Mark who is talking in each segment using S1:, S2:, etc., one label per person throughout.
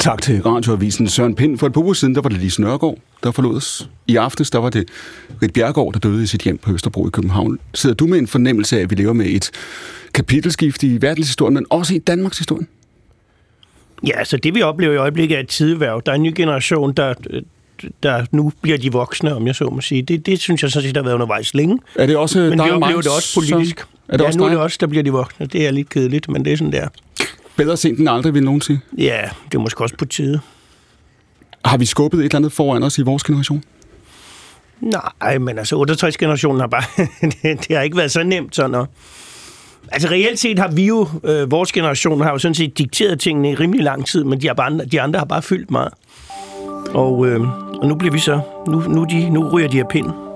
S1: Tak til radioavisen Søren Pind. For et par uger siden, der var det Lise Nørgaard, der forlod os. I aftes, der var det Rit Bjergård, der døde i sit hjem på Østerbro i København. Sidder du med en fornemmelse af, at vi lever med et kapitelskift i verdenshistorien, men også i Danmarks historie?
S2: Ja, altså det vi oplever i øjeblikket er et tideværv. Der er en ny generation, der, der nu bliver de voksne, om jeg så må sige. Det, det synes jeg sådan set har været undervejs længe.
S1: Er det også
S2: men
S1: dig
S2: vi oplever det også politisk.
S1: Så, er det
S2: ja,
S1: også
S2: nu er det også, der bliver de voksne. Det er lidt kedeligt, men det er sådan der.
S1: Bedre sent end aldrig, vil nogen sige.
S2: Ja, det er måske også på tide.
S1: Har vi skubbet et eller andet foran os i vores generation?
S2: Nej, men altså 68-generationen har bare... det, det har ikke været så nemt sådan at... Altså reelt set har vi jo, øh, vores generation har jo sådan set dikteret tingene i rimelig lang tid, men de, har bare, de andre har bare fyldt meget. Og, øh, og nu bliver vi så... Nu, nu, de, nu ryger de her pind.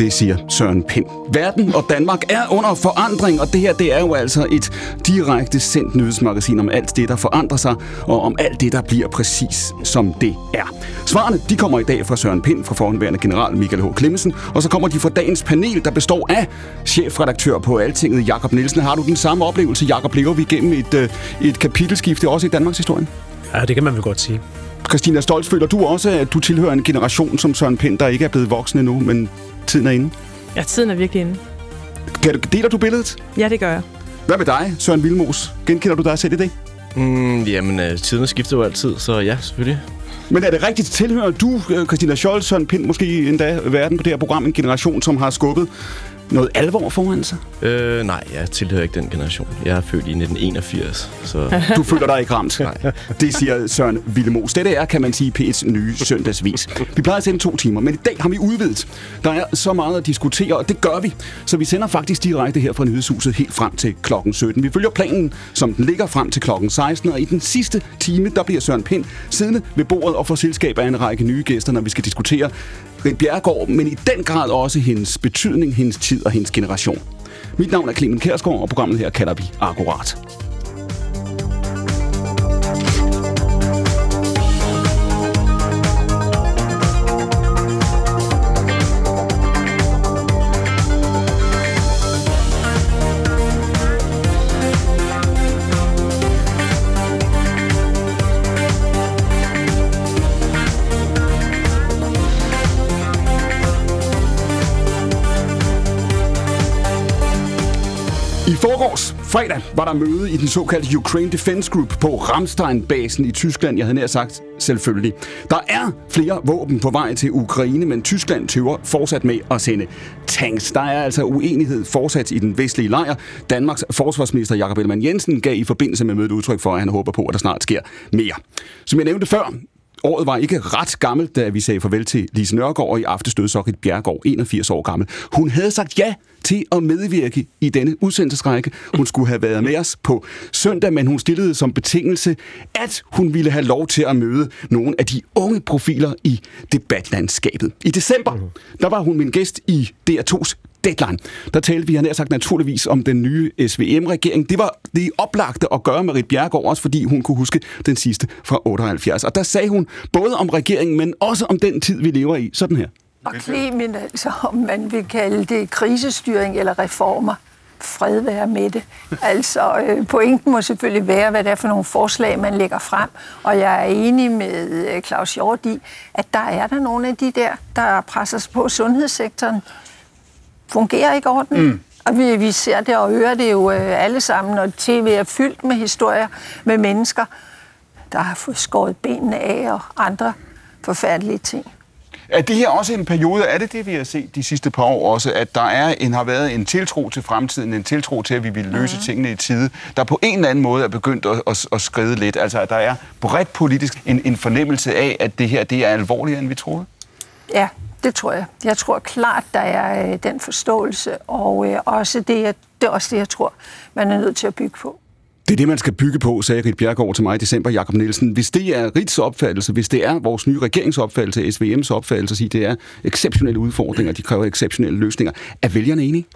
S1: Det siger Søren Pind. Verden og Danmark er under forandring, og det her det er jo altså et direkte sendt nyhedsmagasin om alt det, der forandrer sig, og om alt det, der bliver præcis som det er. Svarene de kommer i dag fra Søren Pind, fra forhåndværende general Michael H. Klemmensen, og så kommer de fra dagens panel, der består af chefredaktør på Altinget, Jakob Nielsen. Har du den samme oplevelse, Jakob? Lever vi igennem et, øh, et kapitelskifte også i Danmarks historie?
S3: Ja, det kan man vel godt sige.
S1: Christina Stolz, føler du også, at du tilhører en generation som Søren Pind, der ikke er blevet voksen endnu, men tiden er inde?
S4: Ja, tiden er virkelig inde.
S1: Kan du, deler du billedet?
S4: Ja, det gør jeg.
S1: Hvad med dig, Søren Vilmos? Genkender du dig selv i det?
S5: Mm, jamen, øh, tiderne skifter jo altid, så ja, selvfølgelig.
S1: Men er det rigtigt, tilhører du, øh, Christina Scholz, Søren Pind, måske endda verden på det her program, en generation, som har skubbet noget alvor foran sig?
S5: Øh, nej, jeg tilhører ikke den generation. Jeg er født i 1981, så...
S1: Du føler dig ikke ramt. Nej. Det siger Søren Villemos. Dette er, kan man sige, P1's nye søndagsvis. Vi plejer at sende to timer, men i dag har vi udvidet. Der er så meget at diskutere, og det gør vi. Så vi sender faktisk direkte her fra Nyhedshuset helt frem til klokken 17. Vi følger planen, som den ligger frem til klokken 16, og i den sidste time, der bliver Søren Pind siddende ved bordet og får selskab af en række nye gæster, når vi skal diskutere Rit Bjergård, men i den grad også hendes betydning, hendes tid og hendes generation. Mit navn er Clemen Kærsgaard, og programmet her kalder vi Akkurat. I forgårs, fredag, var der møde i den såkaldte Ukraine Defense Group på Ramstein-basen i Tyskland. Jeg havde nær sagt selvfølgelig. Der er flere våben på vej til Ukraine, men Tyskland tøver fortsat med at sende tanks. Der er altså uenighed fortsat i den vestlige lejr. Danmarks forsvarsminister Jakob Ellemann Jensen gav i forbindelse med mødet udtryk for, at han håber på, at der snart sker mere. Som jeg nævnte før, Året var ikke ret gammelt, da vi sagde farvel til Lise Nørgaard, og i aften stod Sokrit Bjergård, 81 år gammel. Hun havde sagt ja til at medvirke i denne udsendelsesrække. Hun skulle have været med os på søndag, men hun stillede som betingelse, at hun ville have lov til at møde nogle af de unge profiler i debatlandskabet. I december, der var hun min gæst i DR2's Deadline. Der talte vi, han nær sagt naturligvis, om den nye SVM-regering. Det var det oplagte at gøre med Rit Bjergård, også fordi hun kunne huske den sidste fra 78. Og der sagde hun både om regeringen, men også om den tid, vi lever i. Sådan her.
S6: Og Clemen, altså, om man vil kalde det krisestyring eller reformer, fred være med det. Altså, øh, pointen må selvfølgelig være, hvad det er for nogle forslag, man lægger frem. Og jeg er enig med øh, Claus Hjort i, at der er der nogle af de der, der presser sig på sundhedssektoren. Fungerer ikke ordentligt. Mm. Og vi, vi ser det og hører det jo øh, alle sammen, og tv er fyldt med historier med mennesker, der har fået skåret benene af og andre forfærdelige ting.
S1: Er det her også en periode, er det det, vi har set de sidste par år også, at der er en, har været en tiltro til fremtiden, en tiltro til, at vi vil løse mm. tingene i tide, der på en eller anden måde er begyndt at, at, at skride lidt? Altså, at der er bredt politisk en, en fornemmelse af, at det her det er alvorligere, end vi troede?
S6: Ja, det tror jeg. Jeg tror klart, der er øh, den forståelse, og øh, også det, jeg, det er også det, jeg tror, man er nødt til at bygge på.
S1: Det er det, man skal bygge på, sagde Rit Bjergård til mig i december, Jakob Nielsen. Hvis det er Rits opfattelse, hvis det er vores nye regeringsopfattelse, SVM's opfattelse, at sige, det er exceptionelle udfordringer, de kræver exceptionelle løsninger, er vælgerne enige?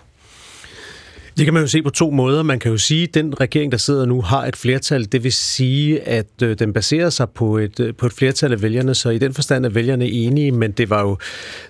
S3: Det kan man jo se på to måder. Man kan jo sige, at den regering, der sidder nu, har et flertal. Det vil sige, at øh, den baserer sig på et, øh, på et flertal af vælgerne, så i den forstand er vælgerne enige, men det var jo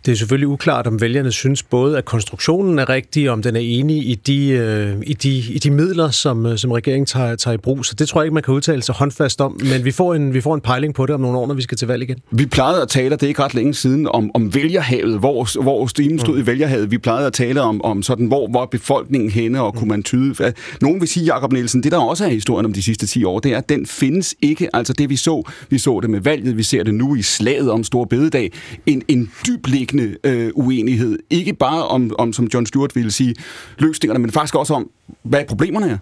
S3: det er selvfølgelig uklart, om vælgerne synes både, at konstruktionen er rigtig, om den er enig i de, øh, i de, i de midler, som, som regeringen tager, tager i brug. Så det tror jeg ikke, man kan udtale sig håndfast om, men vi får en, vi får en pejling på det om nogle år, når vi skal til valg igen.
S1: Vi plejede at tale, det er ikke ret længe siden, om, om vælgerhavet, hvor, hvor stimen stod mm. i vælgerhavet. Vi plejede at tale om, om sådan, hvor, hvor befolkningen henne, og mm. kunne man tyde... Nogen vil sige, Jacob Nielsen, det der også er historien om de sidste 10 år, det er, at den findes ikke. Altså det vi så, vi så det med valget, vi ser det nu i slaget om Stor Bededag. En, en dybliggende øh, uenighed. Ikke bare om, om, som John Stewart ville sige, løsningerne, men faktisk også om, hvad problemerne er.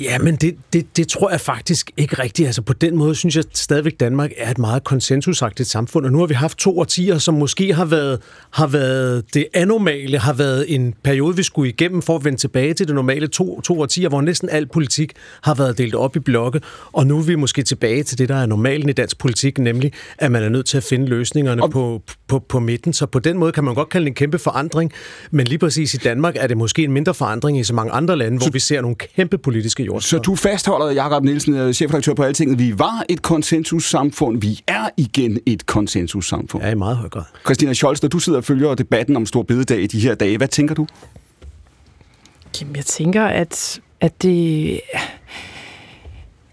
S3: Ja, men det, det, det tror jeg faktisk ikke rigtigt. Altså på den måde synes jeg stadigvæk, Danmark er et meget konsensusagtigt samfund, og nu har vi haft to årtier, som måske har været, har været det anormale, har været en periode, vi skulle igennem for at vende tilbage til det normale to, to årtier, hvor næsten al politik har været delt op i blokke, og nu er vi måske tilbage til det, der er normalen i dansk politik, nemlig at man er nødt til at finde løsningerne og... på, på, på midten. Så på den måde kan man godt kalde det en kæmpe forandring, men lige præcis i Danmark er det måske en mindre forandring i så mange andre lande, hvor vi ser nogle kæmpe politiske
S1: Så du fastholder, Jakob Nielsen, øh, chefredaktør på Altinget, vi var et konsensussamfund, vi er igen et konsensussamfund.
S3: Ja, i meget høj grad.
S1: Christina Scholz, når du sidder og følger debatten om Stor Bededag i de her dage, hvad tænker du?
S4: Jamen, jeg tænker, at, at det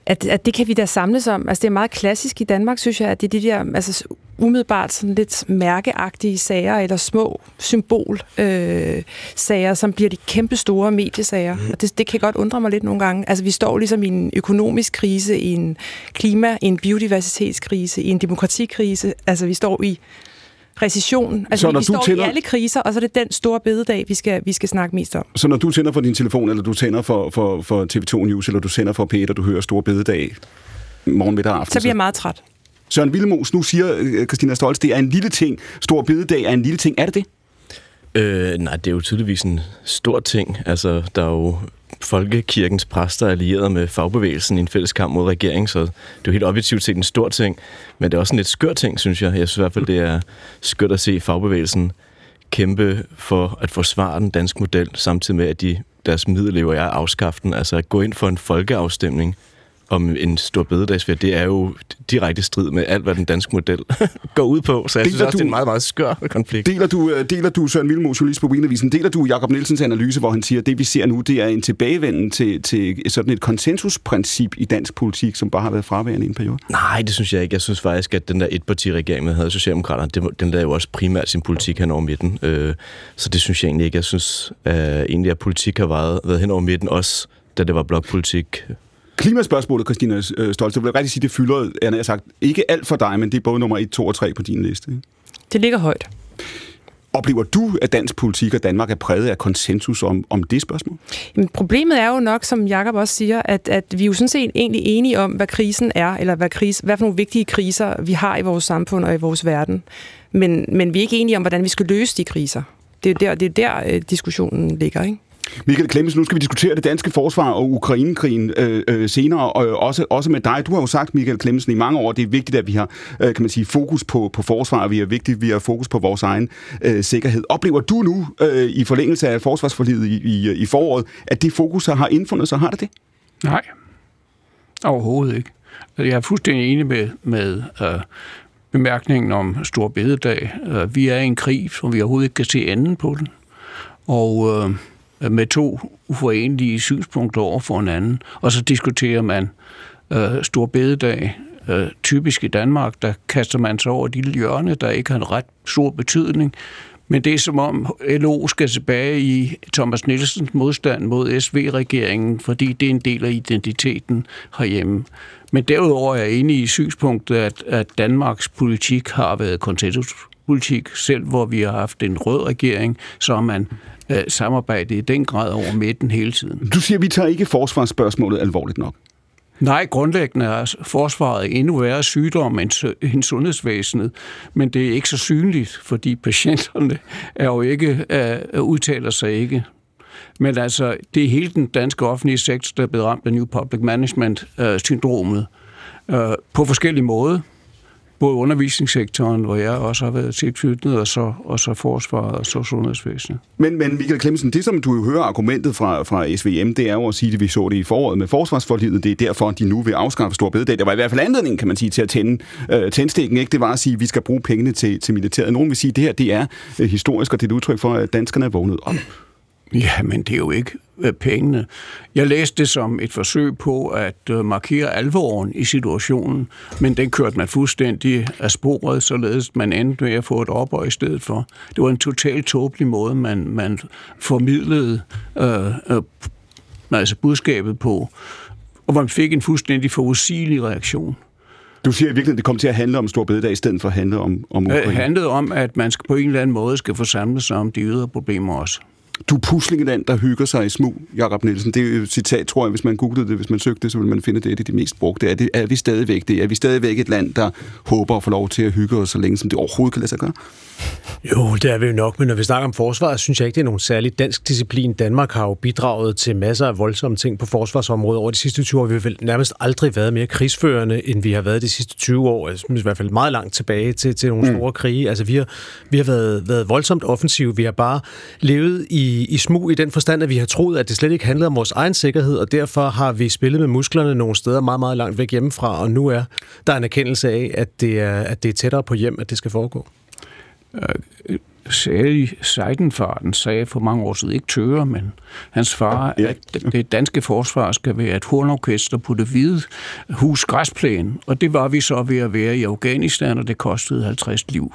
S4: at, at det kan vi da samles om. Altså, det er meget klassisk i Danmark, synes jeg, at det er de der altså, umiddelbart sådan lidt mærkeagtige sager, eller små symbolsager, øh, sager, som bliver de kæmpe store mediesager. Og det, det kan godt undre mig lidt nogle gange. Altså, vi står ligesom i en økonomisk krise, i en klima, i en biodiversitetskrise, i en demokratikrise. Altså, vi står i recession. Altså, så når vi du står tænder... i alle kriser, og så er det den store bededag, vi skal, vi skal snakke mest om.
S1: Så når du tænder for din telefon, eller du tænder for, for, for TV2 News, eller du tænder for P1, og du hører store bededag morgen, middag aften...
S4: Så bliver jeg meget træt.
S1: Søren Villemos, nu siger øh, Christina Stolz, det er en lille ting. Stor bededag er en lille ting. Er det det?
S5: Øh, nej, det er jo tydeligvis en stor ting. Altså, der er jo folkekirkens præster allieret med fagbevægelsen i en fælles kamp mod regeringen, så det er jo helt objektivt set en stor ting, men det er også en lidt skør ting, synes jeg. Jeg synes i hvert fald, det er skørt at se fagbevægelsen kæmpe for at forsvare den danske model, samtidig med, at de, deres middellever er afskaften. Altså at gå ind for en folkeafstemning om en stor bededagsferie, det er jo direkte strid med alt, hvad den danske model går ud på. Så jeg deler synes også, du, det er en meget, meget skør konflikt.
S1: Deler du, øh, deler du Søren Vilmos, journalist på Wienavisen, deler du Jakob Nielsens analyse, hvor han siger, at det vi ser nu, det er en tilbagevenden til, til sådan et konsensusprincip i dansk politik, som bare har været fraværende i en periode?
S5: Nej, det synes jeg ikke. Jeg synes faktisk, at den der etpartiregering, man havde Socialdemokraterne, den lavede jo også primært sin politik hen over midten. Øh, så det synes jeg egentlig ikke. Jeg synes at egentlig, at politik har været, været hen over midten, også da det var blokpolitik
S1: Klimaspørgsmålet, Christina øh, Stolz, jeg vil rigtig sige, det fylder, jeg har sagt, ikke alt for dig, men det er både nummer 1, 2 og 3 på din liste. Ikke?
S4: Det ligger højt.
S1: Oplever du, at dansk politik og Danmark er præget af konsensus om, om det spørgsmål?
S4: Jamen, problemet er jo nok, som Jakob også siger, at, at vi er jo sådan set egentlig enige om, hvad krisen er, eller hvad, krise, hvad for nogle vigtige kriser vi har i vores samfund og i vores verden. Men, men vi er ikke enige om, hvordan vi skal løse de kriser. Det er der, det er der øh, diskussionen ligger, ikke?
S1: Michael Klemmes, nu skal vi diskutere det danske forsvar og Ukrainekrigen øh, øh, senere, og øh, også, også med dig. Du har jo sagt, Michael Klemmesen, i mange år, det er vigtigt, at vi har øh, kan man sige, fokus på, på forsvar, og vi er vigtigt, at vi har fokus på vores egen øh, sikkerhed. Oplever du nu, øh, i forlængelse af forsvarsforliget i, i, i foråret, at det fokus har indfundet sig? Har det det?
S7: Nej, overhovedet ikke. Altså, jeg er fuldstændig enig med, med øh, bemærkningen om Stor Bededag. Øh, vi er i en krig, som vi overhovedet ikke kan se enden på den. Og øh, med to uforenelige synspunkter over for hinanden, og så diskuterer man øh, stor bededag. Øh, typisk i Danmark, der kaster man sig over de lille hjørne, der ikke har en ret stor betydning, men det er som om LO skal tilbage i Thomas Nielsens modstand mod SV-regeringen, fordi det er en del af identiteten herhjemme. Men derudover er jeg enig i synspunktet, at, at Danmarks politik har været konsensuspolitik. Selv hvor vi har haft en rød regering, så har man øh, samarbejde i den grad over midten hele tiden.
S1: Du siger, at vi tager ikke forsvarsspørgsmålet alvorligt nok.
S7: Nej, grundlæggende er forsvaret endnu værre sygdom end sundhedsvæsenet, men det er ikke så synligt, fordi patienterne er jo ikke, uh, udtaler sig ikke. Men altså, det er hele den danske offentlige sektor, der er blevet ramt af New Public Management-syndromet uh, uh, på forskellige måder både undervisningssektoren, hvor jeg også har været tilknyttet, og så, og så forsvaret og så sundhedsvæsenet.
S1: Men, men Michael Klemmensen, det som du jo hører argumentet fra, fra SVM, det er jo at sige, at vi så det i foråret med forsvarsforlidet. Det er derfor, at de nu vil afskaffe stor bededag. Det var i hvert fald anledningen, kan man sige, til at tænde øh, tændstikken. Ikke? Det var at sige, at vi skal bruge pengene til, til militæret. Nogen vil sige, at det her det er øh, historisk, og det er et udtryk for, at danskerne er vågnet op.
S7: Ja, men det er jo ikke øh, pengene. Jeg læste det som et forsøg på at øh, markere alvoren i situationen, men den kørte man fuldstændig af sporet, således man endte med at få et oprør i stedet for. Det var en totalt tåbelig måde, man, man formidlede øh, øh, altså budskabet på, og man fik en fuldstændig forudsigelig reaktion.
S1: Du siger i virkeligheden, at det kom til at handle om Stor Bededag, i stedet for at handle om, om Ukraine.
S7: Det handlede om, at man skal på en eller anden måde skal få samlet sig om de ydre problemer også.
S1: Du er puslingeland, der hygger sig i smug, Jakob Nielsen. Det er jo et citat, tror jeg, hvis man googlede det, hvis man søgte det, så vil man finde det, det er det mest brugte. Er, det, er vi stadigvæk det? Er vi stadigvæk et land, der håber at få lov til at hygge os så længe, som det overhovedet kan lade sig gøre?
S3: Jo, det er vi jo nok, men når vi snakker om forsvaret, synes jeg ikke, det er nogen særlig dansk disciplin. Danmark har jo bidraget til masser af voldsomme ting på forsvarsområdet over de sidste 20 år. Vi har vel nærmest aldrig været mere krigsførende, end vi har været de sidste 20 år. Jeg synes i hvert fald meget langt tilbage til, til nogle mm. store krige. Altså, vi har, vi har været, været voldsomt offensive. Vi har bare levet i, i smug i den forstand, at vi har troet, at det slet ikke handlede om vores egen sikkerhed, og derfor har vi spillet med musklerne nogle steder meget, meget langt væk hjemmefra, og nu er der en erkendelse af, at det er, at det er tættere på hjem, at det skal foregå.
S7: Øh, Særlig Seidenfarten sagde for mange år siden, ikke tøre, men hans far, ja. at det danske forsvar skal være et hornorkester på det hvide hus græsplæne, og det var vi så ved at være i Afghanistan, og det kostede 50 liv.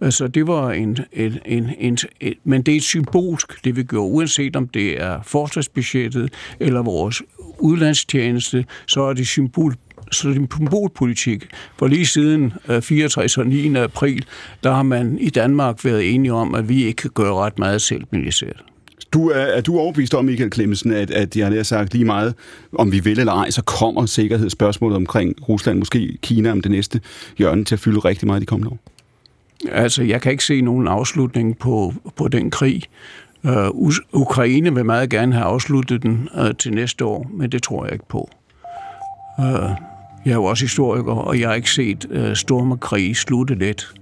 S7: Altså, det var en, en, en, en, en... Men det er et symbolsk, det vi gør, uanset om det er forsvarsbudgettet eller vores udlandstjeneste, så er det symbol, så det er symbolpolitik. For lige siden øh, 64 og 9. april, der har man i Danmark været enige om, at vi ikke kan gøre ret meget selv militært.
S1: Du er, er du overbevist om, Michael Klemmensen, at, at jeg har sagt lige meget, om vi vil eller ej, så kommer sikkerhedsspørgsmålet omkring Rusland, måske Kina om det næste hjørne, til at fylde rigtig meget i de kommende år?
S7: Altså, jeg kan ikke se nogen afslutning på, på den krig. Uh, Ukraine vil meget gerne have afsluttet den uh, til næste år, men det tror jeg ikke på. Uh, jeg er jo også historiker, og jeg har ikke set uh, stormakrig slutte let.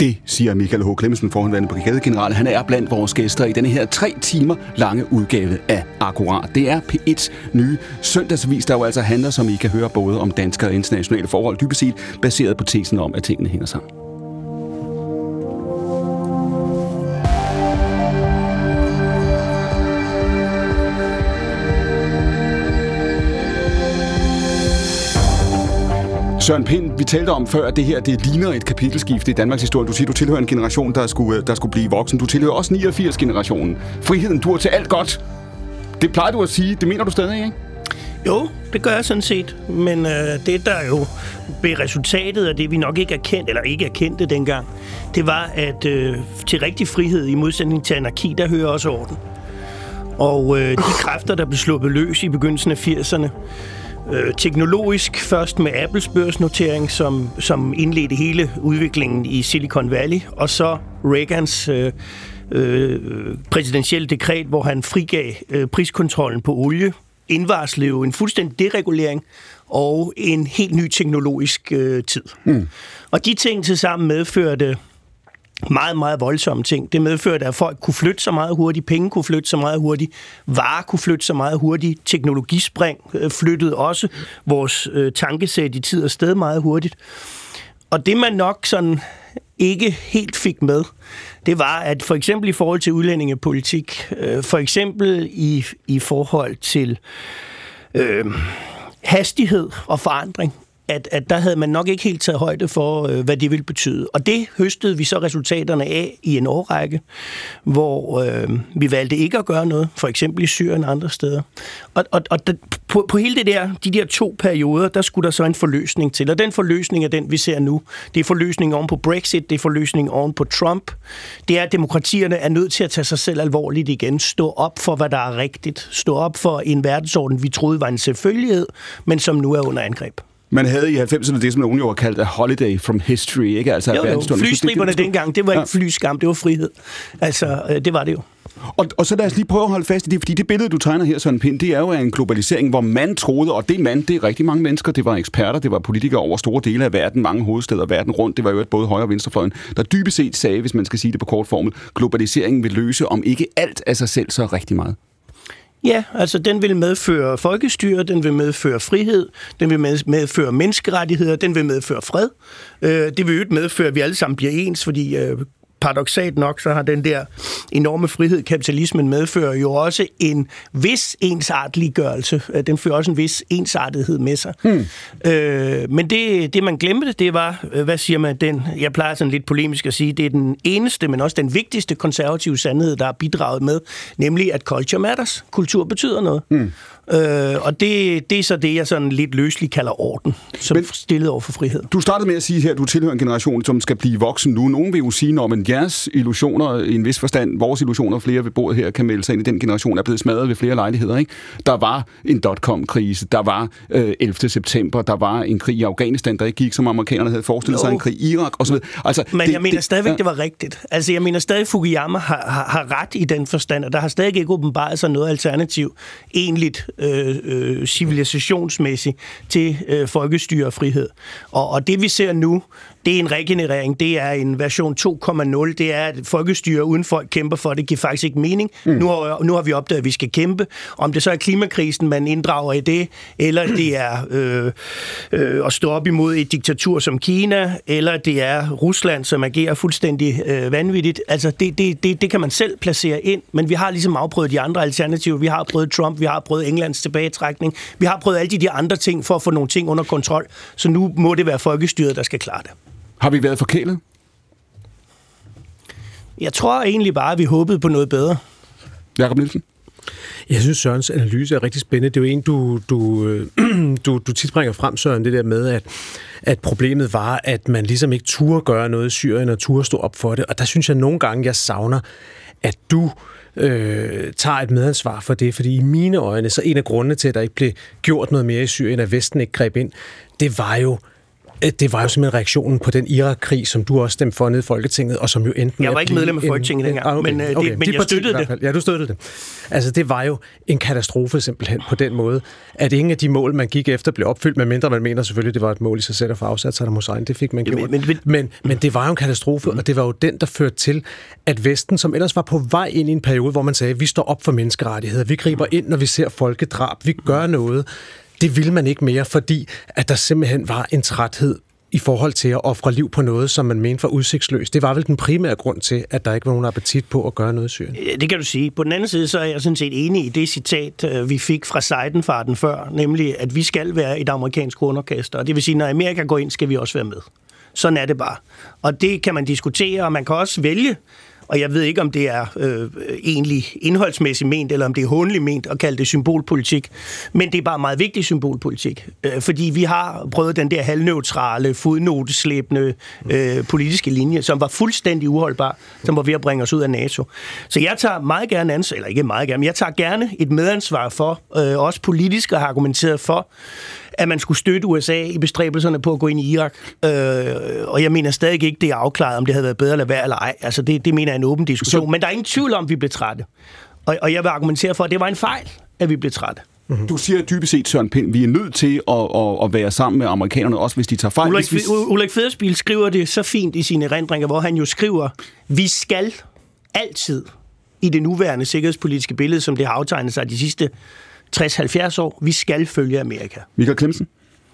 S1: Det siger Michael H. Klemmensen, forhåndværende brigadegeneral. Han er blandt vores gæster i denne her tre timer lange udgave af Akkurat. Det er P1's nye søndagsvis, der jo altså handler, som I kan høre, både om danske og internationale forhold, dybest set baseret på tesen om, at tingene hænger sammen. Søren Pind, vi talte om før, at det her det ligner et kapitelskift i Danmarks historie. Du siger, du tilhører en generation, der skulle, der skulle blive voksen. Du tilhører også 89-generationen. Friheden dur til alt godt. Det plejer du at sige. Det mener du stadig, ikke?
S2: Jo, det gør jeg sådan set. Men øh, det, der jo blev resultatet af det, vi nok ikke erkendte, eller ikke erkendte dengang, det var, at øh, til rigtig frihed, i modsætning til anarki, der hører også orden. Og øh, de kræfter, der blev sluppet løs i begyndelsen af 80'erne, øh, teknologisk først med Apples børsnotering, som, som indledte hele udviklingen i Silicon Valley, og så Reagans øh, øh, præsidentielle dekret, hvor han frigav øh, priskontrollen på olie, indvarslede jo en fuldstændig deregulering og en helt ny teknologisk øh, tid. Mm. Og de ting til sammen medførte meget, meget voldsomme ting. Det medførte, at folk kunne flytte så meget hurtigt, penge kunne flytte så meget hurtigt, varer kunne flytte så meget hurtigt, teknologispring øh, flyttede også vores øh, tankesæt i tid og sted meget hurtigt. Og det man nok sådan ikke helt fik med, det var, at for eksempel i forhold til udlændingepolitik, øh, for eksempel i, i forhold til øh, hastighed og forandring, at, at der havde man nok ikke helt taget højde for, øh, hvad det ville betyde. Og det høstede vi så resultaterne af i en årrække, hvor øh, vi valgte ikke at gøre noget, for eksempel i Syrien og andre steder. Og, og, og det, på, på hele det der, de der to perioder, der skulle der så en forløsning til. Og den forløsning er den, vi ser nu. Det er forløsningen oven på Brexit, det er forløsningen oven på Trump. Det er, at demokratierne er nødt til at tage sig selv alvorligt igen. Stå op for, hvad der er rigtigt. Stå op for en verdensorden, vi troede var en selvfølgelighed, men som nu er under angreb.
S1: Man havde i 90'erne det, som nogen jo har kaldt a holiday from history, ikke? Altså,
S2: jo, jo. Flystriberne dengang, det var ikke ja. flyskam, det var frihed. Altså, øh, det var det jo.
S1: Og, og så lad os lige prøve at holde fast i det, fordi det billede, du tegner her, Søren Pind, det er jo en globalisering, hvor man troede, og det mand, det er rigtig mange mennesker, det var eksperter, det var politikere over store dele af verden, mange hovedsteder verden rundt, det var jo et både højre og venstrefløjen, der dybest set sagde, hvis man skal sige det på kort formel, globaliseringen vil løse om ikke alt af sig selv, så rigtig meget.
S2: Ja, altså den vil medføre folkestyre, den vil medføre frihed, den vil medføre menneskerettigheder, den vil medføre fred. Øh, det vil jo medføre, at vi alle sammen bliver ens, fordi øh, paradoxalt nok, så har den der enorme frihed, kapitalismen medfører jo også en vis ensartliggørelse. Den fører også en vis ensartethed med sig. Hmm. Øh, men det, det, man glemte, det var, øh, hvad siger man, den, jeg plejer sådan lidt polemisk at sige, det er den eneste, men også den vigtigste konservative sandhed, der er bidraget med, nemlig at culture matters. Kultur betyder noget. Hmm. Øh, og det, det er så det, jeg sådan lidt løsligt kalder orden, som Men, stillet over for frihed.
S1: Du startede med at sige her, at du tilhører en generation, som skal blive voksen nu. Nogen vil jo sige, man jeres illusioner i en vis forstand, vores illusioner, flere ved bordet her kan melde sig ind i den generation, er blevet smadret ved flere lejligheder. Ikke? Der var en dot-com-krise, der var øh, 11. september, der var en krig i Afghanistan, der ikke gik, som amerikanerne havde forestillet jo. sig, en krig i Irak osv.
S2: Altså, Men det, jeg mener det, stadigvæk, ja. det var rigtigt. Altså, jeg mener stadig, Fukuyama har, har, har ret i den forstand, og der har stadig ikke åbenbart sig noget alternativ egentligt øh, øh, civilisationsmæssigt til øh, folkestyre og frihed. Og, og det vi ser nu, det er en regenerering, det er en version 2.0, det er et folkestyre uden folk kæmper for, det giver faktisk ikke mening. Mm. Nu, har, nu har vi opdaget, at vi skal kæmpe. Om det så er klimakrisen, man inddrager i det, eller det er øh, øh, at stå op imod et diktatur som Kina, eller det er Rusland, som agerer fuldstændig øh, vanvittigt. Altså, det, det, det, det kan man selv placere ind, men vi har ligesom afprøvet de andre alternativer. Vi har prøvet Trump, vi har prøvet Englands tilbagetrækning, vi har prøvet alle de, de andre ting for at få nogle ting under kontrol, så nu må det være folkestyret, der skal klare det.
S1: Har vi været forkælet?
S2: Jeg tror egentlig bare, at vi håbede på noget bedre.
S1: Jakob Nielsen?
S3: Jeg synes, Sørens analyse er rigtig spændende. Det er jo en, du, du, du, du tit bringer frem, Søren, det der med, at, at problemet var, at man ligesom ikke turde gøre noget i Syrien, og turde stå op for det. Og der synes jeg nogle gange, jeg savner, at du øh, tager et medansvar for det, fordi i mine øjne, så en af grundene til, at der ikke blev gjort noget mere i Syrien, at Vesten ikke greb ind, det var jo Øh, det var jo simpelthen reaktionen på den Irak-krig, som du også stemte for nede i Folketinget, og som jo endte
S2: Jeg var ikke medlem af Folketinget dengang, ah, okay, men, øh, okay. det, men jeg støttede det.
S3: Ja, du støttede det. Altså, det var jo en katastrofe simpelthen på den måde, at ingen af de mål, man gik efter, blev opfyldt, medmindre man mener selvfølgelig, det var et mål i sig selv at få afsat Saddam Hussein. Det fik man gjort. Men, men, men, men det var jo en katastrofe, mm. og det var jo den, der førte til, at Vesten, som ellers var på vej ind i en periode, hvor man sagde, vi står op for menneskerettigheder, vi griber ind, når vi ser folkedrab, vi gør noget, det ville man ikke mere, fordi at der simpelthen var en træthed i forhold til at ofre liv på noget, som man mente var udsigtsløst. Det var vel den primære grund til, at der ikke var nogen appetit på at gøre noget i Syrien?
S2: Det kan du sige. På den anden side, så er jeg sådan set enig i det citat, øh, vi fik fra Seidenfarten før, nemlig, at vi skal være et amerikansk underkaster. Og det vil sige, når Amerika går ind, skal vi også være med. Sådan er det bare. Og det kan man diskutere, og man kan også vælge og jeg ved ikke, om det er øh, egentlig indholdsmæssigt ment, eller om det er håndelig ment at kalde det symbolpolitik. Men det er bare meget vigtig symbolpolitik. Øh, fordi vi har prøvet den der halvneutrale, fodnoteslæbende øh, politiske linje, som var fuldstændig uholdbar, som var ved at bringe os ud af NATO. Så jeg tager meget gerne ansvar, eller ikke meget gerne, men jeg tager gerne et medansvar for, øh, også politisk at have argumenteret for, at man skulle støtte USA i bestræbelserne på at gå ind i Irak. Øh, og jeg mener stadig ikke, det er afklaret, om det havde været bedre eller være eller ej. Altså, det, det mener jeg er en åben diskussion. Så... Men der er ingen tvivl om, at vi blev trætte. Og, og jeg vil argumentere for, at det var en fejl, at vi blev trætte.
S1: Mm-hmm. Du siger dybest set, Søren Pind, vi er nødt til at, at, at være sammen med amerikanerne, også hvis de tager fejl.
S2: Ulrik, vi... Ulrik Federspil skriver det så fint i sine erindringer, hvor han jo skriver, vi skal altid i det nuværende sikkerhedspolitiske billede, som det har aftegnet sig de sidste 60-70 år. Vi skal følge Amerika.
S1: Michael Klemsen?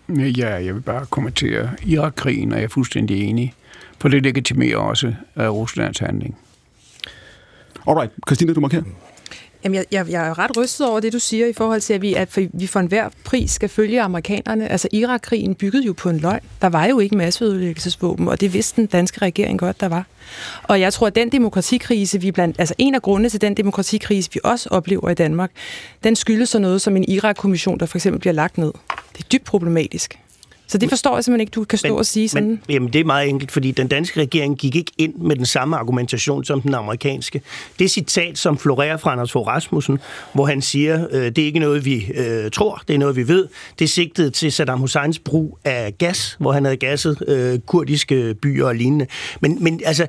S7: Ja, jeg vil bare kommentere. Irak-krigen er jeg fuldstændig enig for det legitimerer også uh, Ruslands handling.
S1: Alright, Christina, du markerer.
S4: Jamen, jeg, jeg, jeg er ret rystet over det, du siger i forhold til, at vi, at vi for enhver pris skal følge amerikanerne. Altså, Irak-krigen byggede jo på en løgn. Der var jo ikke masseødelæggelsesvåben, og det vidste den danske regering godt, der var. Og jeg tror, at den demokratikrise, vi blandt, altså en af grundene til den demokratikrise, vi også oplever i Danmark, den skyldes så noget som en Irak-kommission, der for eksempel bliver lagt ned. Det er dybt problematisk. Så det forstår jeg simpelthen ikke, du kan stå men, og sige sådan. Men,
S2: jamen, det er meget enkelt, fordi den danske regering gik ikke ind med den samme argumentation som den amerikanske. Det citat, som florerer fra Anders Fogh Rasmussen, hvor han siger, øh, det er ikke noget, vi øh, tror, det er noget, vi ved. Det sigtet til Saddam Husseins brug af gas, hvor han havde gasset øh, kurdiske byer og lignende. Men, men altså,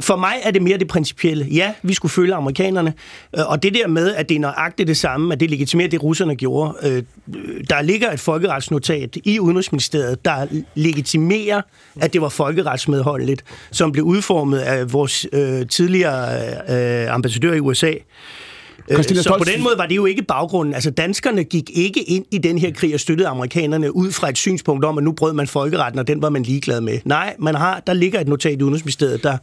S2: for mig er det mere det principielle. Ja, vi skulle følge amerikanerne, øh, og det der med, at det er nøjagtigt det samme, at det legitimerer det, russerne gjorde. Øh, der ligger et folkeretsnotat i Udenrigsministeriet, der legitimerer, at det var folkeretsmedholdeligt, som blev udformet af vores øh, tidligere øh, ambassadør i USA. Christina så på den måde var det jo ikke baggrunden. Altså danskerne gik ikke ind i den her krig og støttede amerikanerne ud fra et synspunkt om, at nu brød man folkeretten, og den var man ligeglad med. Nej, man har, der ligger et notat i Udenrigsministeriet, der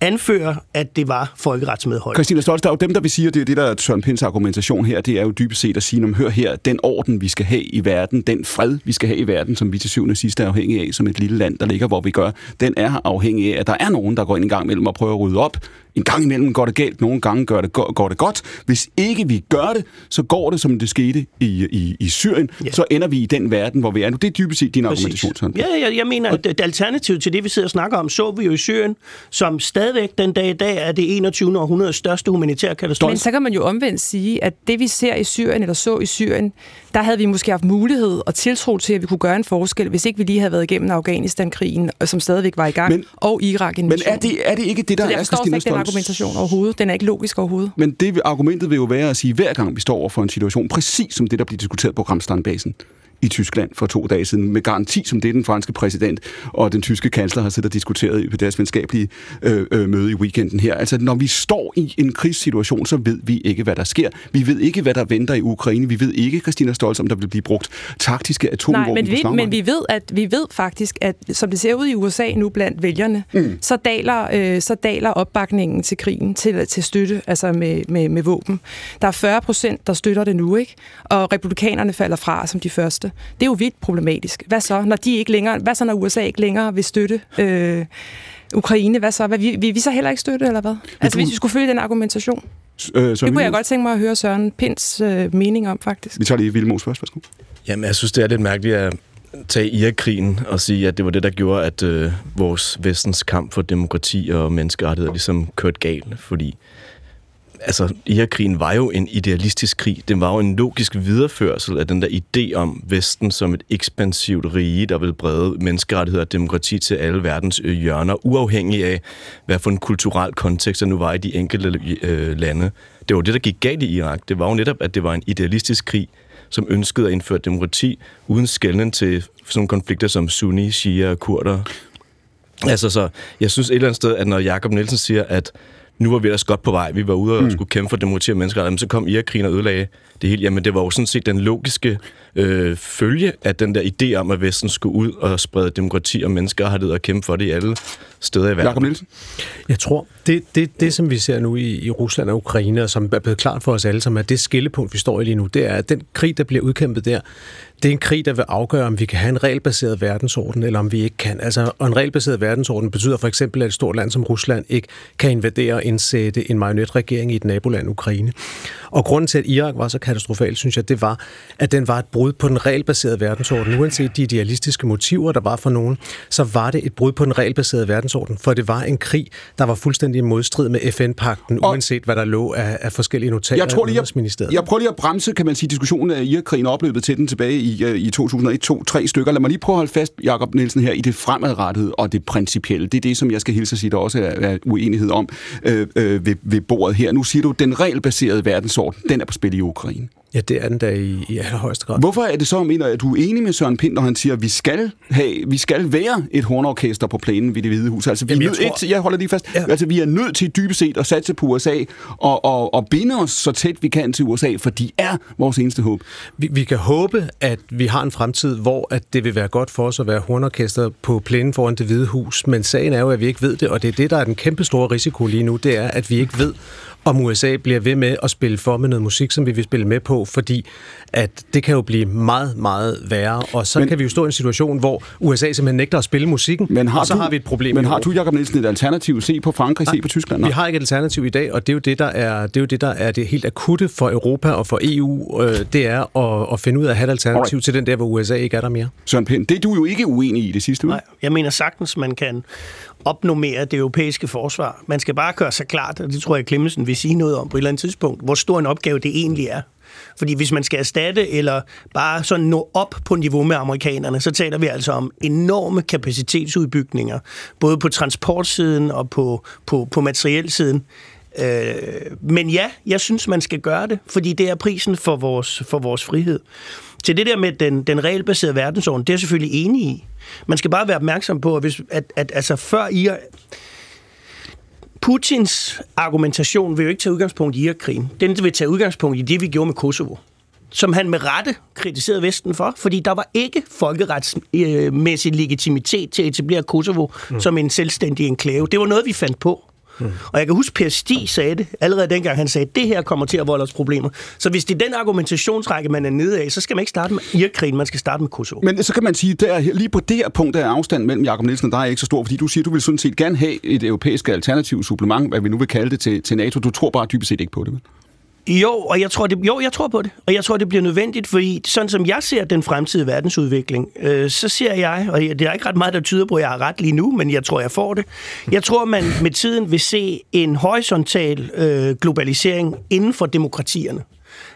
S2: anfører, at det var folkeretsmedhold.
S1: Christina Stolz, der er jo dem, der vil sige, at det er det, der er Søren Pinds argumentation her, det er jo dybest set at sige, om hør her, den orden, vi skal have i verden, den fred, vi skal have i verden, som vi til syvende og sidst er afhængige af, som et lille land, der ligger, hvor vi gør, den er afhængig af, at der er nogen, der går ind en gang imellem og prøver at rydde op en gang imellem går det galt, nogle gange gør det, går, går det godt. Hvis ikke vi gør det, så går det, som det skete i, i, i Syrien. Ja. Så ender vi i den verden, hvor vi er nu. Det er dybest set din Præcis. argumentation. Sådan.
S2: Ja, jeg, jeg mener, at det alternativ til det, vi sidder og snakker om, så vi jo i Syrien, som stadigvæk den dag i dag er det 21. århundredes største humanitære katastrofe.
S4: Men så kan man jo omvendt sige, at det vi ser i Syrien, eller så i Syrien, der havde vi måske haft mulighed og tiltro til, at vi kunne gøre en forskel, hvis ikke vi lige havde været igennem Afghanistan-krigen, som stadigvæk var i gang, men, og irak
S1: Men er det, er det ikke det, der er Christina
S4: argumentation overhovedet. Den er ikke logisk overhovedet.
S1: Men det argumentet vil jo være at sige, at hver gang vi står over for en situation, præcis som det, der bliver diskuteret på Ramstein-basen, i Tyskland for to dage siden, med garanti som det den franske præsident og den tyske kansler har siddet og diskuteret på deres venskabelige øh, øh, møde i weekenden her. Altså, når vi står i en krigssituation, så ved vi ikke, hvad der sker. Vi ved ikke, hvad der venter i Ukraine. Vi ved ikke, Christina Stolz, om der vil blive brugt taktiske atomvåben
S4: Nej, men vi, men vi ved, at vi ved faktisk, at som det ser ud i USA nu blandt vælgerne, mm. så, daler, øh, så daler opbakningen til krigen, til, til støtte, altså med, med, med våben. Der er 40 procent, der støtter det nu, ikke? Og republikanerne falder fra som de første. Det er jo vildt problematisk. Hvad så, når de ikke længere, hvad så, når USA ikke længere vil støtte øh, Ukraine? Hvad så? Hvad, vi, vil vi så heller ikke støtte, eller hvad? Altså, hvis vi skulle følge den argumentation. Øh, det kunne jeg godt tænke mig at høre Søren Pinds øh, mening om, faktisk.
S1: Vi tager lige Vilmos først, værsgo.
S5: Jamen, jeg synes, det er lidt mærkeligt at tage Irak-krigen og sige, at det var det, der gjorde, at øh, vores vestens kamp for demokrati og menneskerettigheder ligesom kørte galt, fordi altså, Irakkrigen var jo en idealistisk krig. Den var jo en logisk videreførsel af den der idé om Vesten som et ekspansivt rige, der vil brede menneskerettigheder og demokrati til alle verdens øh, hjørner, uafhængig af, hvad for en kulturel kontekst der nu var i de enkelte øh, lande. Det var det, der gik galt i Irak. Det var jo netop, at det var en idealistisk krig, som ønskede at indføre demokrati, uden skælden til sådan nogle konflikter som sunni, shia og kurder. Altså, så jeg synes et eller andet sted, at når Jakob Nielsen siger, at nu var vi ellers godt på vej. Vi var ude og mm. skulle kæmpe for demokrati og menneskerettigheder, men så kom Irakkrigen og ødelagde det hele. Jamen, det var jo sådan set den logiske øh, følge af den der idé om, at Vesten skulle ud og sprede demokrati og menneskerettigheder og kæmpe for det i alle steder i verden.
S1: Jakob Nielsen?
S3: Jeg tror, det, det, det som vi ser nu i, i Rusland og Ukraine, og som er blevet klart for os alle, som er det skillepunkt, vi står i lige nu, det er, at den krig, der bliver udkæmpet der, det er en krig, der vil afgøre, om vi kan have en regelbaseret verdensorden, eller om vi ikke kan. Altså, og en regelbaseret verdensorden betyder for eksempel, at et stort land som Rusland ikke kan invadere og indsætte en marionetregering i et naboland, Ukraine. Og grunden til, at Irak var så katastrofal, synes jeg, det var, at den var et brud på den regelbaserede verdensorden. Uanset de idealistiske motiver, der var for nogen, så var det et brud på den regelbaserede verdensorden, for det var en krig, der var fuldstændig modstrid med FN-pakten, uanset hvad der lå af, af forskellige notater
S1: jeg tror lige, jeg, jeg prøver lige at bremse, kan man sige, diskussionen af Irak-krigen og opløbet til den tilbage i, øh, i 2001, to, tre stykker. Lad mig lige prøve at holde fast, Jakob Nielsen, her i det fremadrettede og det principielle. Det er det, som jeg skal hilse at sige, der også er, er uenighed om øh, øh, ved, ved bordet her. Nu siger du, at den regelbaserede verdensorden, den er på spil i Ukraine.
S3: Ja, det er den der i, i allerhøjeste grad.
S1: Hvorfor er det så, mener at du er enig med Søren Pind, når han siger, at vi skal, have, vi skal være et hornorkester på plænen ved det hvide hus? Altså, vi Jamen, jeg, tror... jeg holder lige fast. Ja. Altså, vi er nødt til dybest set at satse på USA og, og, og binde os så tæt vi kan til USA, for de er vores eneste håb.
S3: Vi, vi kan håbe, at vi har en fremtid, hvor at det vil være godt for os at være hornorkester på plænen foran det hvide hus, men sagen er jo, at vi ikke ved det, og det er det, der er den kæmpe store risiko lige nu, det er, at vi ikke ved, om USA bliver ved med at spille for med noget musik, som vi vil spille med på, fordi at det kan jo blive meget, meget værre, og så men, kan vi jo stå i en situation, hvor USA simpelthen nægter at spille musikken, men har og så du, har vi et problem.
S1: Men har du, Jacob Nielsen, et alternativ? Se på Frankrig, Nej, se på Tyskland?
S3: Vi har ikke et alternativ i dag, og det er jo det, der er det, er jo det, der er det helt akutte for Europa og for EU, øh, det er at, at finde ud af at have et alternativ Alright. til den der, hvor USA ikke er der mere.
S1: Søren Pind, det er du jo ikke uenig i det sidste uge.
S2: Nej, jeg mener sagtens, man kan opnummere det europæiske forsvar. Man skal bare gøre sig klart, og det tror jeg, Klemmensen vil sige noget om på et eller andet tidspunkt, hvor stor en opgave det egentlig er. Fordi hvis man skal erstatte eller bare sådan nå op på niveau med amerikanerne, så taler vi altså om enorme kapacitetsudbygninger, både på transportsiden og på, på, på materielsiden. Øh, men ja, jeg synes, man skal gøre det, fordi det er prisen for vores, for vores frihed. Til det der med den, den regelbaserede verdensorden, det er jeg selvfølgelig enig i. Man skal bare være opmærksom på, at, hvis, at, at altså før I Putins argumentation vil jo ikke tage udgangspunkt i Irakkrigen. Den vil tage udgangspunkt i det, vi gjorde med Kosovo som han med rette kritiserede Vesten for, fordi der var ikke folkeretsmæssig legitimitet til at etablere Kosovo mm. som en selvstændig enklave. Det var noget, vi fandt på. Mm. Og jeg kan huske, Per Stig sagde det allerede dengang, han sagde, at det her kommer til at volde os problemer. Så hvis det er den argumentationsrække, man er nede af, så skal man ikke starte med Irakkrigen, man skal starte med Kosovo.
S1: Men så kan man sige, der, lige på det her punkt er afstanden mellem Jakob Nielsen og dig er ikke så stor, fordi du siger, du vil sådan set gerne have et europæisk alternativ supplement, hvad vi nu vil kalde det til, til NATO. Du tror bare dybest set ikke på det, vel?
S2: Jo, og jeg tror, det, jo, jeg tror på det. Og jeg tror, det bliver nødvendigt, fordi sådan som jeg ser den fremtidige verdensudvikling, øh, så ser jeg, og det er ikke ret meget, der tyder på, at jeg har ret lige nu, men jeg tror, jeg får det. Jeg tror, man med tiden vil se en horisontal øh, globalisering inden for demokratierne.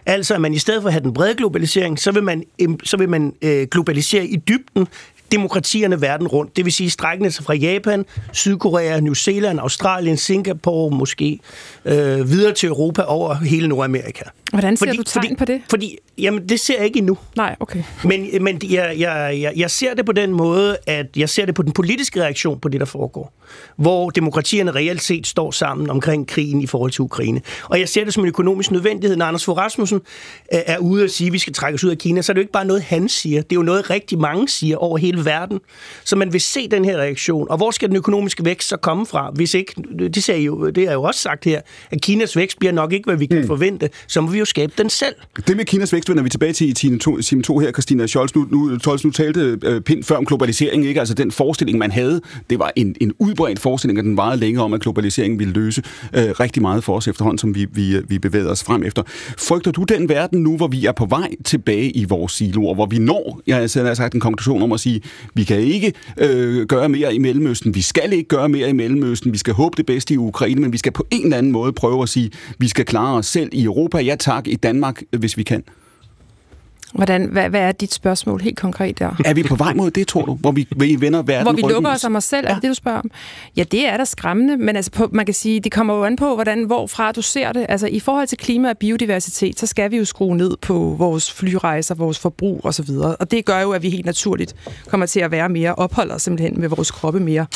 S2: Altså, at man i stedet for at have den brede globalisering, så vil man, så vil man øh, globalisere i dybden demokratierne verden rundt. Det vil sige strækkende sig fra Japan, Sydkorea, New Zealand, Australien, Singapore måske, øh, videre til Europa over hele Nordamerika.
S4: Hvordan ser fordi, du tegn
S2: fordi,
S4: på det?
S2: Fordi, jamen, det ser jeg ikke endnu.
S4: Nej, okay.
S2: Men, men jeg, jeg, jeg, jeg ser det på den måde, at jeg ser det på den politiske reaktion på det, der foregår. Hvor demokratierne reelt set står sammen omkring krigen i forhold til Ukraine. Og jeg ser det som en økonomisk nødvendighed. Når Anders Fogh Rasmussen øh, er ude og sige, at vi skal trække os ud af Kina, så er det jo ikke bare noget, han siger. Det er jo noget, rigtig mange siger over hele verden. Så man vil se den her reaktion. Og hvor skal den økonomiske vækst så komme fra? Hvis ikke, det, sagde jo, det er jo også sagt her, at Kinas vækst bliver nok ikke, hvad vi kan mm. forvente. Så må vi jo skabe den selv.
S1: Det med Kinas vækst vender vi tilbage til i time 2, time 2 her, Christina Scholz. Nu, nu, Scholz, nu talte øh, Pind før om globalisering, ikke? Altså den forestilling, man havde, det var en, en udbredt forestilling, at den varede længere om, at globaliseringen ville løse øh, rigtig meget for os efterhånden, som vi, vi, vi bevæger os frem efter. Frygter du den verden nu, hvor vi er på vej tilbage i vores siloer, hvor vi når, jeg har sagt en konklusion om at sige, vi kan ikke øh, gøre mere i Mellemøsten, vi skal ikke gøre mere i Mellemøsten, vi skal håbe det bedste i Ukraine, men vi skal på en eller anden måde prøve at sige, vi skal klare os selv i Europa, ja tak, i Danmark, hvis vi kan.
S4: Hvordan, hvad, hvad er dit spørgsmål helt konkret der?
S1: Er vi på vej mod det, tror du? Hvor vi, vi vender verden
S4: Hvor vi lukker os om os selv, ja. er det det, du spørger om? Ja, det er da skræmmende, men altså på, man kan sige, det kommer jo an på, hvordan, hvorfra du ser det. Altså i forhold til klima og biodiversitet, så skal vi jo skrue ned på vores flyrejser, vores forbrug osv. Og det gør jo, at vi helt naturligt kommer til at være mere, opholder simpelthen med vores kroppe mere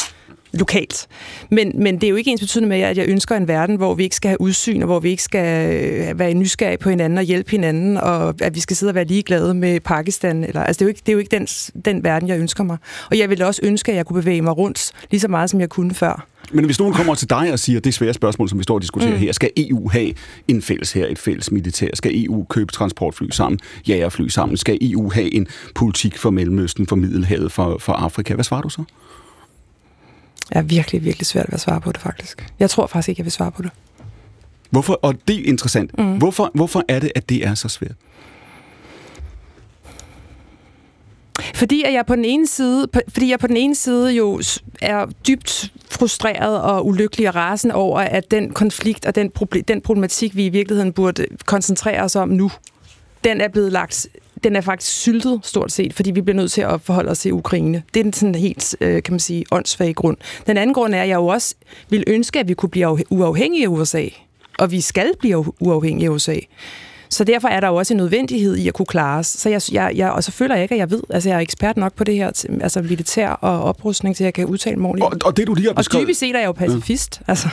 S4: lokalt. Men, men det er jo ikke ens betydende med, at jeg ønsker en verden, hvor vi ikke skal have udsyn, og hvor vi ikke skal øh, være nysgerrige på hinanden og hjælpe hinanden, og at vi skal sidde og være ligeglade med Pakistan. Eller, altså det er jo ikke, det er jo ikke den, den verden, jeg ønsker mig. Og jeg ville også ønske, at jeg kunne bevæge mig rundt lige så meget, som jeg kunne før.
S1: Men hvis nogen kommer til dig og siger, det er svære spørgsmål, som vi står og diskuterer mm. her, skal EU have en fælles her, et fælles militær? Skal EU købe transportfly sammen, jagerfly sammen? Skal EU have en politik for Mellemøsten, for Middelhavet, for, for Afrika? Hvad svarer du så?
S4: Er virkelig, virkelig svært ved at svare på det, faktisk. Jeg tror faktisk ikke, jeg vil svare på det.
S1: Hvorfor? Og det er interessant. Mm. Hvorfor, hvorfor er det, at det er så svært?
S4: Fordi at jeg på den ene side, fordi jeg på den ene side jo er dybt frustreret og ulykkelig og rasende over, at den konflikt og den, problem, den problematik, vi i virkeligheden burde koncentrere os om nu, den er blevet lagt den er faktisk syltet stort set, fordi vi bliver nødt til at forholde os til Ukraine. Det er den sådan helt, øh, kan man sige, åndssvage grund. Den anden grund er, at jeg jo også vil ønske, at vi kunne blive uafhængige af USA. Og vi skal blive uafhængige af USA. Så derfor er der jo også en nødvendighed i at kunne klare os. Så jeg, jeg, jeg, og så føler jeg ikke, at jeg ved, altså jeg er ekspert nok på det her, altså militær og oprustning, til at jeg kan udtale mig
S1: Og, og det du lige har beskrevet...
S4: Og dybest set er jeg jo pacifist. Ja. Altså.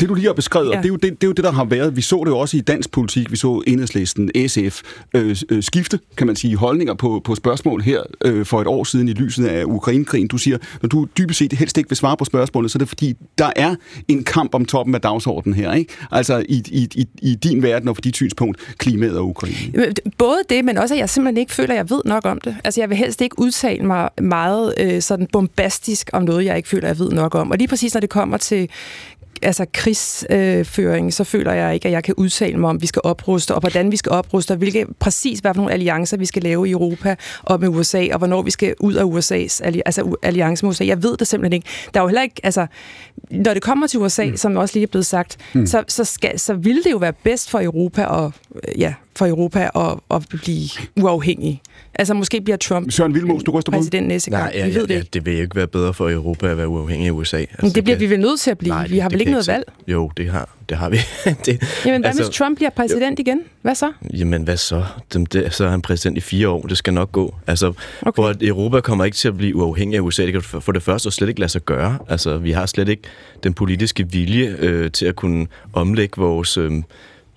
S1: Det du lige har beskrevet, ja. det, er jo det, det er jo det, der har været. Vi så det jo også i dansk politik, vi så enhedslisten, SF, øh, øh, skifte, kan man sige, holdninger på, på spørgsmål her øh, for et år siden i lyset af Ukrainekrigen. Du siger, når du dybest set helst ikke vil svare på spørgsmålet, så er det fordi, der er en kamp om toppen af dagsordenen her, ikke? Altså i, i, i, i din verden og for dit synspunkt, klima klimaet og Ukraine?
S4: Øh, både det, men også at jeg simpelthen ikke føler, at jeg ved nok om det. Altså jeg vil helst ikke udtale mig meget øh, sådan bombastisk om noget, jeg ikke føler, at jeg ved nok om. Og lige præcis når det kommer til altså krigsføring, så føler jeg ikke, at jeg kan udtale mig om, vi skal opruste, og hvordan vi skal opruste, og hvilke, præcis hvad for nogle alliancer vi skal lave i Europa og med USA, og hvornår vi skal ud af USA's altså, alliance med USA. Jeg ved det simpelthen ikke. Der er jo heller ikke, altså, når det kommer til USA, mm. som også lige er blevet sagt, mm. så, så, skal, så ville det jo være bedst for Europa og ja, for Europa at, at blive uafhængig. Altså måske bliver Trump
S1: Søren Vilmos, du ryster på
S4: præsident næste gang.
S5: Nej, ja,
S4: vi ved
S5: ja,
S4: det
S5: ja, det vil ikke være bedre for Europa at være uafhængig af USA. Altså,
S4: Men det bliver
S5: kan,
S4: vi vel nødt til at blive.
S5: Nej,
S4: vi har vel ikke noget valg?
S5: Jo, det har, det har vi. det,
S4: Jamen hvad altså, hvis Trump bliver præsident igen? Hvad så?
S5: Jamen, hvad så? Dem, det, så er han præsident i fire år. Det skal nok gå. Altså, okay. hvor Europa kommer ikke til at blive uafhængig af USA. Det kan for for det første slet ikke lade sig gøre. Altså, vi har slet ikke den politiske vilje øh, til at kunne omlægge vores... Øh,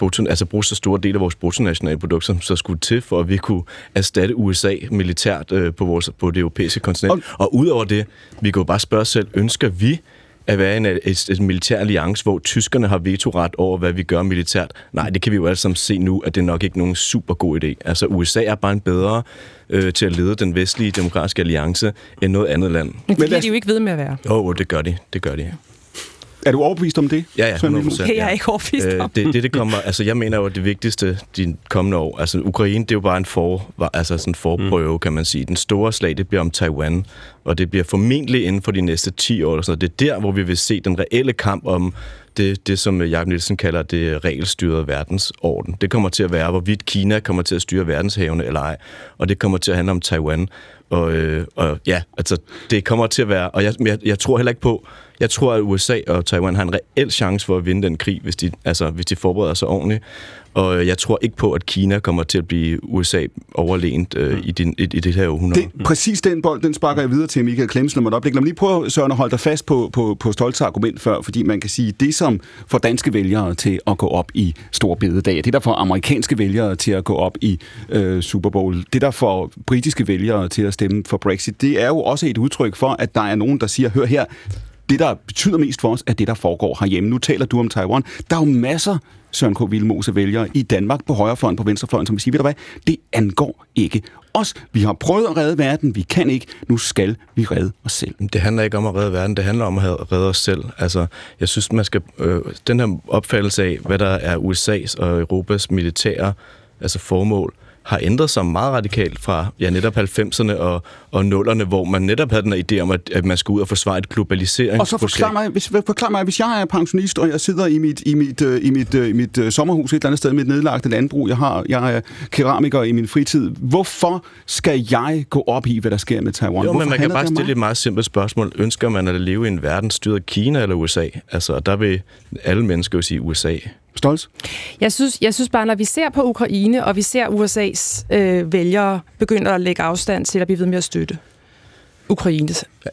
S5: brutto, altså bruge så store del af vores bruttonationalprodukt, som så skulle til, for at vi kunne erstatte USA militært øh, på, vores, på det europæiske kontinent. Og, og udover det, vi kan jo bare spørge os selv, ønsker vi at være en, et, et militær alliance, hvor tyskerne har vetoret over, hvad vi gør militært. Nej, det kan vi jo alle sammen se nu, at det er nok ikke nogen super god idé. Altså USA er bare en bedre øh, til at lede den vestlige demokratiske alliance end noget andet land.
S4: Men det bliver de jo ikke ved med at være.
S5: Åh, oh, det gør de. Det gør de.
S1: Er du overbevist om det?
S5: Ja, ja,
S1: Søren Vilmos?
S5: 100%.
S4: Okay, jeg er ikke overbevist
S5: Øh,
S4: om.
S5: det, det, det kommer, altså jeg mener jo, at det vigtigste de kommende år, altså Ukraine, det er jo bare en for, altså sådan en forprøve, mm. kan man sige. Den store slag, det bliver om Taiwan, og det bliver formentlig inden for de næste 10 år. Eller sådan noget. Det er der, hvor vi vil se den reelle kamp om det, det som Jacob Nielsen kalder det regelstyrede verdensorden. Det kommer til at være, hvorvidt Kina kommer til at styre verdenshavene eller ej, og det kommer til at handle om Taiwan. Og, øh, og ja, altså det kommer til at være, og jeg, jeg, jeg tror heller ikke på, jeg tror, at USA og Taiwan har en reel chance for at vinde den krig, hvis de, altså, hvis de forbereder sig ordentligt. Og jeg tror ikke på, at Kina kommer til at blive USA overlænt øh, i, din, i, i det her århundrede.
S1: Det, præcis den bold, den sparker jeg videre til Michael Klemsen om et øjeblik. Lad mig lige prøve, Søren, at holde dig fast på, på, på Stolts argument før, fordi man kan sige, det som får danske vælgere til at gå op i stor bededag, det der får amerikanske vælgere til at gå op i øh, Super Bowl, det der får britiske vælgere til at stemme for Brexit, det er jo også et udtryk for, at der er nogen, der siger, hør her, det, der betyder mest for os, er det, der foregår herhjemme. Nu taler du om Taiwan. Der er jo masser, Søren K. Vilmose vælger i Danmark på højrefløjen, på venstrefløjen, som vi siger, ved du hvad, det angår ikke os. Vi har prøvet at redde verden, vi kan ikke, nu skal vi redde os selv.
S5: Det handler ikke om at redde verden, det handler om at redde os selv. Altså, jeg synes, man skal... Øh, den her opfattelse af, hvad der er USA's og Europas militære altså formål, har ændret sig meget radikalt fra ja, netop 90'erne og, og 0'erne, hvor man netop havde den idé om, at, at man skulle ud og forsvare et globaliseringsprojekt.
S1: Og så forklar mig, hvis, forklar mig, hvis jeg er pensionist, og jeg sidder i mit, i mit, øh, i mit, øh, i mit øh, sommerhus et eller andet sted med et nedlagt landbrug, jeg, har, jeg er keramiker i min fritid, hvorfor skal jeg gå op i, hvad der sker med Taiwan?
S5: Jo,
S1: hvorfor
S5: men man kan bare stille et meget simpelt spørgsmål. Ønsker man at leve i en verden styret af Kina eller USA? Altså, der vil alle mennesker jo sige USA.
S1: Stolz?
S4: Jeg synes, jeg synes bare, når vi ser på Ukraine, og vi ser USA's øh, vælgere begynde at lægge afstand til at blive ved med at støtte Ukraine.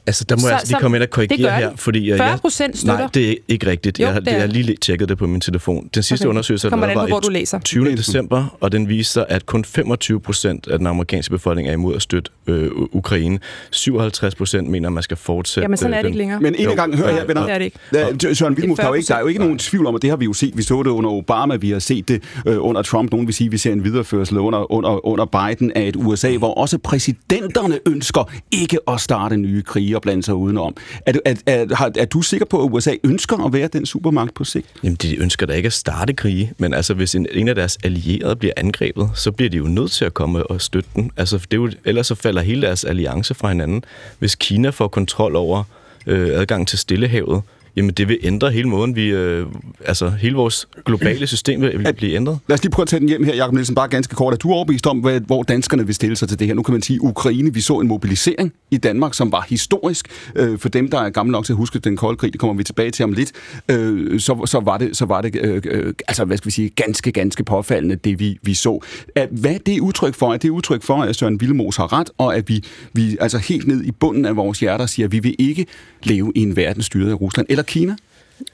S5: Altså, der må
S4: Så-
S5: jeg altså lige komme ind og korrigere her, fordi... øh,
S4: 40% støtter.
S5: Nej, det er ikke rigtigt.
S4: Jo,
S5: jeg, har-
S4: det er
S5: jeg lige tjekket det på min telefon. Den sidste
S4: Okay.
S5: undersøgelse, der var
S4: på, hvor du læser.
S5: 20. december, og den viser, at kun 25 procent af den amerikanske befolkning er imod at støtte øh, Ukraine. 57 procent mener, at man skal fortsætte...
S4: Jamen, sådan er
S5: øh,
S4: det ikke
S5: den-
S4: længere.
S1: Men en gang, hør her,
S5: øh,
S1: venner.
S4: Det er det ikke.
S1: Ja, Søren
S4: er
S1: der, er jo ikke, der er jo ikke
S4: 40%.
S1: nogen tvivl om, og det har vi jo set. Vi så det under Obama, vi har set det øh, under Trump. Nogen vil sige, at vi ser en videreførsel under, under, under Biden af et USA, hvor også præsidenterne ønsker ikke at starte nye krige og blande sig udenom. Er, du- er, er, har- er du sikker på, at USA ønsker at være den supermagt på sigt?
S5: Jamen, de ønsker da ikke at starte krige, men altså, hvis en, en af deres allierede bliver angrebet, så bliver de jo nødt til at komme og støtte den. Altså, det er jo, ellers så falder hele deres alliance fra hinanden. Hvis Kina får kontrol over øh, adgang til Stillehavet, jamen det vil ændre hele måden, vi, øh, altså hele vores globale system vil, vil blive ændret.
S1: Lad os lige prøve at tage den hjem her, Jacob Nielsen, bare ganske kort. Er du overbevist om, hvad, hvor danskerne vil stille sig til det her? Nu kan man sige, Ukraine, vi så en mobilisering i Danmark, som var historisk. Øh, for dem, der er gamle nok til at huske den kolde krig, det kommer vi tilbage til om lidt, øh, så, så var det, så var det øh, øh, altså, hvad skal vi sige, ganske, ganske påfaldende, det vi, vi så. At, hvad er det udtryk for? Er det udtryk for, at Søren Vilmos har ret, og at vi, vi altså helt ned i bunden af vores hjerter siger, at vi vil ikke leve i en verden styret af Rusland eller Kina?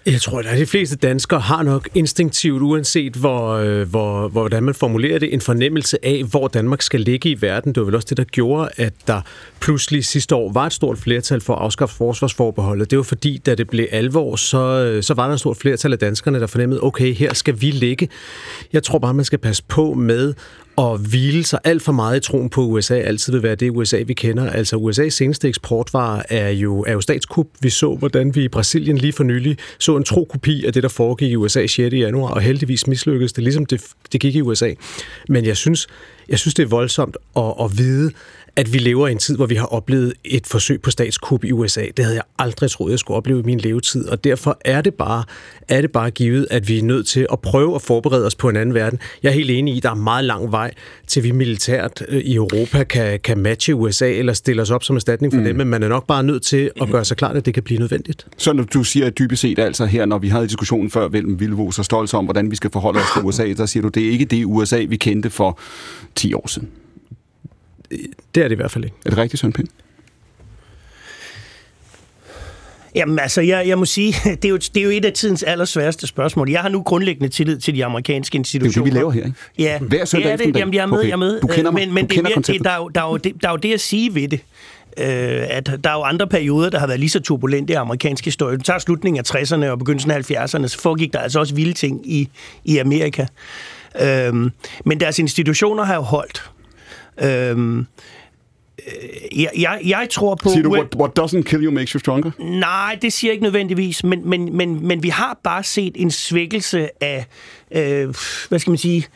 S3: Jeg tror, at de fleste danskere har nok instinktivt, uanset øh, hvor, hvor, hvordan man formulerer det, en fornemmelse af, hvor Danmark skal ligge i verden. Det var vel også det, der gjorde, at der pludselig sidste år var et stort flertal for at afskaffe forsvarsforbeholdet. Det var fordi, da det blev alvor, så, øh, så var der et stort flertal af danskerne, der fornemmede, okay, her skal vi ligge. Jeg tror bare, man skal passe på med at hvile sig alt for meget i troen på, USA altid vil være det USA, vi kender. Altså USA's seneste eksportvarer er jo, er jo statskup. Vi så, hvordan vi i Brasilien lige for nylig så en tro kopi af det, der foregik i USA 6. januar, og heldigvis mislykkedes det, ligesom det, det gik i USA. Men jeg synes, jeg synes, det er voldsomt at, at vide, at vi lever i en tid, hvor vi har oplevet et forsøg på statskup i USA. Det havde jeg aldrig troet, jeg skulle opleve i min levetid, og derfor er det bare, er det bare givet, at vi er nødt til at prøve at forberede os på en anden verden. Jeg er helt enig i, at der er meget lang vej til vi militært øh, i Europa kan, kan matche USA eller stille os op som erstatning for mm. dem, men man er nok bare nødt til at gøre sig klart, at det kan blive nødvendigt.
S1: Så når du siger dybest set altså her, når vi havde diskussionen før mellem Vilvos og Stolz om, hvordan vi skal forholde os til USA, der siger du, det er ikke det USA, vi kendte for 10 år siden.
S3: Det er det i hvert fald ikke.
S1: Er det rigtigt, Søren Pind?
S2: Jamen altså, jeg, jeg må sige, det er, jo, det er jo et af tidens allersværeste spørgsmål. Jeg har nu grundlæggende tillid til de amerikanske institutioner.
S1: Det er jo det, vi laver her, ikke?
S2: Ja,
S1: Hver søndag
S2: det er det. Jamen, jeg er med,
S1: okay.
S2: jeg er med.
S1: Du kender mig.
S2: Men, men
S1: du
S2: det,
S1: kender
S2: er det, der, er jo, der, er jo, det, der er jo det at sige ved det. Øh, at der er jo andre perioder, der har været lige så turbulente i amerikansk historie. Du tager slutningen af 60'erne og begyndelsen af 70'erne, så foregik der altså også vilde ting i, i Amerika. Øhm, men deres institutioner har jo holdt. Øhm, øh, jeg, jeg, jeg tror på...
S1: Siger du, what, what doesn't kill you makes you stronger?
S2: Nej, det siger jeg ikke nødvendigvis, men, men, men, men vi har bare set en svækkelse af, øh, hvad skal man sige,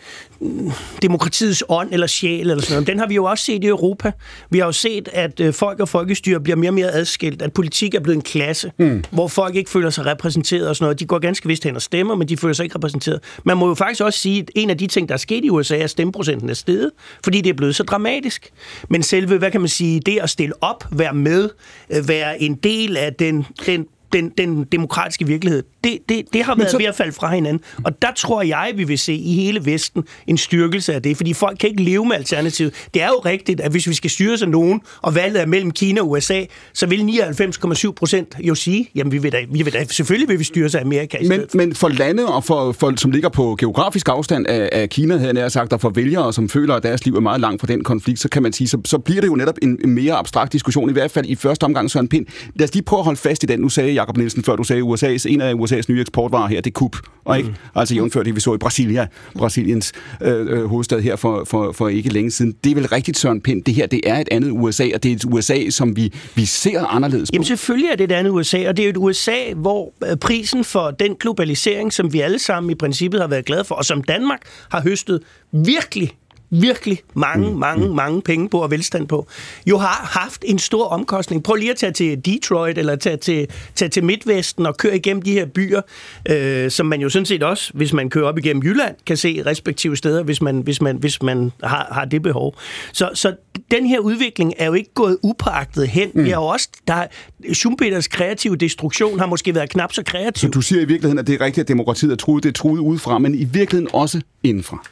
S2: demokratiets ånd eller sjæl eller sådan noget. Den har vi jo også set i Europa. Vi har jo set, at øh, folk og folkestyre bliver mere og mere adskilt, at politik er blevet en klasse, mm. hvor folk ikke føler sig repræsenteret og sådan noget. De går ganske vist hen og stemmer, men de føler sig ikke repræsenteret. Man må jo faktisk også sige, at en af de ting, der er sket i USA, er, at stemmeprocenten er steget, fordi det er blevet så dramatisk. Men selve, hvad kan man sige, det at stille op, være med, øh, være en del af den, den den, den demokratiske virkelighed, det, det, det har været så... ved at falde fra hinanden. Og der tror jeg, vi vil se i hele Vesten en styrkelse af det, fordi folk kan ikke leve med alternativet. Det er jo rigtigt, at hvis vi skal styre sig nogen, og valget er mellem Kina og USA, så vil 99,7 procent jo sige, jamen vi vil da, vi vil da, selvfølgelig vil vi styre sig af Amerika i
S1: Men,
S2: stedet.
S1: men for lande, og for, for, som ligger på geografisk afstand af, af Kina, havde jeg sagt, og for vælgere, som føler, at deres liv er meget langt fra den konflikt, så kan man sige, så, så bliver det jo netop en, en mere abstrakt diskussion, i hvert fald i første omgang, Søren Pind. Lad os lige prøve at holde fast i den, nu sagde Jacob Nielsen, før du sagde USA's, en af USA's nye eksportvarer her, det er kup, og ikke? Altså jævnfør det, vi så i Brasilia, Brasiliens øh, øh, hovedstad her for, for, for ikke længe siden. Det er vel rigtigt, Søren Pind, det her, det er et andet USA, og det er et USA, som vi, vi ser anderledes på.
S2: Jamen selvfølgelig er det et andet USA, og det er et USA, hvor øh, prisen for den globalisering, som vi alle sammen i princippet har været glade for, og som Danmark har høstet virkelig virkelig mange, mange, mange penge på og velstand på, jo har haft en stor omkostning. Prøv lige at tage til Detroit eller tage til, tage til Midtvesten og køre igennem de her byer, øh, som man jo sådan set også, hvis man kører op igennem Jylland, kan se respektive steder, hvis man, hvis man, hvis man har, har det behov. Så, så den her udvikling er jo ikke gået upåagtet hen. Mm. Vi har jo også, der, Schumpeters kreative destruktion har måske været knap så kreativ.
S1: Så du siger i virkeligheden, at det er rigtigt, at demokratiet er truet. Det er truet udefra, men i virkeligheden også indenfra.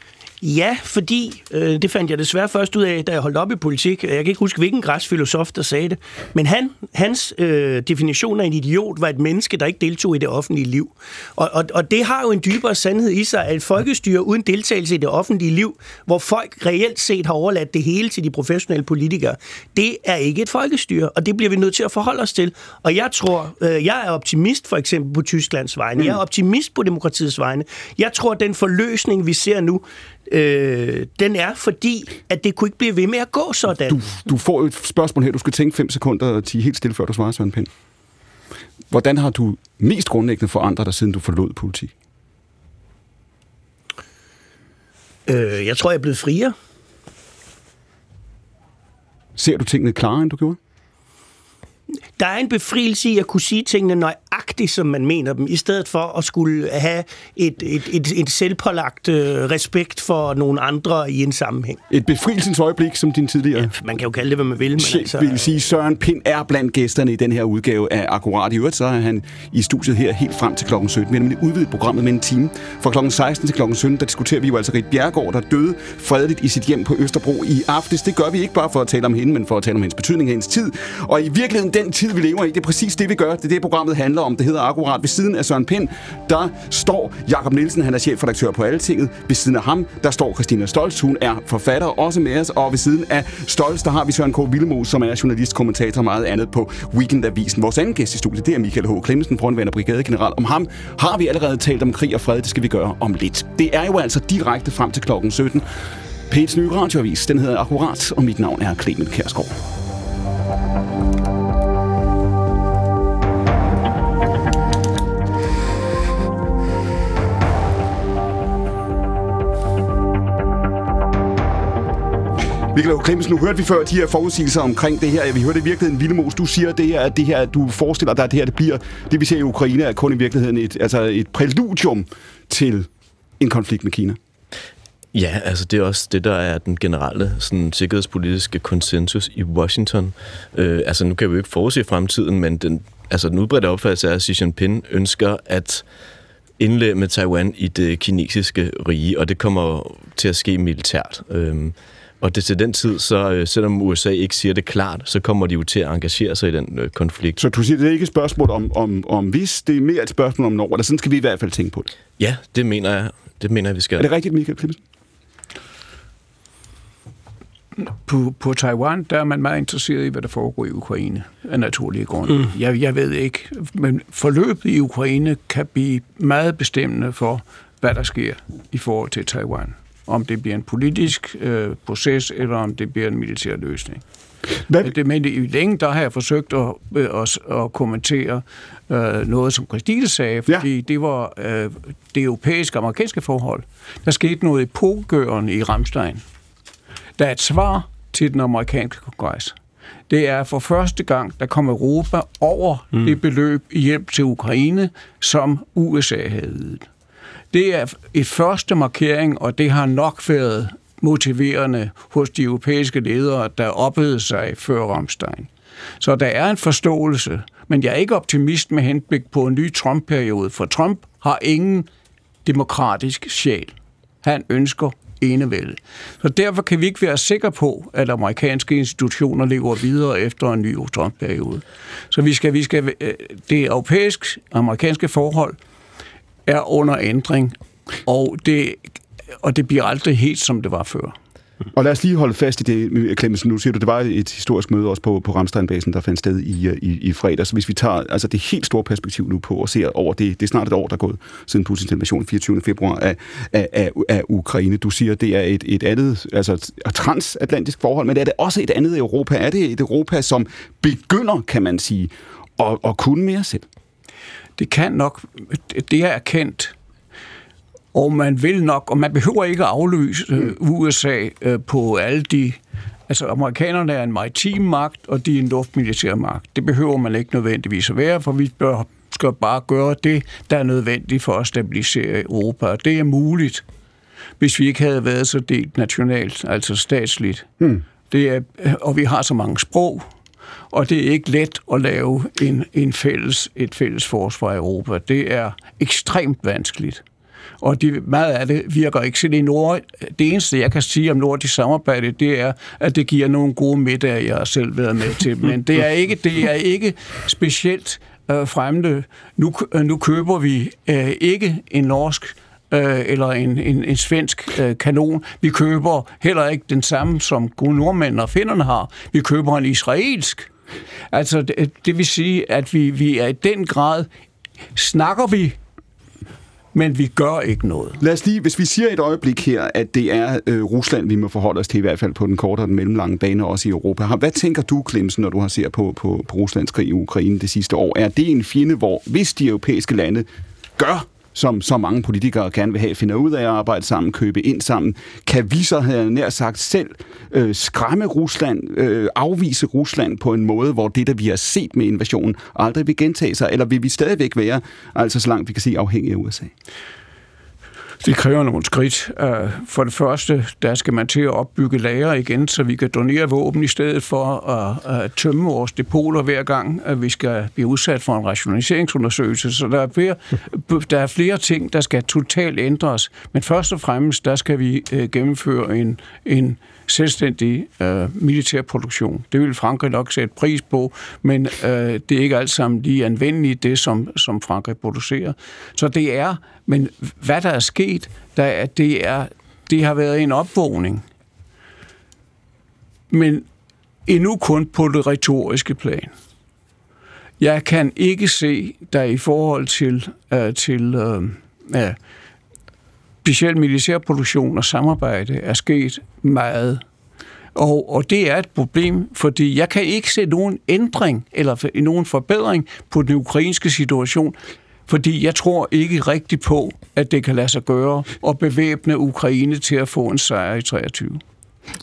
S2: Ja, fordi, øh, det fandt jeg desværre først ud af, da jeg holdt op i politik. Jeg kan ikke huske, hvilken græsfilosof, der sagde det. Men han, hans øh, definition af en idiot var et menneske, der ikke deltog i det offentlige liv. Og, og, og det har jo en dybere sandhed i sig, at folkestyre uden deltagelse i det offentlige liv, hvor folk reelt set har overladt det hele til de professionelle politikere, det er ikke et folkestyre, og det bliver vi nødt til at forholde os til. Og jeg tror, øh, jeg er optimist for eksempel på Tysklands vegne. Jeg er optimist på demokratiets vegne. Jeg tror, at den forløsning, vi ser nu, øh, den er, fordi at det kunne ikke blive ved med at gå sådan.
S1: Du, du får et spørgsmål her, du skal tænke 5 sekunder og 10 helt stille, før du svarer, Søren Pind. Hvordan har du mest grundlæggende forandret dig, siden du forlod politik?
S2: Øh, jeg tror, jeg er blevet friere.
S1: Ser du tingene klarere, end du gjorde?
S2: Der er en befrielse i at kunne sige tingene nøjagtigt, som man mener dem, i stedet for at skulle have et, et, et, et selvpålagt øh, respekt for nogle andre i en sammenhæng.
S1: Et befrielsens øjeblik, som din tidligere
S2: Ja, man kan jo kalde det, hvad man vil, men
S1: chef
S2: altså...
S1: vil sige, Søren Pind er blandt gæsterne i den her udgave af Akkurat. I øvrigt så er han i studiet her helt frem til klokken 17. Vi har nemlig udvidet programmet med en time. Fra klokken 16 til klokken 17, der diskuterer vi jo altså Rit Bjergård, der døde fredeligt i sit hjem på Østerbro i aftes. Det gør vi ikke bare for at tale om hende, men for at tale om hendes betydning hendes tid. Og i virkeligheden den tid, vi lever i, det er præcis det, vi gør. Det er det, programmet handler om. Det hedder Akkurat. Ved siden af Søren Pind, der står Jakob Nielsen, han er chefredaktør på Altinget. Ved siden af ham, der står Christina Stolz, hun er forfatter også med os. Og ved siden af Stolz, der har vi Søren K. Villemo, som er journalist, kommentator og meget andet på Weekendavisen. Vores anden gæst i studiet, det er Michael H. Clemmensen, og brigadegeneral. Om ham har vi allerede talt om krig og fred. Det skal vi gøre om lidt. Det er jo altså direkte frem til klokken 17. Pets nye radioavis, den hedder Akkurat, og mit navn er Clemen Kærsgaard. Michael Clemens, nu hørte vi før de her forudsigelser omkring det her. Vi hørte i virkeligheden Vildemos. Du siger det her, at det her, du forestiller dig, at det her det bliver, det vi ser i Ukraine, er kun i virkeligheden et, altså et præludium til en konflikt med Kina.
S5: Ja, altså det er også det, der er den generelle sådan, sikkerhedspolitiske konsensus i Washington. Øh, altså nu kan vi jo ikke forudse fremtiden, men den, altså, den udbredte opfattelse er, at Xi Jinping ønsker at indlemme Taiwan i det kinesiske rige, og det kommer til at ske militært. Øh, og det til den tid, så øh, selvom USA ikke siger det klart, så kommer de jo til at engagere sig i den øh, konflikt.
S1: Så du siger, det er ikke et spørgsmål om, om, om hvis, det er mere et spørgsmål om når, eller sådan skal vi i hvert fald tænke på det.
S5: Ja, det mener jeg, det mener jeg vi skal.
S1: Er det rigtigt, Michael Clemens?
S7: På, på Taiwan, der er man meget interesseret i, hvad der foregår i Ukraine, af naturlige grunde. Mm. Jeg, jeg ved ikke, men forløbet i Ukraine kan blive meget bestemmende for, hvad der sker i forhold til Taiwan om det bliver en politisk øh, proces, eller om det bliver en militær løsning. Hvad? Det, men i længe, der har jeg forsøgt at, øh, at, at kommentere øh, noget, som Christine sagde, fordi ja. det var øh, det europæiske amerikanske forhold. Der skete noget i pogørende i Ramstein. Der er et svar til den amerikanske kongres. Det er for første gang, der kommer Europa over mm. det beløb i hjælp til Ukraine, som USA havde ydet. Det er et første markering, og det har nok været motiverende hos de europæiske ledere, der oppede sig før Ramstein. Så der er en forståelse, men jeg er ikke optimist med henblik på en ny Trump-periode, for Trump har ingen demokratisk sjæl. Han ønsker enevælde. Så derfor kan vi ikke være sikre på, at amerikanske institutioner lever videre efter en ny Trump-periode. Så vi skal, vi skal, øh, det europæisk-amerikanske forhold er under ændring, og det, og det bliver aldrig helt, som det var før.
S1: Og lad os lige holde fast i det, Clemmensen. Nu siger du, det var et historisk møde også på, på Ramsteinbasen, der fandt sted i, øh, i, i fredag. Så hvis vi tager altså det helt store perspektiv nu på og ser over det, det er snart et år, der er gået siden Putins invasion 24. februar af, af, af, af Ukraine. Du siger, det er et, et andet, altså et transatlantisk forhold, men er det også et andet Europa? Er det et Europa, som begynder, kan man sige, at, at kunne mere selv?
S7: Det kan nok, det er erkendt, og man vil nok, og man behøver ikke at aflyse mm. USA øh, på alle de Altså, amerikanerne er en maritim magt, og de er en luftmilitær magt. Det behøver man ikke nødvendigvis at være, for vi bør, skal bare gøre det, der er nødvendigt for at stabilisere Europa. Og det er muligt, hvis vi ikke havde været så delt nationalt, altså statsligt. Mm. Det er, og vi har så mange sprog, og det er ikke let at lave en, en fælles, et fælles forsvar i Europa. Det er ekstremt vanskeligt. Og det, meget af det virker ikke. Så det, nord, det eneste, jeg kan sige om nordisk samarbejde, det er, at det giver nogle gode middag, jeg har selv været med til. Men det er ikke, det er ikke specielt øh, fremmende. Nu, øh, nu køber vi øh, ikke en norsk øh, eller en, en, en svensk øh, kanon. Vi køber heller ikke den samme, som nordmænd og finnerne har. Vi køber en israelsk. Altså, det, det vil sige, at vi, vi er i den grad, snakker vi men vi gør ikke noget.
S1: Lad os lige, hvis vi siger et øjeblik her, at det er øh, Rusland, vi må forholde os til, i hvert fald på den korte og den mellemlange bane, også i Europa. Hvad tænker du, Klemsen, når du har set på, på, på Ruslands krig i Ukraine det sidste år? Er det en fjende, hvor hvis de europæiske lande gør som så mange politikere gerne vil have, finder ud af at arbejde sammen, købe ind sammen. Kan vi så, have nær sagt, selv øh, skræmme Rusland, øh, afvise Rusland på en måde, hvor det, der vi har set med invasionen, aldrig vil gentage sig, eller vil vi stadigvæk være, altså så langt vi kan se, afhængige af USA?
S7: Det kræver nogle skridt. Øh, for det første, der skal man til at opbygge lager igen, så vi kan donere våben i stedet for at, tømme vores depoter hver gang, at vi skal blive udsat for en rationaliseringsundersøgelse. Så der er flere, der er flere ting, der skal totalt ændres. Men først og fremmest, der skal vi øh, gennemføre en, en selvstændig øh, militær produktion. Det vil Frankrig nok sætte pris på, men øh, det er ikke alt sammen lige anvendeligt, det som, som Frankrig producerer. Så det er, men hvad der er sket, der er, det, er, det har været en opvågning. Men endnu kun på det retoriske plan. Jeg kan ikke se, der i forhold til, øh, til øh, specielt militærproduktion og samarbejde er sket meget. Og, og det er et problem, fordi jeg kan ikke se nogen ændring eller nogen forbedring på den ukrainske situation, fordi jeg tror ikke rigtigt på, at det kan lade sig gøre at bevæbne Ukraine til at få en sejr i 23.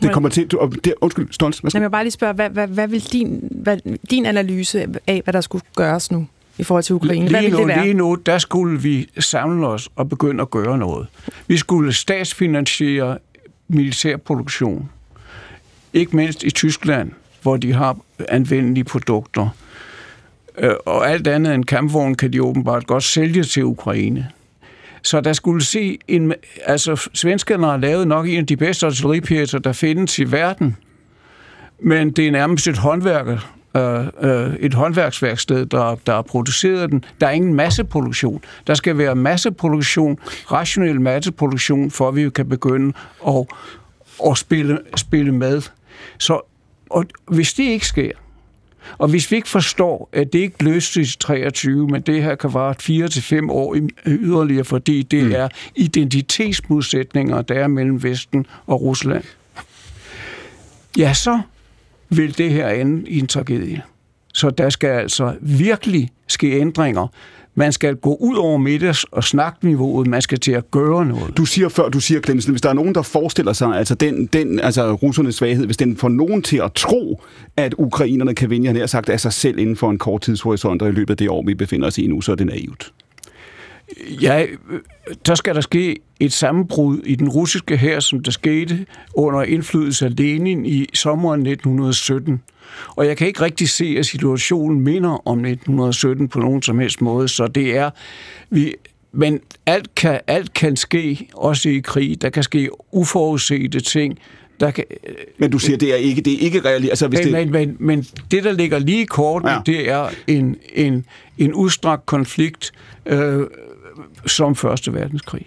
S1: Det kommer til... Du, det, undskyld, Stolz.
S4: Jeg vil bare lige spørge, hvad, hvad, hvad vil din, hvad, din analyse af, hvad der skulle gøres nu i forhold til Ukraine, hvad
S7: lige nu,
S4: det være?
S7: Lige nu, der skulle vi samle os og begynde at gøre noget. Vi skulle statsfinansiere militærproduktion. Ikke mindst i Tyskland, hvor de har anvendelige produkter. Øh, Og alt andet end kampvogn kan de åbenbart godt sælge til Ukraine. Så der skulle se en... Altså, svenskerne har lavet nok en af de bedste artilleripjæser, der findes i verden. Men det er nærmest et håndværker, øh, øh, et håndværksværksted, der, der har produceret den. Der er ingen masseproduktion. Der skal være masseproduktion, rationel masseproduktion, for at vi kan begynde at, at spille, spille med. Så og hvis det ikke sker, og hvis vi ikke forstår, at det ikke løses i 23, men det her kan vare 4 til fem år i- yderligere, fordi det mm. er identitetsmodsætninger, der er mellem Vesten og Rusland, ja, så vil det her ende i en tragedie. Så der skal altså virkelig ske ændringer. Man skal gå ud over middags- og snakniveauet. Man skal til at gøre noget.
S1: Du siger før, du siger, Clemsen, hvis der er nogen, der forestiller sig, altså den, den altså russernes svaghed, hvis den får nogen til at tro, at ukrainerne kan vinde, jeg har sagt, af sig selv inden for en kort tidshorisont, og i løbet af det år, vi befinder os i nu, så er det naivt.
S7: Ja, øh, så skal der ske et sammenbrud i den russiske hær, som der skete under indflydelse af Lenin i sommeren 1917. Og jeg kan ikke rigtig se, at situationen minder om 1917 på nogen som helst måde, så det er... Vi, men alt kan, alt kan ske, også i krig. Der kan ske uforudsete ting. Der kan,
S1: Men du siger, det er ikke, det er ikke realistisk. Altså, hvis
S7: men,
S1: det,
S7: men, men, men det, der ligger lige
S1: Ja.
S7: ja. det er en, en, en udstrakt konflikt øh, som Første Verdenskrig.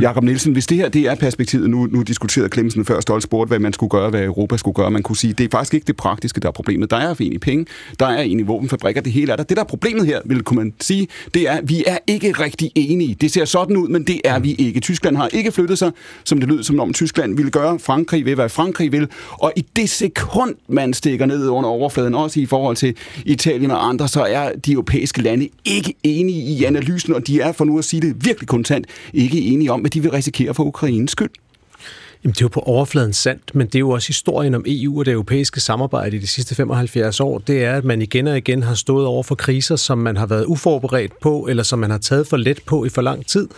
S1: Jakob Nielsen, hvis det her det er perspektivet, nu, nu diskuterede Clemsen før Stolt spurgte, hvad man skulle gøre, hvad Europa skulle gøre, man kunne sige, det er faktisk ikke det praktiske, der er problemet. Der er egentlig penge, der er egentlig våbenfabrikker, det hele er der. Det, der er problemet her, vil kunne man sige, det er, at vi er ikke rigtig enige. Det ser sådan ud, men det er vi ikke. Tyskland har ikke flyttet sig, som det lød som om Tyskland ville gøre. Frankrig vil, hvad Frankrig vil. Og i det sekund, man stikker ned under overfladen, også i forhold til Italien og andre, så er de europæiske lande ikke enige i analysen, og de er, for nu at sige det virkelig kontant, ikke enige om, hvad de vil risikere for Ukraines skyld.
S3: Jamen, det er jo på overfladen sandt, men det er jo også historien om EU og det europæiske samarbejde i de sidste 75 år. Det er, at man igen og igen har stået over for kriser, som man har været uforberedt på, eller som man har taget for let på i for lang tid.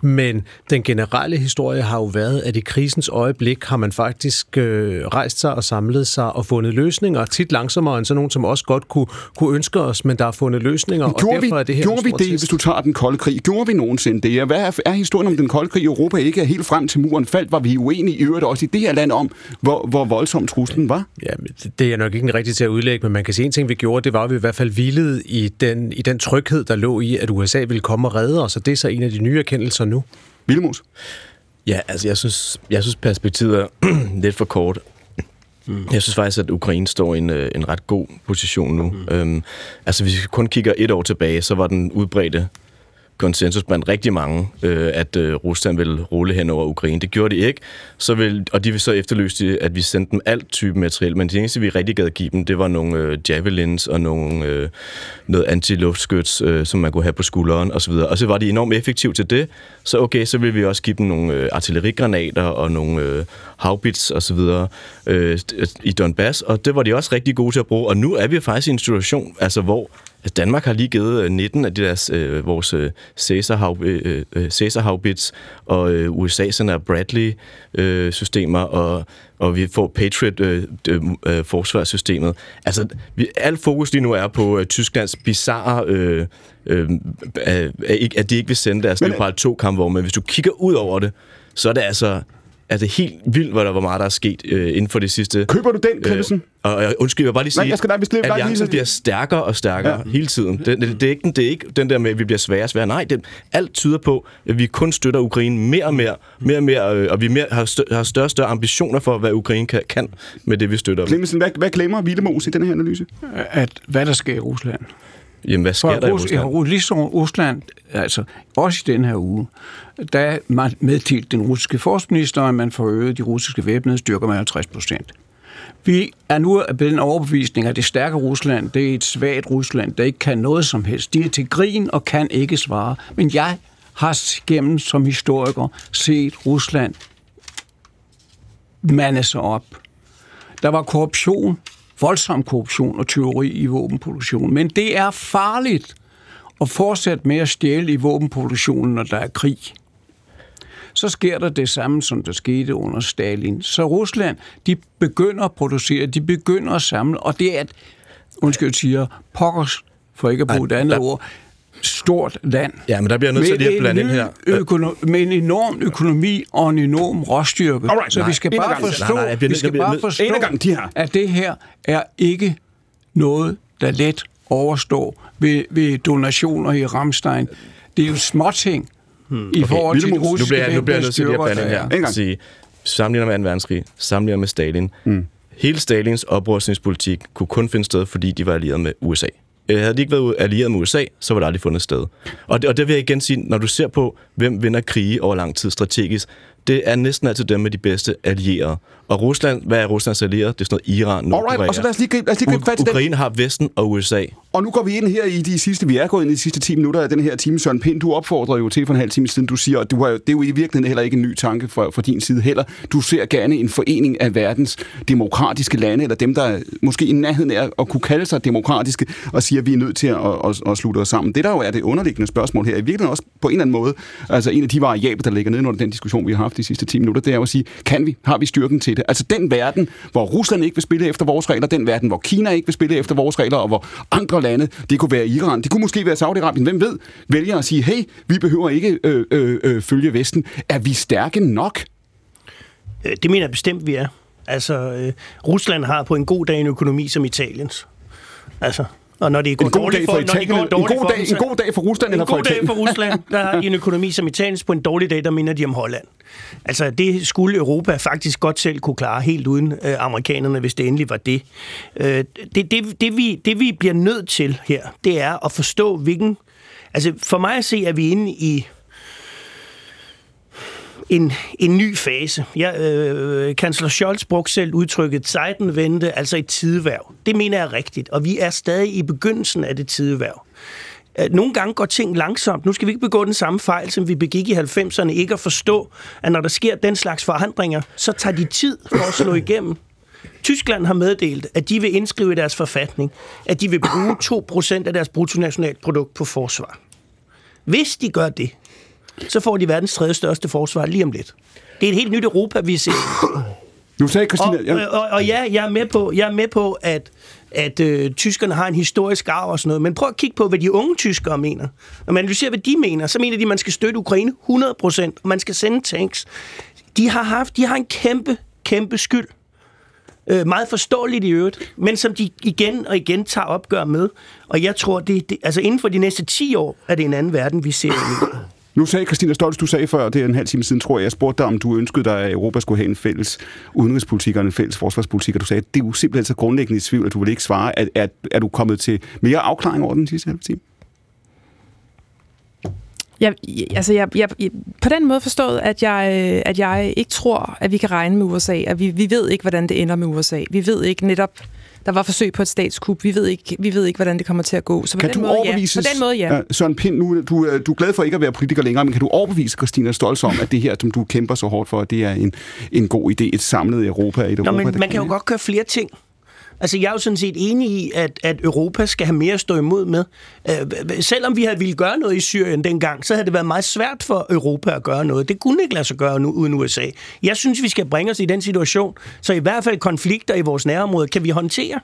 S3: Men den generelle historie har jo været, at i krisens øjeblik har man faktisk øh, rejst sig og samlet sig og fundet løsninger, tit langsommere end sådan nogen, som også godt kunne, kunne ønske os, men der er fundet løsninger, og
S1: Gjorde vi,
S3: derfor er det her
S1: gjorde vi det,
S3: test.
S1: hvis du tager den kolde krig? Gjorde vi nogensinde det? Og Hvad er, er historien om den kolde krig i Europa ikke er helt frem til muren faldt? Var vi uenige i øvrigt også i det her land om, hvor, hvor voldsom truslen var?
S3: Ja, men det- det er jeg nok ikke en rigtig til at udlægge, men man kan sige en ting, vi gjorde, det var, at vi i hvert fald hvilede i den, i den tryghed, der lå i, at USA ville komme og redde os, og det er så en af de nye erkendelser nu.
S1: Vilmos?
S5: Ja, altså jeg synes, jeg synes perspektivet er lidt for kort. Mm. Jeg synes faktisk, at Ukraine står i en, øh, en ret god position nu. Mm. Øhm, altså hvis vi kun kigger et år tilbage, så var den udbredte konsensus blandt rigtig mange, øh, at øh, Rusland ville rulle hen over Ukraine. Det gjorde de ikke, så vil, og de vil så efterlyse, at vi sendte dem alt type materiel, men det eneste, vi rigtig gad give dem, det var nogle øh, javelins og nogle, øh, noget antiluftskyts, øh, som man kunne have på skulderen osv. Og så var de enormt effektive til det, så okay, så vil vi også give dem nogle øh, artillerigranater og nogle øh, haubits osv. Øh, i Donbass, og det var de også rigtig gode til at bruge, og nu er vi faktisk i en situation, altså hvor Danmark har lige givet øh, 19 af de der, øh, vores øh, Caesar-haub- øh, øh, Caesar-haubits, og øh, USA sender Bradley-systemer, og, og vi får Patriot-forsvarssystemet. altså, vi, alt fokus lige nu er på øh, Tysklands bizarre... Øh, øh, at, at de ikke vil sende deres Leopard 2-kampvogne, men hvis du kigger ud over det, så er det altså er det helt vildt, hvor der hvor meget der er sket øh, inden for det sidste...
S1: Køber du den, Clemmensen?
S5: Øh, og, undskyld, jeg vil bare lige sige,
S1: Nej, jeg skal- nej, vi skal- bare lige-
S5: alliancen bliver stærkere og stærkere ja. hele tiden. Det, det, det, er ikke, den- det er ikke den der med, at vi bliver sværere og sværere. Nej, det, alt tyder på, at vi kun støtter Ukraine mere og mere, mere og mere, øh, og vi mere, har, større, har større og større ambitioner for, hvad Ukraine kan, kan med det, vi støtter dem.
S1: Clemmensen, hvad, hvad glemmer Vildemos i den her analyse?
S7: At hvad der sker i Rusland.
S5: Jamen, hvad sker
S7: For
S5: der i
S7: Rus-
S5: Rusland?
S7: i Ligesom Rusland, altså også i den her uge, der man meddelt den russiske forsvarsminister, at man forøgede de russiske væbnede styrker med 50 procent. Vi er nu blevet en overbevisning, at det stærke Rusland, det er et svagt Rusland, der ikke kan noget som helst. De er til grin og kan ikke svare. Men jeg har gennem som historiker set Rusland mande sig op. Der var korruption, voldsom korruption og tyveri i våbenproduktion. Men det er farligt at fortsætte med at stjæle i våbenproduktionen, når der er krig. Så sker der det samme, som der skete under Stalin. Så Rusland, de begynder at producere, de begynder at samle, og det er et, undskyld, siger, pokkers, for ikke at bruge et andet
S5: der-
S7: ord, stort land.
S5: Ja, men der bliver jeg nødt til lige at blande ind her.
S7: Økono- med en enorm økonomi og en enorm råstyrke.
S1: Alright,
S7: så
S1: nej,
S7: vi skal bare forstå,
S5: Nej, nej, bliver
S7: vi skal
S5: bliver
S7: bare forstå
S1: gangen, de her.
S7: at det her er ikke noget, der let overstår ved, ved donationer i Ramstein. Det er jo småting hmm. i forhold til
S1: mus.
S5: Nu
S7: russiske
S5: bliver jeg, nu bliver jeg nødt til at blande her.
S7: er.
S1: En gang.
S5: Sige, sammenligner med 2. verdenskrig, sammenligner med Stalin. Mm. Hele Stalins oprustningspolitik kunne kun finde sted, fordi de var allieret med USA. Øh, Havde de ikke været allieret med USA, så var det aldrig fundet sted. Og det, og det vil jeg igen sige, når du ser på, hvem vinder krige over lang tid strategisk, det er næsten altid dem med de bedste allierede. Og Rusland, hvad er Ruslands allierede? Det er sådan noget Iran, Nordkorea.
S1: Alright, og så lad os lige gribe, lad os lige gribe fat i den.
S5: Ukraine har Vesten og USA.
S1: Og nu går vi ind her i de sidste, vi er gået ind i de sidste 10 minutter af den her time. Søren Pind, du opfordrer jo til for en halv time siden, du siger, at du har, det er jo i virkeligheden heller ikke en ny tanke fra, fra din side heller. Du ser gerne en forening af verdens demokratiske lande, eller dem, der måske i nærheden er at kunne kalde sig demokratiske, og siger, at vi er nødt til at, at, at slutte os sammen. Det der jo er det underliggende spørgsmål her, i virkeligheden også på en eller anden måde, altså en af de variabler, der ligger nede under den diskussion, vi har haft de sidste 10 minutter, det er jo at sige, kan vi, har vi styrken til det? Altså den verden, hvor Rusland ikke vil spille efter vores regler, den verden, hvor Kina ikke vil spille efter vores regler, og hvor andre lande, det kunne være Iran, det kunne måske være Saudi-Arabien, hvem ved, vælger at sige, hey, vi behøver ikke øh, øh, øh, følge Vesten. Er vi stærke nok?
S2: Øh, det mener jeg bestemt, vi er. Altså, øh, Rusland har på en god dag en økonomi som Italiens. Altså, og når det går
S1: En god
S2: dårligt
S1: dag for
S2: når de
S1: Italien,
S2: går
S1: en god
S2: for
S1: dag,
S2: dem,
S1: en god dag for Rusland
S2: en
S1: eller for
S2: god dag for Rusland, der har de en økonomi som Italiens. På en dårlig dag, der minder de om Holland. Altså, det skulle Europa faktisk godt selv kunne klare, helt uden øh, amerikanerne, hvis det endelig var det. Øh, det, det, det, vi, det, vi bliver nødt til her, det er at forstå, hvilken... Altså, for mig at se, at vi inde i en, en ny fase. Ja, øh, kansler Scholz brugte selv udtrykket Zeitenwende, altså et tideværv. Det mener jeg er rigtigt, og vi er stadig i begyndelsen af det tideværv. Øh, nogle gange går ting langsomt. Nu skal vi ikke begå den samme fejl, som vi begik i 90'erne. Ikke at forstå, at når der sker den slags forandringer, så tager de tid for at slå igennem. Tyskland har meddelt, at de vil indskrive i deres forfatning, at de vil bruge 2% af deres bruttonationalprodukt på forsvar. Hvis de gør det, så får de verdens tredje største forsvar lige om lidt. Det er et helt nyt Europa, vi ser.
S1: Nu sagde
S2: Og,
S1: Christina... Ja,
S2: og, og ja, jeg er med på, jeg er med på at, at øh, tyskerne har en historisk arv og sådan noget, men prøv at kigge på, hvad de unge tyskere mener. Når man analyserer, hvad de mener, så mener de, at man skal støtte Ukraine 100%, og man skal sende tanks. De har, haft, de har en kæmpe, kæmpe skyld. Øh, meget forståeligt i øvrigt, men som de igen og igen tager opgør med. Og jeg tror, det, det, altså inden for de næste 10 år, er det en anden verden, vi ser.
S1: Nu sagde Christina Stolz, du sagde før, det er en halv time siden, tror jeg, jeg spurgte dig, om du ønskede dig, at Europa skulle have en fælles udenrigspolitik og en fælles forsvarspolitik, og du sagde, at det er jo simpelthen så grundlæggende i tvivl, at du vil ikke svare. Er, er, er du kommet til mere afklaring over den sidste halve time?
S4: Jeg, altså jeg, jeg, på den måde forstået, at jeg, at jeg ikke tror, at vi kan regne med USA, at vi, vi ved ikke, hvordan det ender med USA. Vi ved ikke netop, der var forsøg på et statskup, vi ved ikke, vi ved ikke hvordan det kommer til at gå. Så på
S1: Kan
S4: den
S1: du
S4: måde,
S1: overbevises?
S4: ja. På den måde, ja.
S1: Søren Pind, nu, du, øh, du er glad for ikke at være politiker længere, men kan du overbevise Christina Stolz om, at det her, som du kæmper så hårdt for, det er en, en god idé, et samlet Europa, et
S2: Nå,
S1: Europa,
S2: men man kan jo godt gøre flere ting. Altså, jeg er jo sådan set enig i, at, at Europa skal have mere at stå imod med. Øh, selvom vi havde ville gøre noget i Syrien dengang, så havde det været meget svært for Europa at gøre noget. Det kunne ikke lade sig gøre nu uden USA. Jeg synes, vi skal bringe os i den situation, så i hvert fald konflikter i vores nærområde kan vi håndtere.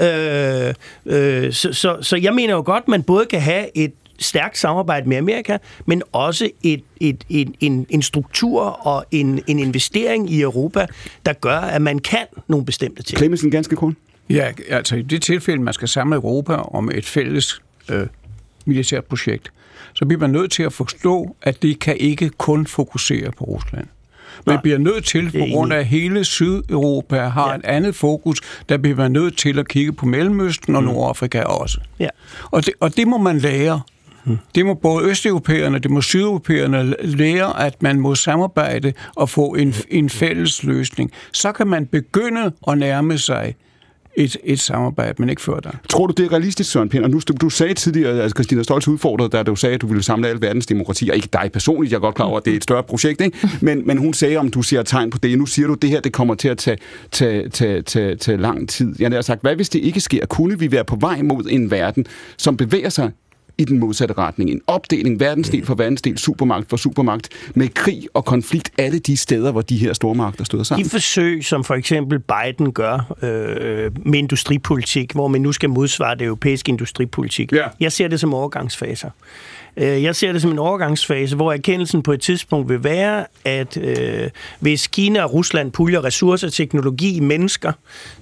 S2: Øh, øh, så, så, så jeg mener jo godt, man både kan have et stærkt samarbejde med Amerika, men også et, et, en, en, en struktur og en, en investering i Europa, der gør, at man kan nogle bestemte ting.
S1: Clemmensen ganske kort.
S7: Ja, altså i det tilfælde, man skal samle Europa om et fælles øh, militært projekt, så bliver man nødt til at forstå, at det kan ikke kun fokusere på Rusland. Man bliver nødt til, på grund af at hele Sydeuropa har ja. et andet fokus, der bliver man nødt til at kigge på Mellemøsten og mm. Nordafrika også.
S2: Ja.
S7: Og, det, og det må man lære. Mm-hmm. Det må både østeuropæerne, det må sydeuropæerne lære, at man må samarbejde og få en, en fælles løsning. Så kan man begynde at nærme sig et, et samarbejde, men ikke før der.
S1: Tror du, det er realistisk, Søren Pind? Og nu, du, du sagde tidligere, at Christina Stolz udfordrede, da du sagde, at du ville samle al verdens demokratier. Ikke dig personligt, jeg er godt klar over, at det er et større projekt, ikke? Men, men hun sagde, om du ser tegn på det. Nu siger du, at det her det kommer til at tage, tage, tage, tage, tage lang tid. Jeg har sagt, hvad hvis det ikke sker? Kunne vi være på vej mod en verden, som bevæger sig i den modsatte retning. En opdeling, verdensdel for verdensdel, supermagt for supermagt, med krig og konflikt alle de steder, hvor de her stormagter stod sammen.
S2: De forsøg, som for eksempel Biden gør øh, med industripolitik, hvor man nu skal modsvare det europæiske industripolitik, ja. jeg ser det som overgangsfaser. Øh, jeg ser det som en overgangsfase, hvor erkendelsen på et tidspunkt vil være, at øh, hvis Kina og Rusland puljer ressourcer, teknologi, mennesker,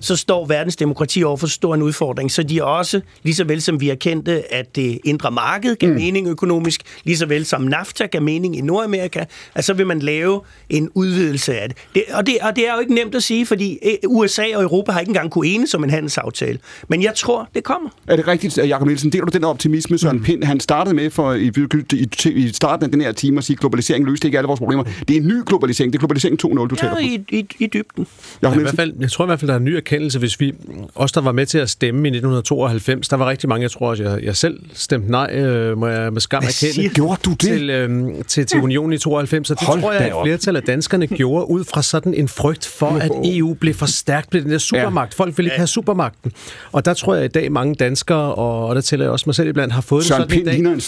S2: så står verdens demokrati over for stor en udfordring. Så de også, lige så vel som vi erkendte, at det indre marked gav mm. mening økonomisk, lige så vel som NAFTA gav mening i Nordamerika, at så vil man lave en udvidelse af det. det, og, det og det er jo ikke nemt at sige, fordi øh, USA og Europa har ikke engang kunne enes om en handelsaftale. Men jeg tror, det kommer.
S1: Er det rigtigt, Jacob Nielsen? Deler du den optimisme, Søren mm. Pind? Han startede med for i, i, i starten af den her time at sige, at globalisering løste ikke alle vores problemer. Det er en ny globalisering. Det er globalisering 2.0, du ja, taler på.
S2: I, i, i dybden.
S3: Ja, i hvert fald, jeg tror i hvert fald, der er en ny erkendelse, hvis vi, os der var med til at stemme i 1992, der var rigtig mange, jeg tror også, jeg, jeg selv stemte nej, øh, må jeg med skam erkende.
S1: Gjorde du det?
S3: Til, øh, til, til unionen i 92, og det Hold tror jeg, at flertal af danskerne gjorde ud fra sådan en frygt for, at EU blev for stærkt, blev den der supermagt. Ja. Folk ville ikke have supermagten. Og der tror jeg i dag, mange danskere, og, og der tæller jeg også mig selv iblandt, har fået
S1: Søren
S3: det sådan
S1: Pind i dag. en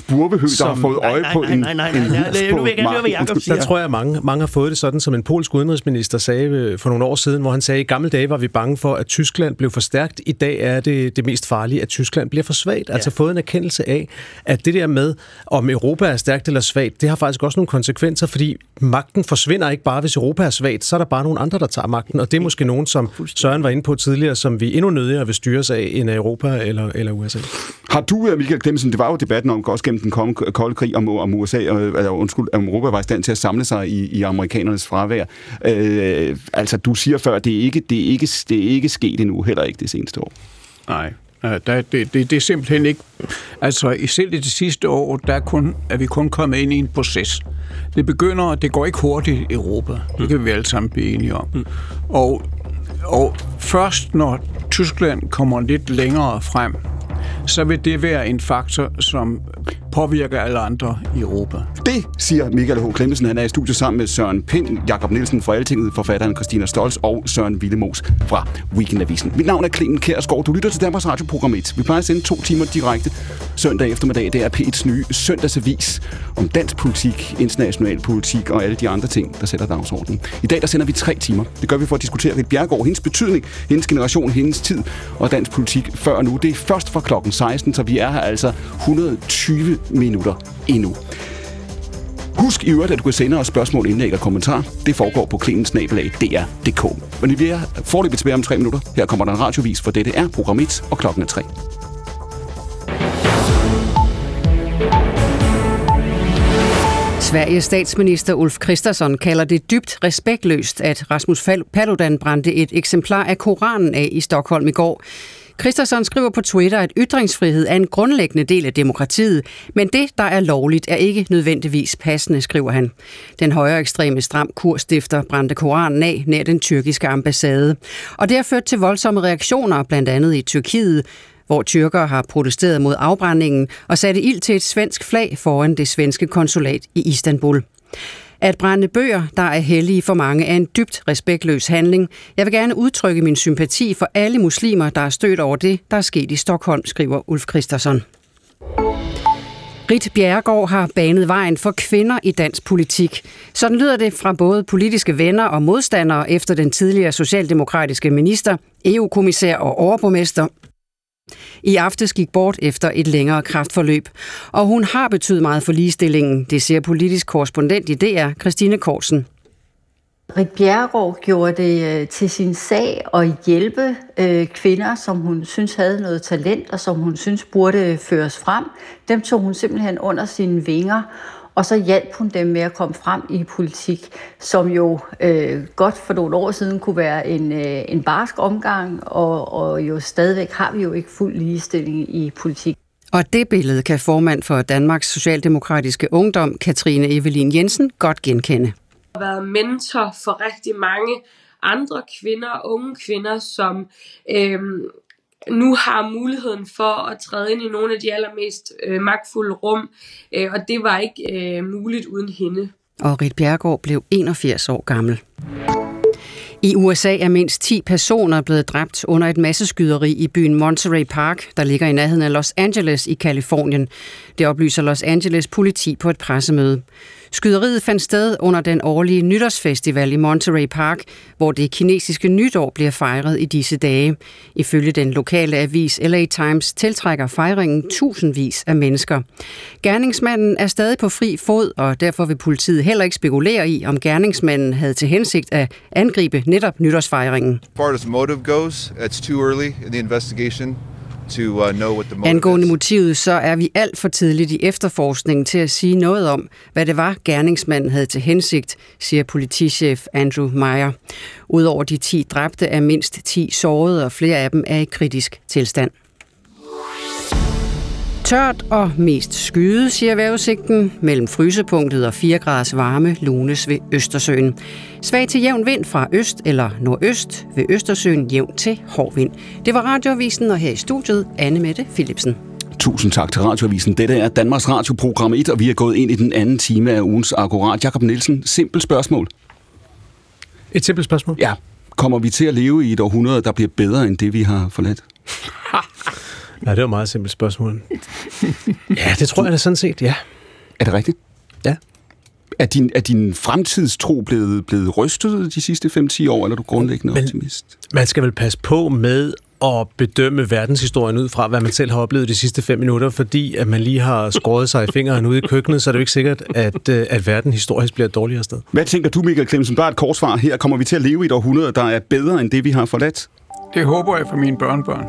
S1: spurvehøg, der har fået øje på en...
S2: Nej, nej, nej, nej, nej. Nu vil jeg gerne høre, hvad Jacob siger.
S3: Der tror jeg, mange, mange har fået det sådan, som en polsk udenrigsminister sagde øh, for nogle år siden, hvor han sagde, at i gamle dage var vi bange for, at Tyskland blev for stærkt. I dag er det det mest farlige, at Tyskland bliver for svagt. Ja. Altså fået en erkendelse af, at det der med, om Europa er stærkt eller svagt, det har faktisk også nogle konsekvenser, fordi magten forsvinder ikke bare, hvis Europa er svagt. Så er der bare nogle andre, der tager magten, og det er måske nogen, som Søren var inde på tidligere, som vi endnu nødigere vil styres af end Europa eller, eller USA.
S1: Har du, øh, Michael Klemmensen, det var jo debatten om, også gennem den kolde krig om, om USA, og, øh, altså, undskyld, om Europa var i stand til at samle sig i, i amerikanernes fravær. Øh, altså, du siger før, det er ikke, det er ikke, det er ikke sket endnu, heller ikke det seneste år.
S7: Nej, der, det, det, det er simpelthen ikke... Altså, i selv i det sidste år, der er, kun, er vi kun kommet ind i en proces. Det begynder, det går ikke hurtigt i Europa. Det kan vi alle sammen blive enige om. Mm. Og, og først når Tyskland kommer lidt længere frem, så vil det være en faktor, som påvirker alle andre i Europa.
S1: Det siger Michael H. Klemmensen. Han er i studiet sammen med Søren Pind, Jakob Nielsen fra Altinget, forfatteren Christina Stolz og Søren Villemos fra Weekendavisen. Mit navn er Clemen Kærsgaard. Du lytter til Danmarks Radioprogram 1. Vi plejer at sende to timer direkte søndag eftermiddag. Det er P1's nye søndagsavis om dansk politik, international politik og alle de andre ting, der sætter dagsordenen. I dag der sender vi tre timer. Det gør vi for at diskutere Rit Bjergård, hendes betydning, hendes generation, hendes tid og dansk politik før nu. Det er først fra klokken 16, så vi er her altså 120 minutter endnu. Husk i øvrigt, at du kan sende os spørgsmål, indlæg og kommentar. Det foregår på klinensnabelag.dr.dk. Men vi er forløbet tilbage om tre minutter. Her kommer der en radiovis, for dette er program 1, og klokken er 3.
S8: Sveriges statsminister Ulf Kristersson kalder det dybt respektløst, at Rasmus Paludan brændte et eksemplar af Koranen af i Stockholm i går. Christensen skriver på Twitter, at ytringsfrihed er en grundlæggende del af demokratiet, men det, der er lovligt, er ikke nødvendigvis passende, skriver han. Den højere ekstreme stram kurstifter brændte Koranen af nær den tyrkiske ambassade. Og det har ført til voldsomme reaktioner, blandt andet i Tyrkiet, hvor tyrkere har protesteret mod afbrændingen og satte ild til et svensk flag foran det svenske konsulat i Istanbul. At brænde bøger, der er hellige for mange, er en dybt respektløs handling. Jeg vil gerne udtrykke min sympati for alle muslimer, der er stødt over det, der er sket i Stockholm, skriver Ulf Christensen. Rit Bjerregaard har banet vejen for kvinder i dansk politik. Sådan lyder det fra både politiske venner og modstandere efter den tidligere socialdemokratiske minister, EU-kommissær og overborgmester i aftes gik bort efter et længere kraftforløb. Og hun har betydet meget for ligestillingen, det siger politisk korrespondent i DR, Christine Korsen.
S9: Rik Bjerregaard gjorde det øh, til sin sag at hjælpe øh, kvinder, som hun synes havde noget talent, og som hun synes burde øh, føres frem. Dem tog hun simpelthen under sine vinger. Og så hjalp hun dem med at komme frem i politik, som jo øh, godt for nogle år siden kunne være en, øh, en barsk omgang, og, og jo stadigvæk har vi jo ikke fuld ligestilling i politik.
S8: Og det billede kan formand for Danmarks Socialdemokratiske Ungdom, Katrine Evelin Jensen, godt genkende.
S10: Jeg har været mentor for rigtig mange andre kvinder, unge kvinder, som øhm, nu har muligheden for at træde ind i nogle af de allermest øh, magtfulde rum, øh, og det var ikke øh, muligt uden hende.
S8: Og Rit Bjergård blev 81 år gammel. I USA er mindst 10 personer blevet dræbt under et masseskyderi i byen Monterey Park, der ligger i nærheden af Los Angeles i Kalifornien. Det oplyser Los Angeles politi på et pressemøde. Skyderiet fandt sted under den årlige nytårsfestival i Monterey Park, hvor det kinesiske nytår bliver fejret i disse dage. Ifølge den lokale avis LA Times tiltrækker fejringen tusindvis af mennesker. Gerningsmanden er stadig på fri fod, og derfor vil politiet heller ikke spekulere i, om gerningsmanden havde til hensigt at angribe netop nytårsfejringen.
S11: As far as motive goes, it's too early in the investigation to uh, know what the motive
S8: Angående motivet, så er vi alt for tidligt i efterforskningen til at sige noget om, hvad det var, gerningsmanden havde til hensigt, siger politichef Andrew Meyer. Udover de 10 dræbte er mindst 10 sårede, og flere af dem er i kritisk tilstand. Tørt og mest skyde, siger vejrudsigten, mellem frysepunktet og 4 graders varme lunes ved Østersøen. Svag til jævn vind fra øst eller nordøst ved Østersøen jævn til hård vind. Det var radioavisen, og her i studiet Anne Mette Philipsen.
S1: Tusind tak til Radioavisen. Dette er Danmarks Radioprogram 1, og vi er gået ind i den anden time af ugens Akkurat. Jakob Nielsen, simpelt spørgsmål.
S3: Et simpelt spørgsmål?
S1: Ja. Kommer vi til at leve i et århundrede, der bliver bedre end det, vi har forladt?
S3: Ja, det var et meget simpelt spørgsmål. Ja, det tror jeg da sådan set, ja.
S1: Er det rigtigt?
S3: Ja.
S1: Er din, er din fremtidstro blevet, blevet rystet de sidste 5-10 år, eller er du grundlæggende
S3: Men-
S1: optimist?
S3: Man skal vel passe på med at bedømme verdenshistorien ud fra, hvad man selv har oplevet de sidste fem minutter, fordi at man lige har skåret sig i fingeren ude i køkkenet, så er det jo ikke sikkert, at, øh, at verden historisk bliver et dårligere sted.
S1: Hvad tænker du, Michael Clemsen? Bare et korsvar her. Kommer vi til at leve i et århundrede, der er bedre end det, vi har forladt?
S7: Det håber jeg for mine børnebørn.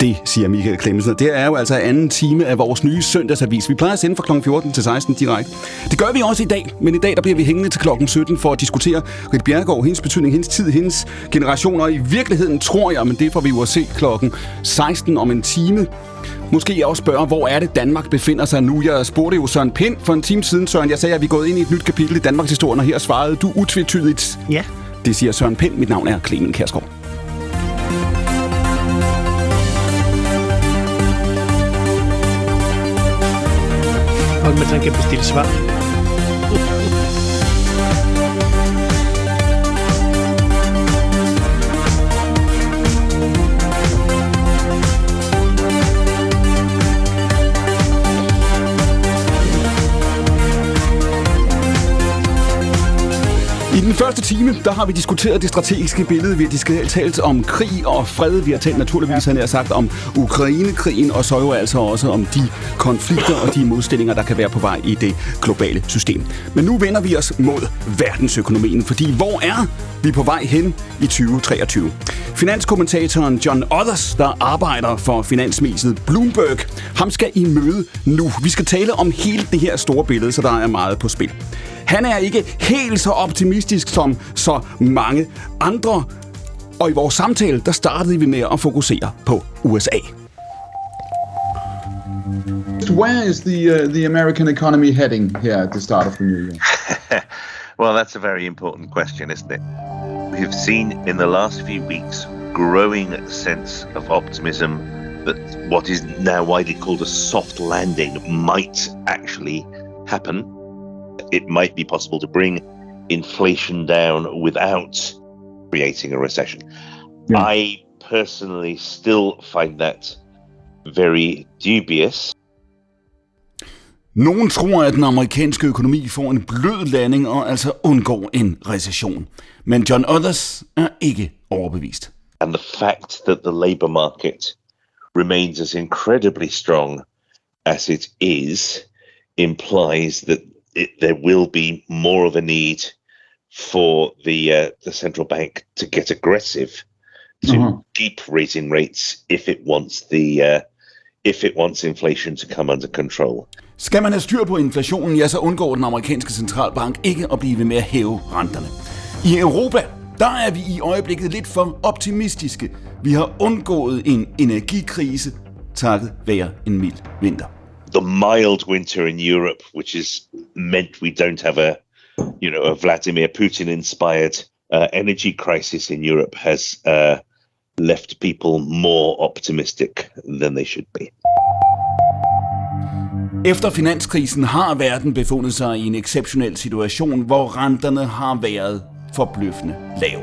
S1: Det siger Michael Clemmensen. Det er jo altså anden time af vores nye søndagsavis. Vi plejer at sende fra kl. 14 til 16 direkte. Det gør vi også i dag, men i dag der bliver vi hængende til klokken 17 for at diskutere Rit Bjerregaard, hendes betydning, hendes tid, hendes generation. Og i virkeligheden tror jeg, men det får vi jo at se klokken 16 om en time. Måske jeg også spørge, hvor er det Danmark befinder sig nu? Jeg spurgte jo Søren Pind for en time siden, Søren. Jeg sagde, at vi er gået ind i et nyt kapitel i Danmarks historie, og her svarede du utvetydigt.
S2: Ja.
S1: Det siger Søren Pind. Mit navn er Clemen Kærsgaard.
S2: Og man sådan kan bestille svar.
S1: I den første time, der har vi diskuteret det strategiske billede. Vi har diskuteret talt om krig og fred. Vi har talt naturligvis, han har sagt, om Ukrainekrigen, og så jo altså også om de konflikter og de modstillinger, der kan være på vej i det globale system. Men nu vender vi os mod verdensøkonomien, fordi hvor er vi på vej hen i 2023? Finanskommentatoren John Others, der arbejder for finansmediet Bloomberg, ham skal I møde nu. Vi skal tale om hele det her store billede, så der er meget på spil. Han er ikke helt så optimistisk som så mange andre. Og i vores samtale, der startede vi med at fokusere på USA.
S12: Where is the uh, the American economy heading here at the start of the new year?
S13: well, that's a very important question, isn't it? We've seen in the last few weeks growing sense of optimism that what is now widely called a soft landing might actually happen. It might be possible to bring inflation down without creating a recession. I personally still find that very dubious.
S1: Nogen tror, at den amerikanske økonomi får en blød landing og altså undgår en recession. Men John Others er ikke overbevist.
S13: And the fact that the labour market remains as incredibly strong as it is implies that it, there will be more of a need for the uh, the central bank to get aggressive to
S12: Uh-huh.
S13: keep raising rates if it wants the uh, if it wants inflation to come under control.
S1: Skal man have styr på inflationen, ja, så undgår den amerikanske centralbank ikke at blive ved med at hæve renterne. I Europa, der er vi i øjeblikket lidt for optimistiske. Vi har undgået en energikrise takket være en mild vinter.
S13: The mild winter in Europe, which is meant we don't have a, you know, a Vladimir Putin-inspired uh, energy crisis in Europe, has uh, left people more optimistic than they should be.
S1: Efter finanskrisen har verden befundet sig i en exceptionel situation, hvor renterne har været forbløffende lave.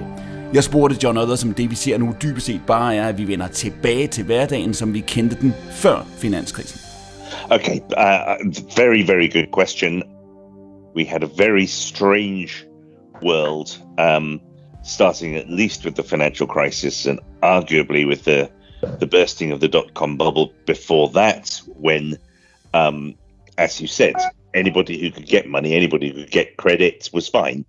S1: Jeg spurgte John Others, som det vi ser nu dybest set bare er, at vi vender tilbage til hverdagen, som vi kendte den før finanskrisen.
S13: Okay, uh, very, very good question. We had a very strange world, um, starting at least with the financial crisis and arguably with the the bursting of the dot com bubble before that, when, um, as you said, anybody who could get money, anybody who could get credit was fine,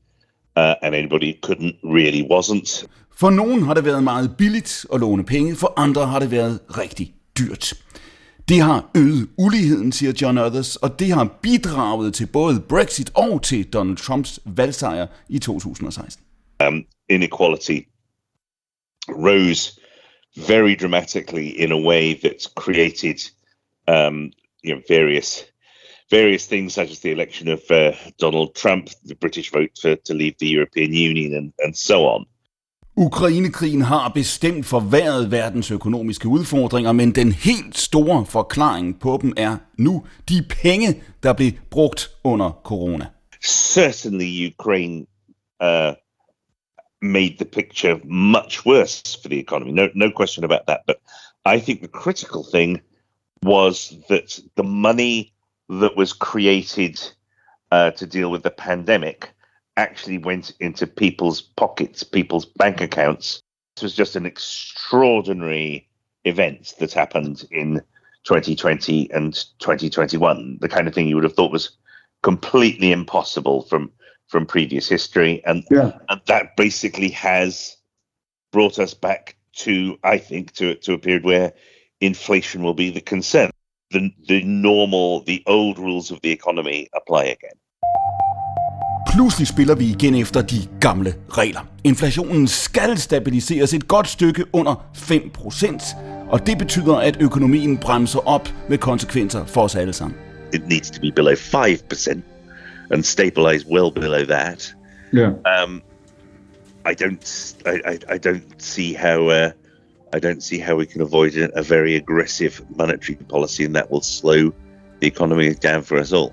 S13: uh, and anybody who couldn't really wasn't.
S1: For nogen har det været meget billigt at låne penge, for andre har det været rigtig dyrt. Det har øget uligheden, siger John Others, og det har bidraget til både Brexit og til Donald Trumps valgsejr i 2016.
S13: Um, inequality rose very dramatically in a way that created um, you know various various things such as the election of uh, Donald Trump, the British vote for, to leave the European Union, and, and so on.
S1: Ukrainekrigen har bestemt forværret verdens økonomiske udfordringer, men den helt store forklaring på dem er nu de penge, der blev brugt under corona.
S13: Certainly, Ukraine uh, made the picture much worse for the economy. No, no question about that. But I think the critical thing was that the money that was created uh, to deal with the pandemic actually went into people's pockets, people's bank accounts. This was just an extraordinary event that happened in 2020 and 2021. The kind of thing you would have thought was completely impossible from from previous history, and,
S12: Yeah.
S13: and that basically has brought us back to, I think, to to a period where inflation will be the concern. The the normal, the old rules of the economy apply again.
S1: Pludselig spiller vi igen efter de gamle regler. Inflationen skal stabiliseres et godt stykke under 5%, og det betyder, at økonomien bremser op med konsekvenser for os alle sammen.
S13: It needs to be below five percent and stabilize well below that.
S12: Yeah.
S13: Um, I don't, I, I, I don't see how, uh, I don't see how we can avoid a, a very aggressive monetary policy, and that will slow the economy down for us all.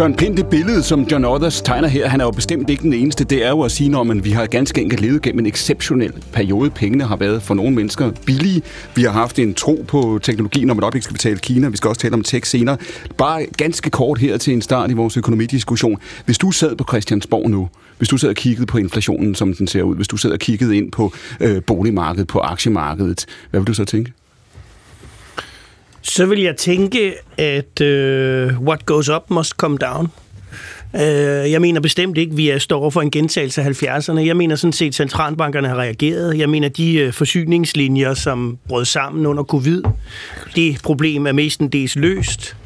S1: Søren Pind, det billede, som John Others tegner her, han er jo bestemt ikke den eneste. Det er jo at sige, at vi har ganske enkelt levet gennem en exceptionel periode. Pengene har været for nogle mennesker billige. Vi har haft en tro på teknologien, om et øjeblik skal betale Kina. Vi skal også tale om tech senere. Bare ganske kort her til en start i vores økonomidiskussion. Hvis du sad på Christiansborg nu, hvis du sad og kiggede på inflationen, som den ser ud, hvis du sad og kiggede ind på øh, boligmarkedet, på aktiemarkedet, hvad vil du så tænke?
S2: Så vil jeg tænke, at uh, what goes up must come down. Uh, jeg mener bestemt ikke, at vi er står for en gentagelse af 70'erne. Jeg mener sådan set, at centralbankerne har reageret. Jeg mener, de uh, forsyningslinjer, som brød sammen under covid, det problem er mestendels løst.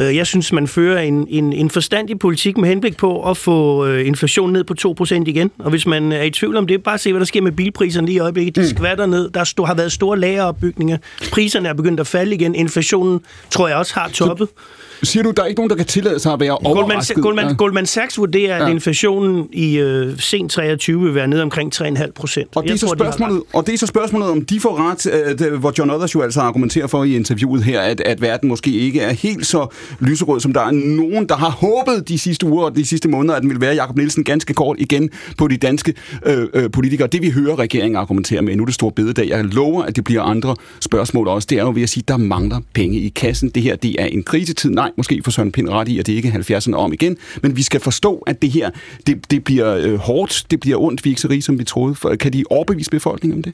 S2: Øh, Jeg synes, man fører en, en, en forstandig politik med henblik på at få øh, inflationen ned på 2% igen. Og hvis man er i tvivl om det, bare se, hvad der sker med bilpriserne lige i øjeblikket. De skvatter ned. Der er stor, har været store lageropbygninger. Priserne er begyndt at falde igen. Inflationen, tror jeg også, har toppet.
S1: Siger du, der er ikke nogen, der kan tillade sig at være
S2: Goldman,
S1: overrasket?
S2: Goldman,
S1: Ja.
S2: Goldman Sachs vurderer, at
S1: Ja.
S2: inflationen i øh, sent 23 vil være nede omkring 3,5 procent.
S1: Og det, er så spørgsmålet, og det er så spørgsmålet, om de får ret, øh, det- hvor John Others jo altså argumenterer for i interviewet her, at, at verden måske ikke er helt så lyserød, som der er nogen, der har håbet de sidste uger og de sidste måneder, at den vil være Jacob Nielsen ganske kort igen på de danske øh, øh, politikere. Det vi hører regeringen argumentere med, nu er det store bededag, jeg lover, at det bliver andre spørgsmål også, det er jo ved at sige, at der mangler penge i kassen. Det her, det er en krisetid. Nej, måske for Søren Pind ret i, at det ikke er 70'erne om igen, men vi skal forstå, at det her, det, det bliver øh, hårdt, det bliver ondt, vi er ikke så rige, som vi troede. For, kan de overbevise befolkningen om det?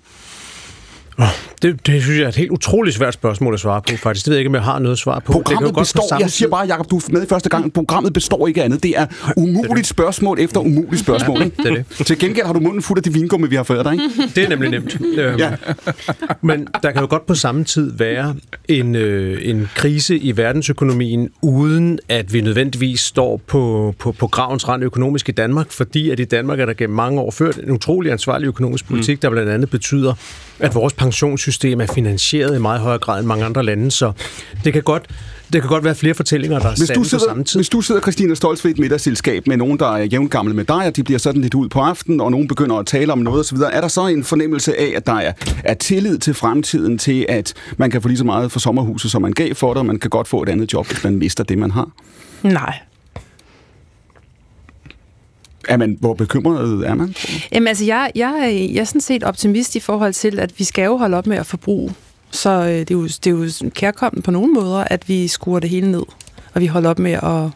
S3: Det, det synes jeg er et helt utroligt svært spørgsmål at svare på, faktisk. Det ved jeg ikke, om jeg har noget svar på.
S1: Programmet
S3: det kan
S1: består, jeg siger bare, Jacob, du er med i første gang, programmet består ikke af andet. Det er umuligt spørgsmål efter umuligt spørgsmål. Ikke?
S3: det er det.
S1: Til gengæld har du munden fuld af det vingummi, vi har fået dig, ikke?
S3: Det er nemlig nemt. Øhm,
S1: Ja.
S3: Men der kan jo godt på samme tid være en, øh, en krise i verdensøkonomien, uden at vi nødvendigvis står på, på, på gravens rand økonomisk i Danmark, fordi at i Danmark er der gennem mange år ført en utrolig ansvarlig økonomisk politik, mm. der blandt andet betyder, at vores pensionssystem er finansieret i meget højere grad end mange andre lande, så det kan godt, det kan godt være flere fortællinger, der er
S1: Hvis du,
S3: på
S1: sidder,
S3: samme tid.
S1: hvis du sidder, Christina Stolz, ved et middagsselskab med nogen, der er jævngamle med dig, og de bliver sådan lidt ud på aftenen, og nogen begynder at tale om noget osv., er der så en fornemmelse af, at der er, er tillid til fremtiden, til at man kan få lige så meget for sommerhuset, som man gav for det, og man kan godt få et andet job, hvis man mister det, man har?
S4: Nej.
S1: Er man, hvor bekymret er man?
S4: Jamen altså, jeg, jeg, er, jeg er sådan set optimist i forhold til, at vi skal jo holde op med at forbruge. Så øh, det, er jo, det er jo kærkommen på nogle måder, at vi skruer det hele ned, og vi holder op med at,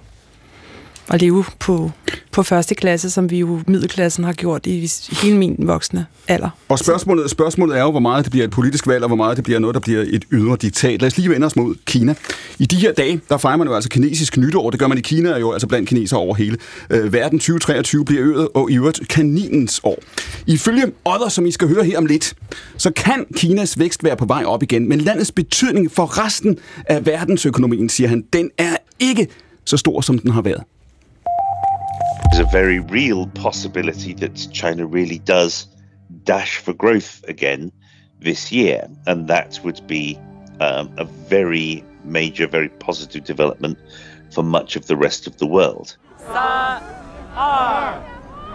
S4: at leve på, på første klasse, som vi jo middelklassen har gjort i hele min voksne alder.
S1: Og spørgsmålet, spørgsmålet er jo, hvor meget det bliver et politisk valg, og hvor meget det bliver noget, der bliver et ydre diktat. Lad os lige vende os mod Kina. I de her dage, der fejrer man jo altså kinesisk nytår. Det gør man i Kina, og jo altså blandt kinesere over hele øh, verden. 2023 bliver øget, og i øvrigt kaninens år. Ifølge Odder, som I skal høre her om lidt, så kan Kinas vækst være på vej op igen, men landets betydning for resten af verdensøkonomien, siger han, den er ikke så stor, som den har været.
S13: There's a very real possibility that China really does dash for growth again this year, and that would be um, a very major, very positive development for much of the rest of the world.
S14: 三、二、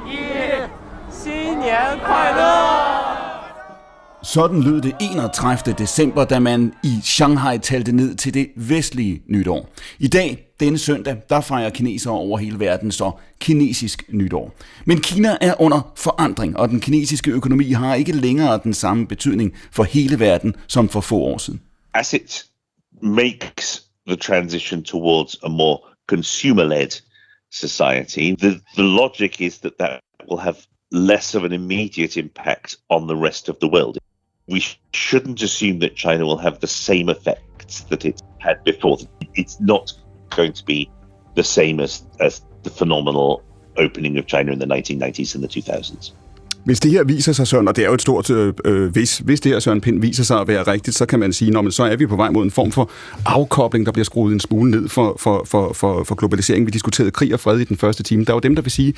S14: 一，新年快乐！
S1: Sådan lød det 31. december, da man i Shanghai talte ned til det vestlige nytår. I dag, denne søndag, der fejrer kinesere over hele verden så kinesisk nytår. Men Kina er under forandring, og den kinesiske økonomi har ikke længere den samme betydning for hele verden som for få år siden.
S13: As it makes the transition towards a more consumer-led society, the, the logic is that that will have less of an immediate impact on the rest of the world. We shouldn't assume that China will have the same effects that it had before. It's not going to be the same as, as the phenomenal opening of China in the 1990s and the 2000s.
S1: Hvis det her viser sig, Søren, og det er jo et stort øh, øh, hvis, hvis det her, Søren Pind, viser sig at være rigtigt, så kan man sige, at så er vi på vej mod en form for afkobling, der bliver skruet en smule ned for, for, for, for, for globalisering. Vi diskuterede krig og fred i den første time. Der er jo dem, der vil sige,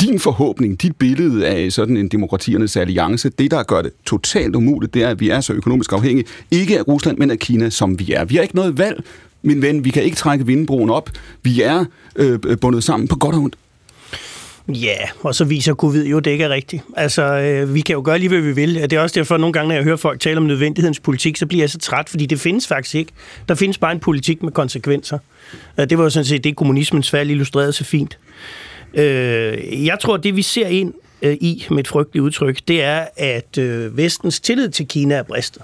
S1: din forhåbning, dit billede af sådan en demokratiernes alliance, det der gør det totalt umuligt, det er, at vi er så økonomisk afhængige, ikke af Rusland, men af Kina, som vi er. Vi har ikke noget valg, min ven. Vi kan ikke trække vindbroen op. Vi er øh, bundet sammen på godt og ondt.
S2: Ja, og så viser covid jo, at det ikke er rigtigt. Altså, øh, vi kan jo gøre lige, hvad vi vil. Det er også derfor, at nogle gange, når jeg hører folk tale om nødvendighedens politik, så bliver jeg så træt, fordi det findes faktisk ikke. Der findes bare en politik med konsekvenser. Øh, det var jo sådan set det, kommunismens fald illustrerede så fint. Øh, jeg tror, det vi ser ind øh, i med et frygteligt udtryk, det er, at øh, vestens tillid til Kina er bristet.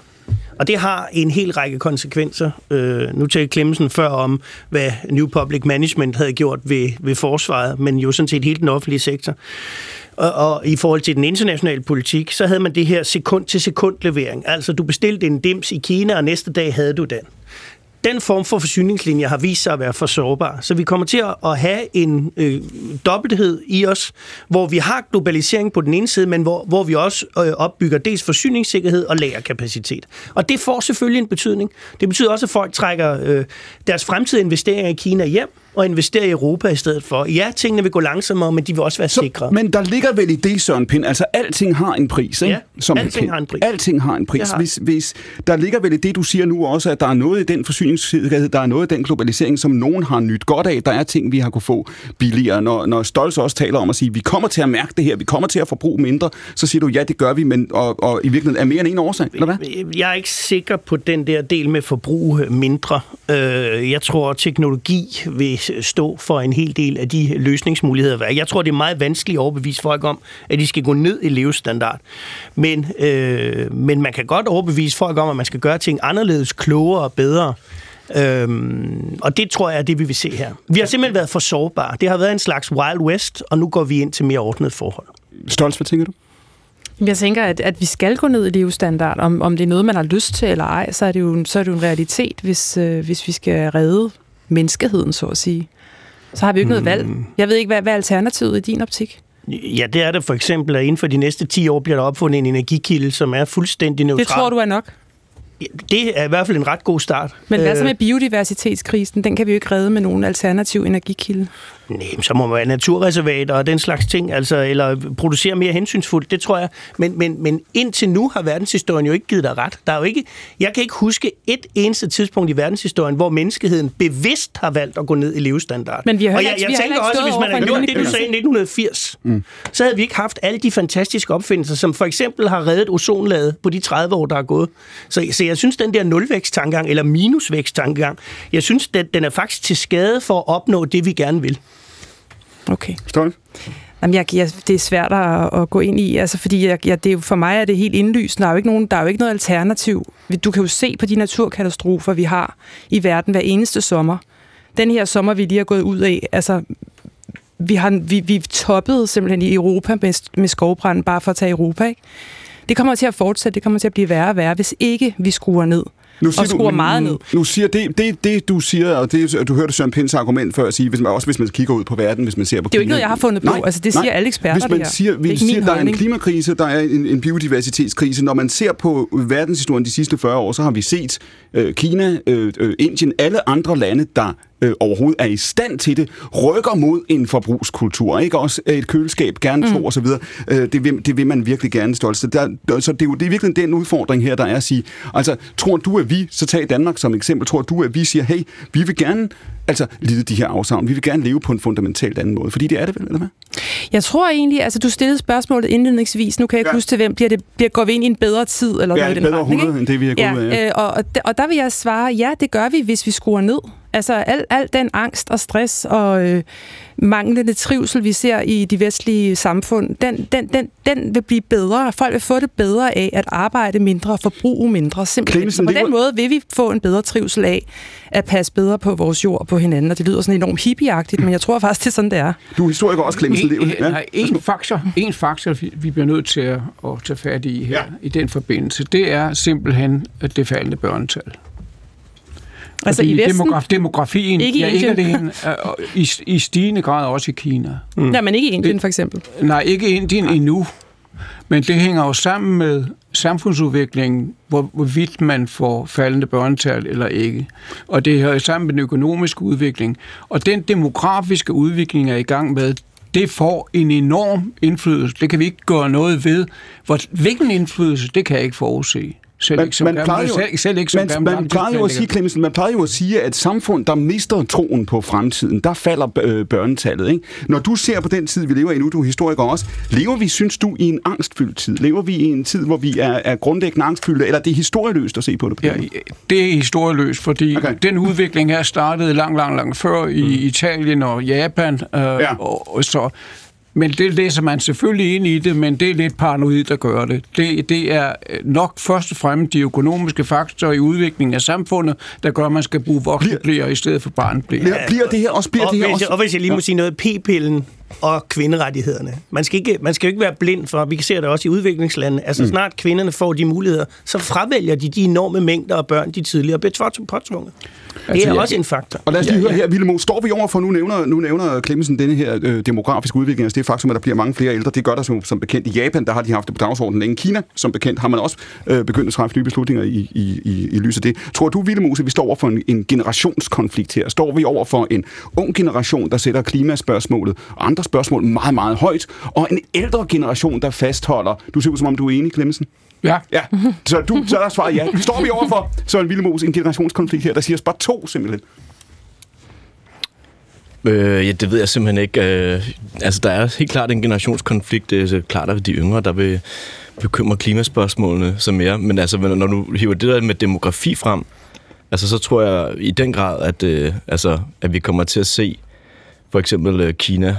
S2: Og det har en hel række konsekvenser. Øh, nu talte Clemensen før om, hvad New Public Management havde gjort ved, ved forsvaret, men jo sådan set hele den offentlige sektor. Og, og i forhold til den internationale politik, så havde man det her sekund-til-sekund levering. Altså, du bestilte en dims i Kina, og næste dag havde du den den form for forsyningslinje har vist sig at være for sårbar. Så vi kommer til at have en øh, dobbelthed i os, hvor vi har globalisering på den ene side, men hvor, hvor vi også øh, opbygger dels forsyningssikkerhed og lagerkapacitet. Og det får selvfølgelig en betydning. Det betyder også, at folk trækker øh, deres fremtidige investeringer i Kina hjem, og investere i Europa i stedet for. Ja, tingene vil gå langsommere, men de vil også være
S1: Så,
S2: sikre.
S1: men der ligger vel i det, Søren Pind, altså alting har en pris, ikke?
S2: Ja,
S1: man
S2: alting har en pris.
S1: Alting har en pris.
S2: har
S1: Hvis, hvis, der ligger vel i det, du siger nu også, at der er noget i den forsyningssikkerhed, der er noget i den globalisering, som nogen har nyt godt af. Der er ting, vi har kunne få billigere. Når, når Stolz også taler om at sige, at vi kommer til at mærke det her, vi kommer til at forbruge mindre, så siger du, ja, det gør vi, men og, og i virkeligheden er mere end en årsag, eller hvad?
S2: Jeg er ikke sikker på den der del med forbrug mindre. Øh, Jeg tror, teknologi vil stå for en hel del af de løsningsmuligheder. der er. Jeg tror, det er meget vanskeligt at overbevise folk om, at de skal gå ned i levestandard. Men, øh, men man kan godt overbevise folk om, at man skal gøre ting anderledes, klogere og bedre. Øhm, og det tror jeg er det, vi vil se her. Vi har simpelthen været for sårbare. Det har været en slags Wild West, og nu går vi ind til mere ordnet forhold.
S1: Stolz, hvad tænker du?
S4: Jeg tænker, at, at vi skal gå ned i levestandard. Om, om det er noget, man har lyst til eller ej, så er det jo, så er det jo en realitet, hvis, øh, hvis vi skal redde menneskeheden, så at sige. Så har vi jo ikke noget valg. Jeg ved ikke, hvad, hvad er alternativet i din optik?
S2: Ja, det er det for eksempel, at inden for de næste 10 år bliver der opfundet en energikilde, som er fuldstændig neutral.
S4: Det tror du er nok?
S2: Det er i hvert fald en ret god start.
S4: Men hvad så
S2: Øh,
S4: med biodiversitetskrisen? Den kan vi jo ikke redde med nogen alternativ energikilde.
S2: Nej, så må man have naturreservater og den slags ting, altså, eller producere mere hensynsfuldt, det tror jeg. Men, men, men indtil nu har verdenshistorien jo ikke givet dig ret. Der er jo ikke, jeg kan ikke huske et eneste tidspunkt i verdenshistorien, hvor menneskeheden bevidst har valgt at gå ned i levestandard.
S4: Men vi har
S2: og jeg, jeg
S4: vi har
S2: tænker også, hvis man havde gjort det, du sagde i 1980, mm. så havde vi ikke haft alle de fantastiske opfindelser, som for eksempel har reddet ozonlaget på de 30 år, der er gået. Så, så jeg synes, den der nulvækst-tankegang, eller minusvækst-tankegang, jeg synes, den, den er faktisk til skade for at opnå det, vi gerne vil.
S4: Okay.
S1: Stolt?
S4: Jamen, jeg, jeg, det er svært at, at gå ind i, altså, fordi jeg, jeg, det er, jo- for mig er det helt indlysende. Der er, jo ikke nogen, der er jo ikke noget alternativ. Du kan jo se på de naturkatastrofer, vi har i verden hver eneste sommer. Den her sommer, vi lige har gået ud af, altså, vi, har, vi, vi toppede simpelthen i Europa med, med skovbranden, bare for at tage Europa. Ikke? Det kommer til at fortsætte, det kommer til at blive værre og værre, hvis ikke vi skruer ned.
S1: Nu
S4: og skruer meget ned.
S1: Nu siger det, det, det, du siger, og det, du hørte Søren Pinds argument før at sige, hvis man, også hvis man kigger ud på verden, hvis man ser på
S4: Det er jo ikke noget, jeg har fundet på. Altså, det siger alle eksperter,
S1: Hvis man
S4: det her.
S1: siger,
S4: Det er
S1: vi
S4: ikke
S1: siger der er en klimakrise, der er en, en biodiversitetskrise. Når man ser på verdenshistorien de sidste 40 år, så har vi set øh, Kina, øh, øh, Indien, alle andre lande, der øh, overhovedet er i stand til det, rykker mod en forbrugskultur. Ikke også et køleskab, gerne to
S4: Mm.
S1: og så videre. Øh, det, vil, det vil man virkelig gerne stolte. Så, der, så det er jo det er virkelig den udfordring her, der er at sige, altså tror du, at vi, så tag Danmark som eksempel, tror du, at vi siger, hey, vi vil gerne altså lide de her afsavn. Vi vil gerne leve på en fundamentalt anden måde, fordi det er det vel, eller hvad?
S4: Jeg tror egentlig, altså du stillede spørgsmålet indledningsvis, nu kan jeg ikke ja. huske til hvem, bliver det, bliver, går vi ind i en bedre tid? Eller
S1: Ja,
S4: noget
S1: et
S4: den
S1: bedre
S4: retning,
S1: århundrede,
S4: ikke?
S1: end det, vi er gået ud af, ja.
S4: øh, og, og der vil jeg svare, ja, det gør vi, hvis vi skruer ned. Altså al, al den angst og stress og øh, manglende trivsel, vi ser i de vestlige samfund, den, den, den, den vil blive bedre. Folk vil få det bedre af at arbejde mindre og forbruge mindre. Simpelthen.
S1: Clemmensen,
S4: Så på den måde vil vi få en bedre trivsel af at passe bedre på vores jord og på hinanden. Og det lyder sådan enormt hippieagtigt, men jeg tror faktisk, det er sådan, det er.
S1: Du er historiker også, Clemmensen.
S7: En, en, nej, en, faktor, en faktor, vi- bliver nødt til at, at tage fat i her, ja. i den forbindelse, det er simpelthen at det faldende børnetal.
S4: Altså
S7: Fordi
S4: i Vesten?
S7: demograf, demografien,
S4: Ikke i
S7: ja, ikke
S4: Indien.
S7: alene, er i, i stigende grad også i Kina.
S4: Mm. Ja, men ikke i Indien for eksempel.
S7: Nej, ikke i Indien endnu. Men det hænger jo sammen med samfundsudviklingen, hvor, hvorvidt man får faldende børnetal eller ikke. Og det hænger sammen med den økonomiske udvikling. Og den demografiske udvikling er i gang med, det får en enorm indflydelse. Det kan vi ikke gøre noget ved. Hvor, hvilken indflydelse, det kan jeg ikke forudse. Selv ikke som
S1: man
S7: gammel-
S1: plejede jo,
S7: selv, selv ikke som
S1: man,
S7: gammel
S1: man plejede jo at sige. Clemmensen, man plejede jo at sige, at samfund, der mister troen på fremtiden, der falder øh, børnetallet. Ikke? Når du ser på den tid, vi lever i nu, du er historiker også, lever vi, synes du, i en angstfyldt tid? Lever vi i en tid, hvor vi er, er grundlæggende angstfyldte, eller er det historieløst at se på det? På
S7: Ja, det er historieløst, fordi okay. den udvikling her startede lang, lang, lang før i
S1: Mm.
S7: Italien og Japan. Øh, ja. og, og så, men det læser man selvfølgelig ind i det, men det er lidt paranoid at gøre det. det. Det er øh, nok først og fremmest de økonomiske faktorer i udviklingen af samfundet, der gør, at man skal bruge voksenblæer i stedet for barneblæer.
S1: Bliver det her også, bliver
S2: og,
S1: det her
S2: hvis,
S1: også...
S2: og hvis jeg lige må sige noget, p-pillen og kvinderettighederne. Man skal, ikke, man skal jo ikke være blind for, vi ser det også i udviklingslandene, altså
S1: Mm.
S2: snart kvinderne får de muligheder, så fravælger de de enorme mængder af børn, de tidligere blev tvunget- påtvunget. Det
S1: Altså,
S2: er
S1: ja.
S2: også en faktor.
S1: Og lad os lige høre her, Ville Mo, står vi over for, nu nævner, nu nævner Clemmensen denne her øh, demografiske udvikling, altså det faktum, at der bliver mange flere ældre, det gør der som, som bekendt i Japan, der har de haft det på dagsordenen længe. Kina, som bekendt, har man også øh, begyndt at træffe nye beslutninger i, i, i, i lyset af det. Tror du, Ville Mose, vi står over for en, en generationskonflikt her? Står vi over for en ung generation, der sætter klimaspørgsmålet og andre spørgsmål meget, meget højt, og en ældre generation, der fastholder, du ser ud som om du er enig, Clemmensen?
S7: Ja.
S1: ja. Så, du, så er der svaret ja. Står vi over for Søren Villemos en generationskonflikt her, der siger os bare to simpelthen?
S5: Øh, ja, det ved jeg simpelthen ikke. Øh, altså, der er helt klart en generationskonflikt. Det er så klart, at de yngre, der vil bekymre klimaspørgsmålene så mere. Men altså, når du hiver det der med demografi frem, altså, så tror jeg i den grad, at, øh, altså, at vi kommer til at se for eksempel øh, Kina.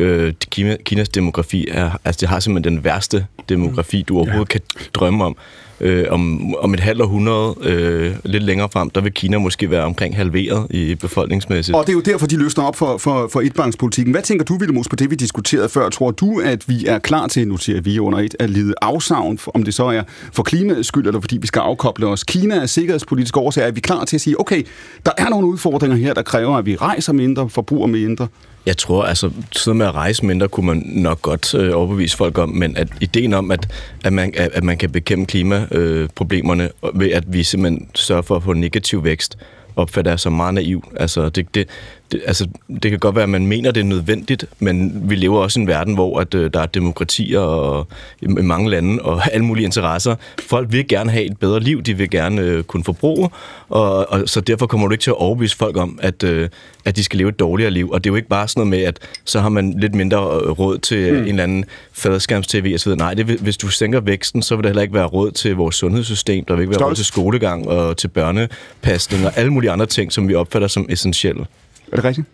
S5: Øh, Kina Kinas demografi er, altså, det har simpelthen den værste demografi, du overhovedet ja. kan drømme om. Øh, om, om et halvt århundrede, øh, lidt længere frem, der vil Kina måske være omkring halveret i befolkningsmæssigt.
S1: Og det er jo derfor, de løsner op for, for, for etbankspolitikken. Hvad tænker du, Vilmos, på det, vi diskuterede før? Tror du, at vi er klar til, nu siger vi under et, at lide afsavn, om det så er for klimaets skyld, eller fordi vi skal afkoble os? Kina er sikkerhedspolitisk årsager. Er vi klar til at sige, okay, der er nogle udfordringer her, der kræver, at vi rejser mindre, forbruger mindre?
S5: Jeg tror, altså, sådan med at rejse mindre kunne man nok godt øh, overbevise folk om, men at ideen om, at, at, man, at, at man kan bekæmpe klimaproblemerne øh, ved, at vi simpelthen sørger for at få negativ vækst, opfatter jeg som meget naiv. Altså, det, det, det, altså, det kan godt være, at man mener, det er nødvendigt, men vi lever også i en verden, hvor at, øh, der er demokratier og, i, i mange lande og alle mulige interesser. Folk vil gerne have et bedre liv, de vil gerne øh, kunne forbruge, og, og så derfor kommer du ikke til at overbevise folk om, at, øh, at de skal leve et dårligere liv. Og det er jo ikke bare sådan noget med, at så har man lidt mindre øh, råd til hmm. en eller anden fadskærms-tv osv. Nej, det, hvis du sænker væksten, så vil der heller ikke være råd til vores sundhedssystem, der vil ikke være råd til skolegang og til børnepasning og alle mulige andre ting, som vi opfatter som essentielle.
S1: Er det rigtigt?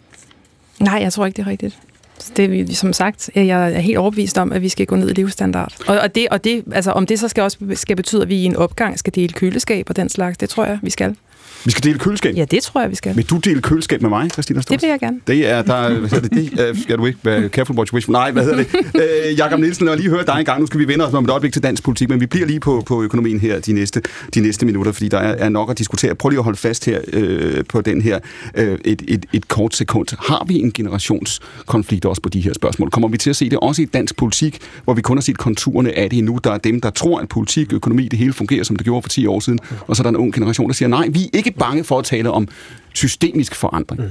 S4: Nej, jeg tror ikke, det er rigtigt. Så Det er, vi- som sagt, øh, jeg er helt overbevist om, at vi skal gå ned i levestandard. Og, og, det, og det, altså, om det så skal også skal betyde, at vi i en opgang skal dele køleskab og den slags, det tror jeg, vi skal.
S1: Vi skal dele køleskab?
S4: Ja, det tror jeg, vi skal.
S1: Vil du dele køleskab med mig, Christina Storms?
S4: Det vil jeg gerne.
S1: Det er, der, hvad det, det er, skal du ikke være careful what you wish. Nej, hvad hedder det? Øh, Jakob Nielsen, lad lige høre dig en gang. Nu skal vi vende os om et øjeblik til dansk politik, men vi bliver lige på, på økonomien her de næste, de næste minutter, fordi der er, er nok at diskutere. Prøv lige at holde fast her øh, på den her øh, et, et, et kort sekund. Har vi en generationskonflikt også på de her spørgsmål? Kommer vi til at se det også i dansk politik, hvor vi kun har set konturerne af det endnu? Der er dem, der tror, at politik, økonomi, det hele fungerer, som det gjorde for 10 år siden, og så er der en ung generation, der siger, nej, vi er ikke bange for at tale om systemisk forandring. Mm.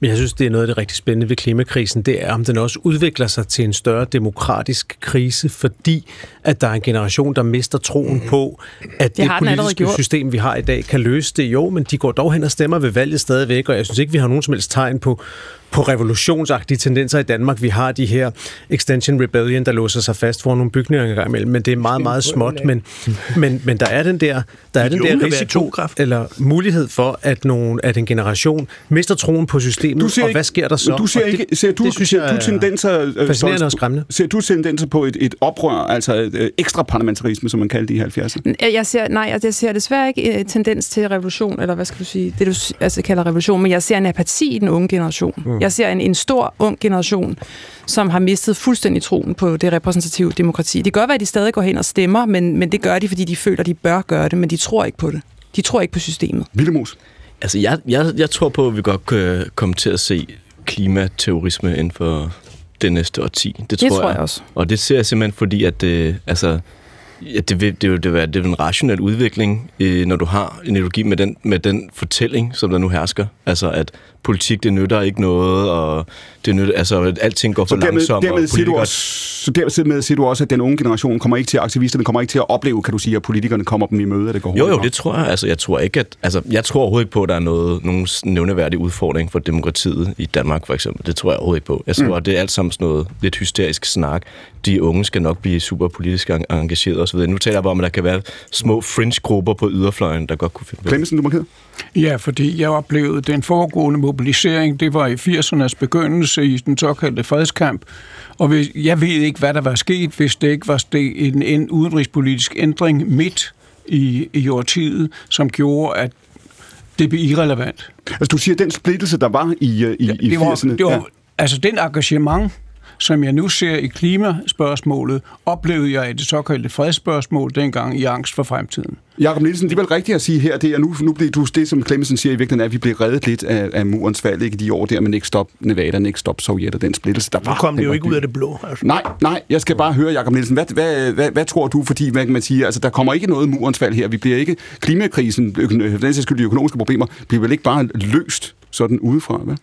S3: Men jeg synes, det er noget af det rigtig spændende ved klimakrisen, det er, om den også udvikler sig til en større demokratisk krise, fordi at der er en generation, der mister troen på, at det
S4: allerede
S3: politiske system, vi har i dag, kan løse det. Jo, men de går dog hen og stemmer ved valget stadigvæk, og jeg synes ikke, vi har nogen som helst tegn på, på revolutionsagtige tendenser i Danmark. Vi har de her Extension Rebellion, der låser sig fast for nogle bygninger en gang imellem, men det er meget, meget småt. Men, men, men der er den der, der, er
S2: De
S3: den der risiko, eller mulighed for, at, nogen, at en generation mister troen på systemet,
S1: Du ser
S3: og
S1: ikke-
S3: hvad sker der så?
S1: Du ser ikke, ser du,
S3: det synes
S1: ser
S3: jeg
S1: du tendenser, øh,
S3: fascinerende og skræmmende.
S1: Ser du tendenser på et, et oprør, altså øh, ekstra parlamentarisme, som man kaldte det i 70'erne?
S4: Jeg jeg ser, nej, jeg ser desværre ikke en tendens til revolution, eller hvad skal du sige, det du altså, kalder revolution, men jeg ser en apati i den unge generation. Mm. Jeg ser en, en stor ung generation, som har mistet fuldstændig troen på det repræsentative demokrati. Det kan godt være, at de stadig går hen og stemmer, men, men det gør de, fordi de føler, at de bør gøre det, men de tror ikke på det. De tror ikke på systemet.
S1: Villemus?
S5: Altså, jeg, jeg, jeg tror på, at vi godt kan komme til at se klimaterrorisme inden for det næste årti. Det tror,
S4: tror jeg også.
S5: Og det ser jeg simpelthen, fordi at det, altså, ja, det, vil, det, vil, det, vil, det vil en rationel udvikling, øh, når du har en ideologi med den, med den fortælling, som der nu hersker. Altså, at politik, det nytter ikke noget, og det nytter, altså, alting går for
S1: Så dermed,
S5: langsomt.
S1: dermed,
S5: og
S1: siger du
S5: politikere-
S1: også, så dermed siger du også, at den unge generation kommer ikke til, aktivisterne kommer ikke til at opleve, kan du sige, at politikerne kommer dem i møde, at det går
S5: Jo,
S1: hurtigt
S5: jo, det tror jeg. Altså, jeg tror ikke, at, altså, jeg tror overhovedet ikke på, at der er noget, nogen nævneværdig udfordring for demokratiet i Danmark, for eksempel. Det tror jeg overhovedet ikke på. Jeg tror,
S1: Mm.
S5: det er alt sammen sådan noget lidt hysterisk snak. De unge skal nok blive super politisk en- engageret osv. Nu taler jeg bare om, at der kan være små fringe-grupper på yderfløjen, der godt kunne finde.
S1: Clemmensen, du markerer?
S7: Ja, fordi jeg oplevede den foregående mobilisering, det var i 80'ernes begyndelse i den såkaldte fredskamp. Og hvis, jeg ved ikke, hvad der var sket, hvis det ikke var ske- en, en udenrigspolitisk ændring midt i, i årtiet, som gjorde, at det blev irrelevant.
S1: Altså, du siger, den splittelse, der var i, øh, i, i
S7: det var,
S1: 80'erne...
S7: det var,
S1: ja.
S7: ja. Altså, den engagement, som jeg nu ser i klimaspørgsmålet, oplevede jeg i det såkaldte fredsspørgsmål dengang i angst for fremtiden.
S1: Jakob Nielsen, det er vel rigtigt at sige her, det er nu, nu bliver du det, som Clemmensen siger i virkeligheden, er, at vi bliver reddet lidt af, af murens fald, ikke de år der, men ikke stop Nevada, ikke stop Sovjet og den splittelse, der
S2: Nu
S1: var.
S2: kom det jo ikke ud af det blå. Altså.
S1: Nej, nej, jeg skal bare høre, Jakob Nielsen, hvad, hvad, hvad, hvad tror du, fordi hvad kan man sige, altså der kommer ikke noget murens fald her, vi bliver ikke, klimakrisen, øko- den skyld, de økonomiske problemer, bliver vel ikke bare løst sådan udefra, hvad?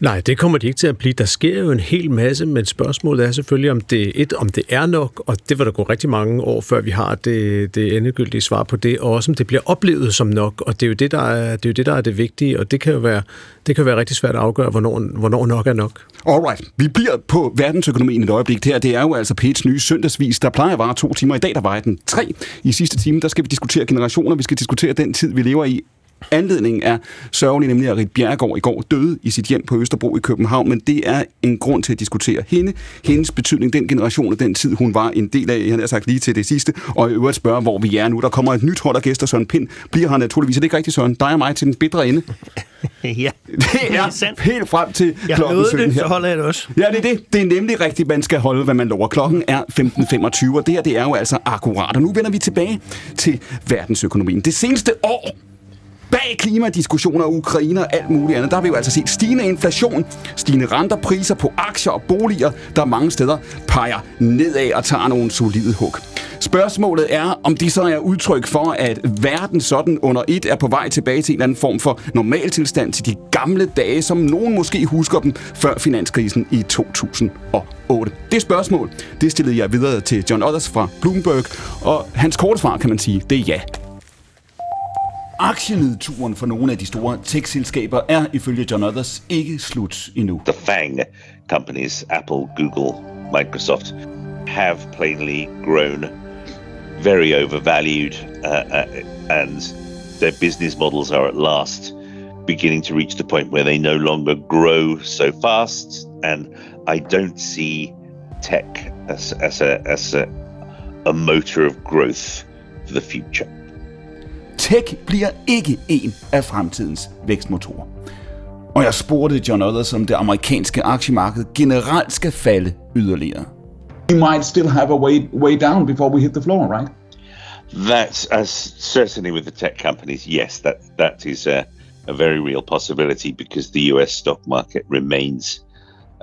S3: Nej, det kommer de ikke til at blive. Der sker jo en hel masse, men spørgsmålet er selvfølgelig, om det, et, om det er nok, og det vil der gå rigtig mange år, før vi har det, det endegyldige svar på det, og også om det bliver oplevet som nok, og det er jo det, der er det, er jo det, der er det vigtige, og det kan jo være, det kan være rigtig svært at afgøre, hvornår, hvornår nok er nok.
S1: Alright, vi bliver på verdensøkonomien et øjeblik. Her, det er jo altså Pets nye søndagsvis. Der plejer at vare to timer. I dag, der var den tre. I sidste time, der skal vi diskutere generationer. Vi skal diskutere den tid, vi lever i Anledningen er sørgelig nemlig, at Rit Bjergård i går døde i sit hjem på Østerbro i København, men det er en grund til at diskutere hende, hendes betydning, den generation og den tid, hun var en del af, jeg har sagt lige til det sidste, og i øvrigt spørge, hvor vi er nu. Der kommer et nyt hold af gæster, Søren Pind bliver her naturligvis. Er det ikke rigtigt, Søren? Dig og mig til den bedre ende.
S2: ja,
S1: det er sandt. helt frem til
S2: jeg
S1: klokken 17
S2: det,
S1: her.
S2: så holder jeg det også.
S1: Ja, det er det. Det er nemlig rigtigt, man skal holde, hvad man lover. Klokken er 15.25, og det her det er jo altså akkurat. Og nu vender vi tilbage til verdensøkonomien. Det seneste år bag klimadiskussioner, Ukraine og alt muligt andet, der har vi jo altså set stigende inflation, stigende renter, priser på aktier og boliger, der mange steder peger nedad og tager nogle solide hug. Spørgsmålet er, om det så er udtryk for, at verden sådan under et er på vej tilbage til en eller anden form for normaltilstand til de gamle dage, som nogen måske husker dem før finanskrisen i 2008. Det spørgsmål, det stillede jeg videre til John Others fra Bloomberg, og hans korte svar kan man sige, det er ja. Aktienedturen for nogle af de store tech-selskaber er ifølge John Others ikke slut endnu.
S13: The FANG companies, Apple, Google, Microsoft, have plainly grown very overvalued uh, uh, and their business models are at last beginning to reach the point where they no longer grow so fast and I don't see tech as, as, a, as a, a motor of growth for the future.
S1: Tech bliver ikke en af fremtidens vækstmotorer. Og jeg spurgte John Others, om det amerikanske aktiemarked generelt skal falde yderligere.
S12: We might still have a way, way down before we hit the floor, right?
S13: That's as certainly with the tech companies, yes, that that is a, a very real possibility because the US stock market remains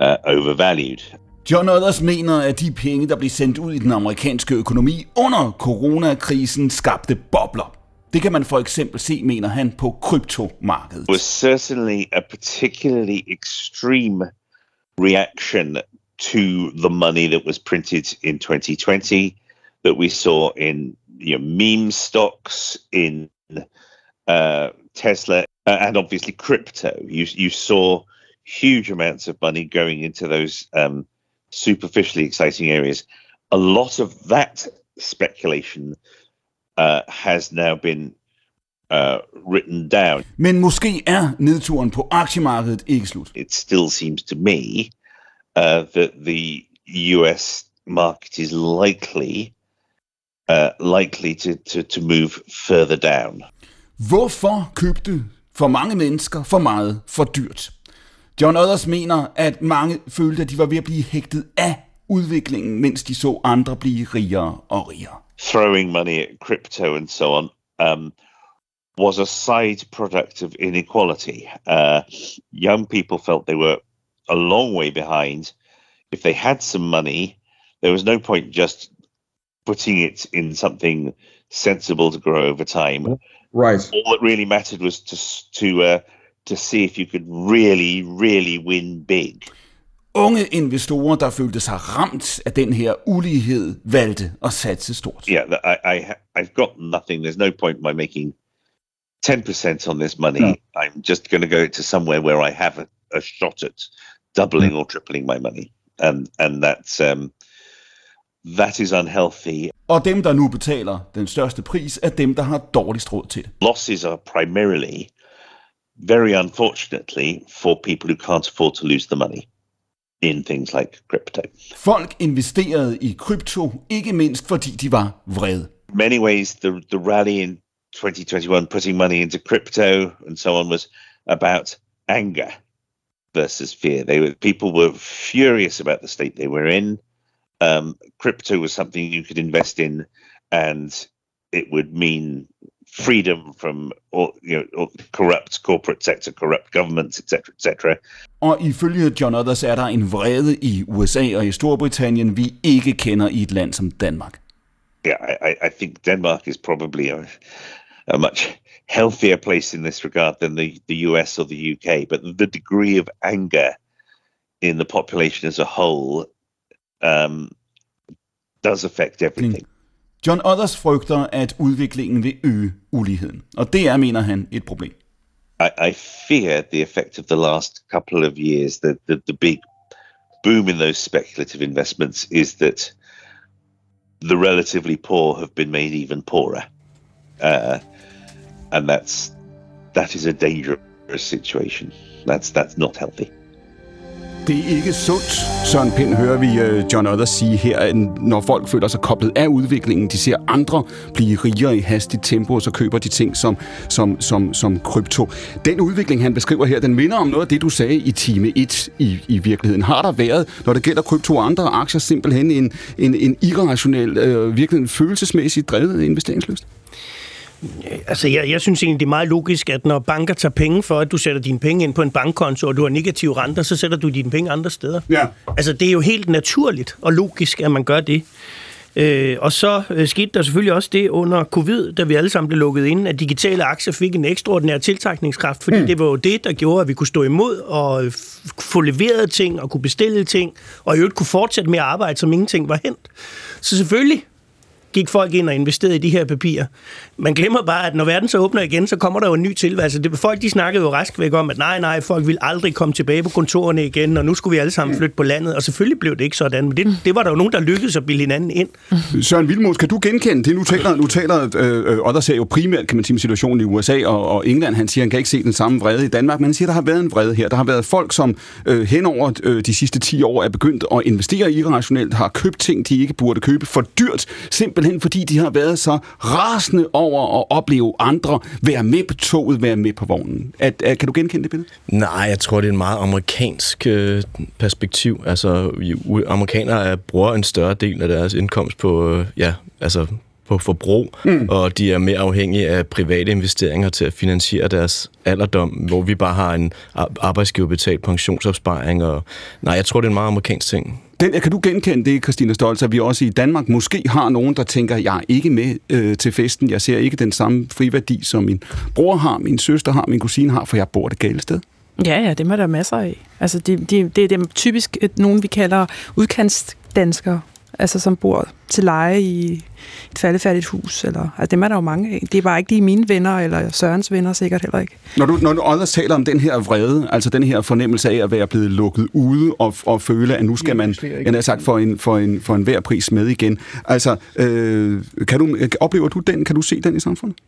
S13: uh, overvalued.
S1: John Others mener, at de penge, der blev sendt ud i den amerikanske økonomi under coronakrisen, skabte bobler. Det kan man for eksempel se, mener han, på kryptomarkedet.
S13: was certainly a particularly extreme reaction to the money that was printed in 2020 that we saw in you know, meme stocks, in uh, Tesla, uh, and obviously crypto. You you saw huge amounts of money going into those um, superficially exciting areas. A lot of that speculation uh, has now been uh, written down.
S1: Men måske er nedturen på aktiemarkedet ikke slut.
S13: It still seems to me uh, that the U.S. market is likely uh, likely to, to, to move further down.
S1: Hvorfor købte for mange mennesker for meget for dyrt? John Others mener, at mange følte, at de var ved at blive hægtet af udviklingen, mens de så andre blive rigere og rigere.
S13: Throwing money at crypto and so on um, was a side product of inequality. Uh, young people felt they were a long way behind. If they had some money, there was no point just putting it in something sensible to grow over time.
S12: Right.
S13: All that really mattered was to to uh, to see if you could really, really win big.
S1: Unge investorer, der følte sig ramt af den her ulighed, valgte at satse stort.
S13: Yeah, I, I I've got nothing. There's no point in my making ten percent on this money.
S12: No.
S13: I'm just going to go to somewhere where I have a, a shot at doubling or tripling my money, and and that's um, that is unhealthy.
S1: Og dem, der nu betaler den største pris, er dem, der har dårligst råd til det.
S13: Losses are primarily, very unfortunately, for people who can't afford to lose the money in things like crypto.
S1: Folk investerede i krypto, ikke mindst fordi de var vrede.
S13: many ways the the rally in 2021 putting money into crypto and so on was about anger versus fear they were people were furious about the state they were in um, crypto was something you could invest in and it would mean freedom from all, you know corrupt corporate sector corrupt governments etc etc
S1: Og ifølge John Others er der en vrede i USA og i Storbritannien, vi ikke kender i et land som Danmark.
S13: yeah, I, I- I think Denmark is probably a, a much healthier place in this regard than the, the US or the UK. But the degree of anger in the population as a whole um, does affect everything.
S1: John Others frygter, at udviklingen vil øge uligheden. Og det er, mener han, et problem.
S13: I, I fear the effect of the last couple of years, the, the, the big boom in those speculative investments, is that the relatively poor have been made even poorer. Uh, and that's that is a dangerous situation. That's that's not healthy.
S1: Det er ikke sundt, Søren Pind, hører vi øh, John Others sige her, når folk føler sig koblet af udviklingen, de ser andre blive rigere i hastigt tempo, og så køber de ting som, som, som, som krypto. Den udvikling, han beskriver her, den minder om noget af det, du sagde i time 1 i, i virkeligheden. Har der været, når det gælder krypto og andre aktier, simpelthen en, en, en irrationel, øh, virkelig en følelsesmæssigt drevet investeringsløst?
S2: Altså, jeg, jeg synes egentlig, det er meget logisk, at når banker tager penge for, at du sætter dine penge ind på en bankkonto, og du har negative renter, så sætter du dine penge andre steder.
S1: Ja.
S2: Altså, det er jo helt naturligt og logisk, at man gør det. Øh, og så øh, skete der selvfølgelig også det under covid, da vi alle sammen blev lukket ind, at digitale aktier fik en ekstraordinær tiltrækningskraft, fordi mm. det var jo det, der gjorde, at vi kunne stå imod og få leveret ting og kunne bestille ting, og i øvrigt kunne fortsætte med at arbejde, som ingenting var hent. Så selvfølgelig gik folk ind og investerede i de her papirer. Man glemmer bare, at når verden så åbner igen, så kommer der jo en ny tilværelse. Det, folk de snakkede jo rask væk om, at nej, nej, folk vil aldrig komme tilbage på kontorerne igen, og nu skulle vi alle sammen flytte på landet. Og selvfølgelig blev det ikke sådan, men det, det var der jo nogen, der lykkedes at bilde hinanden ind.
S1: Søren Vilmos, kan du genkende det? Nu taler, nu taler øh, Odder ser jo primært, kan man sige, situationen i USA og, og England. Han siger, han kan ikke se den samme vrede i Danmark, men han siger, der har været en vrede her. Der har været folk, som øh, hen over øh, de sidste 10 år er begyndt at investere irrationelt, har købt ting, de ikke burde købe for dyrt, simpelthen fordi de har været så rasende over at opleve andre være med på toget, være med på vognen. At, at, kan du genkende det billede?
S5: Nej, jeg tror, det er en meget amerikansk øh, perspektiv. Altså, amerikanere bruger en større del af deres indkomst på, øh, ja, altså på forbrug, mm. og de er mere afhængige af private investeringer til at finansiere deres alderdom, hvor vi bare har en arbejdsgiverbetalt pensionsopsparing. Og, nej, jeg tror, det er en meget amerikansk ting.
S1: Den, kan du genkende det, Christina Stolz, at vi også i Danmark måske har nogen, der tænker, jeg er ikke med øh, til festen, jeg ser ikke den samme friværdi, som min bror har, min søster har, min kusine har, for jeg bor det gale sted?
S4: Ja, ja, det er der masser af. Altså, det, det, det er dem typisk nogen, vi kalder udkantsdanskere, altså som bor til leje i et faldefærdigt hus. Eller, altså, dem er der jo mange af. Det er bare ikke de mine venner, eller Sørens venner sikkert heller ikke.
S1: Når du, når du også taler om den her vrede, altså den her fornemmelse af at være blevet lukket ude, og, og føle, at nu skal man, jeg har sagt, for en, for en, for en hver pris med igen. Altså, øh, kan du, oplever du den? Kan du se den i samfundet?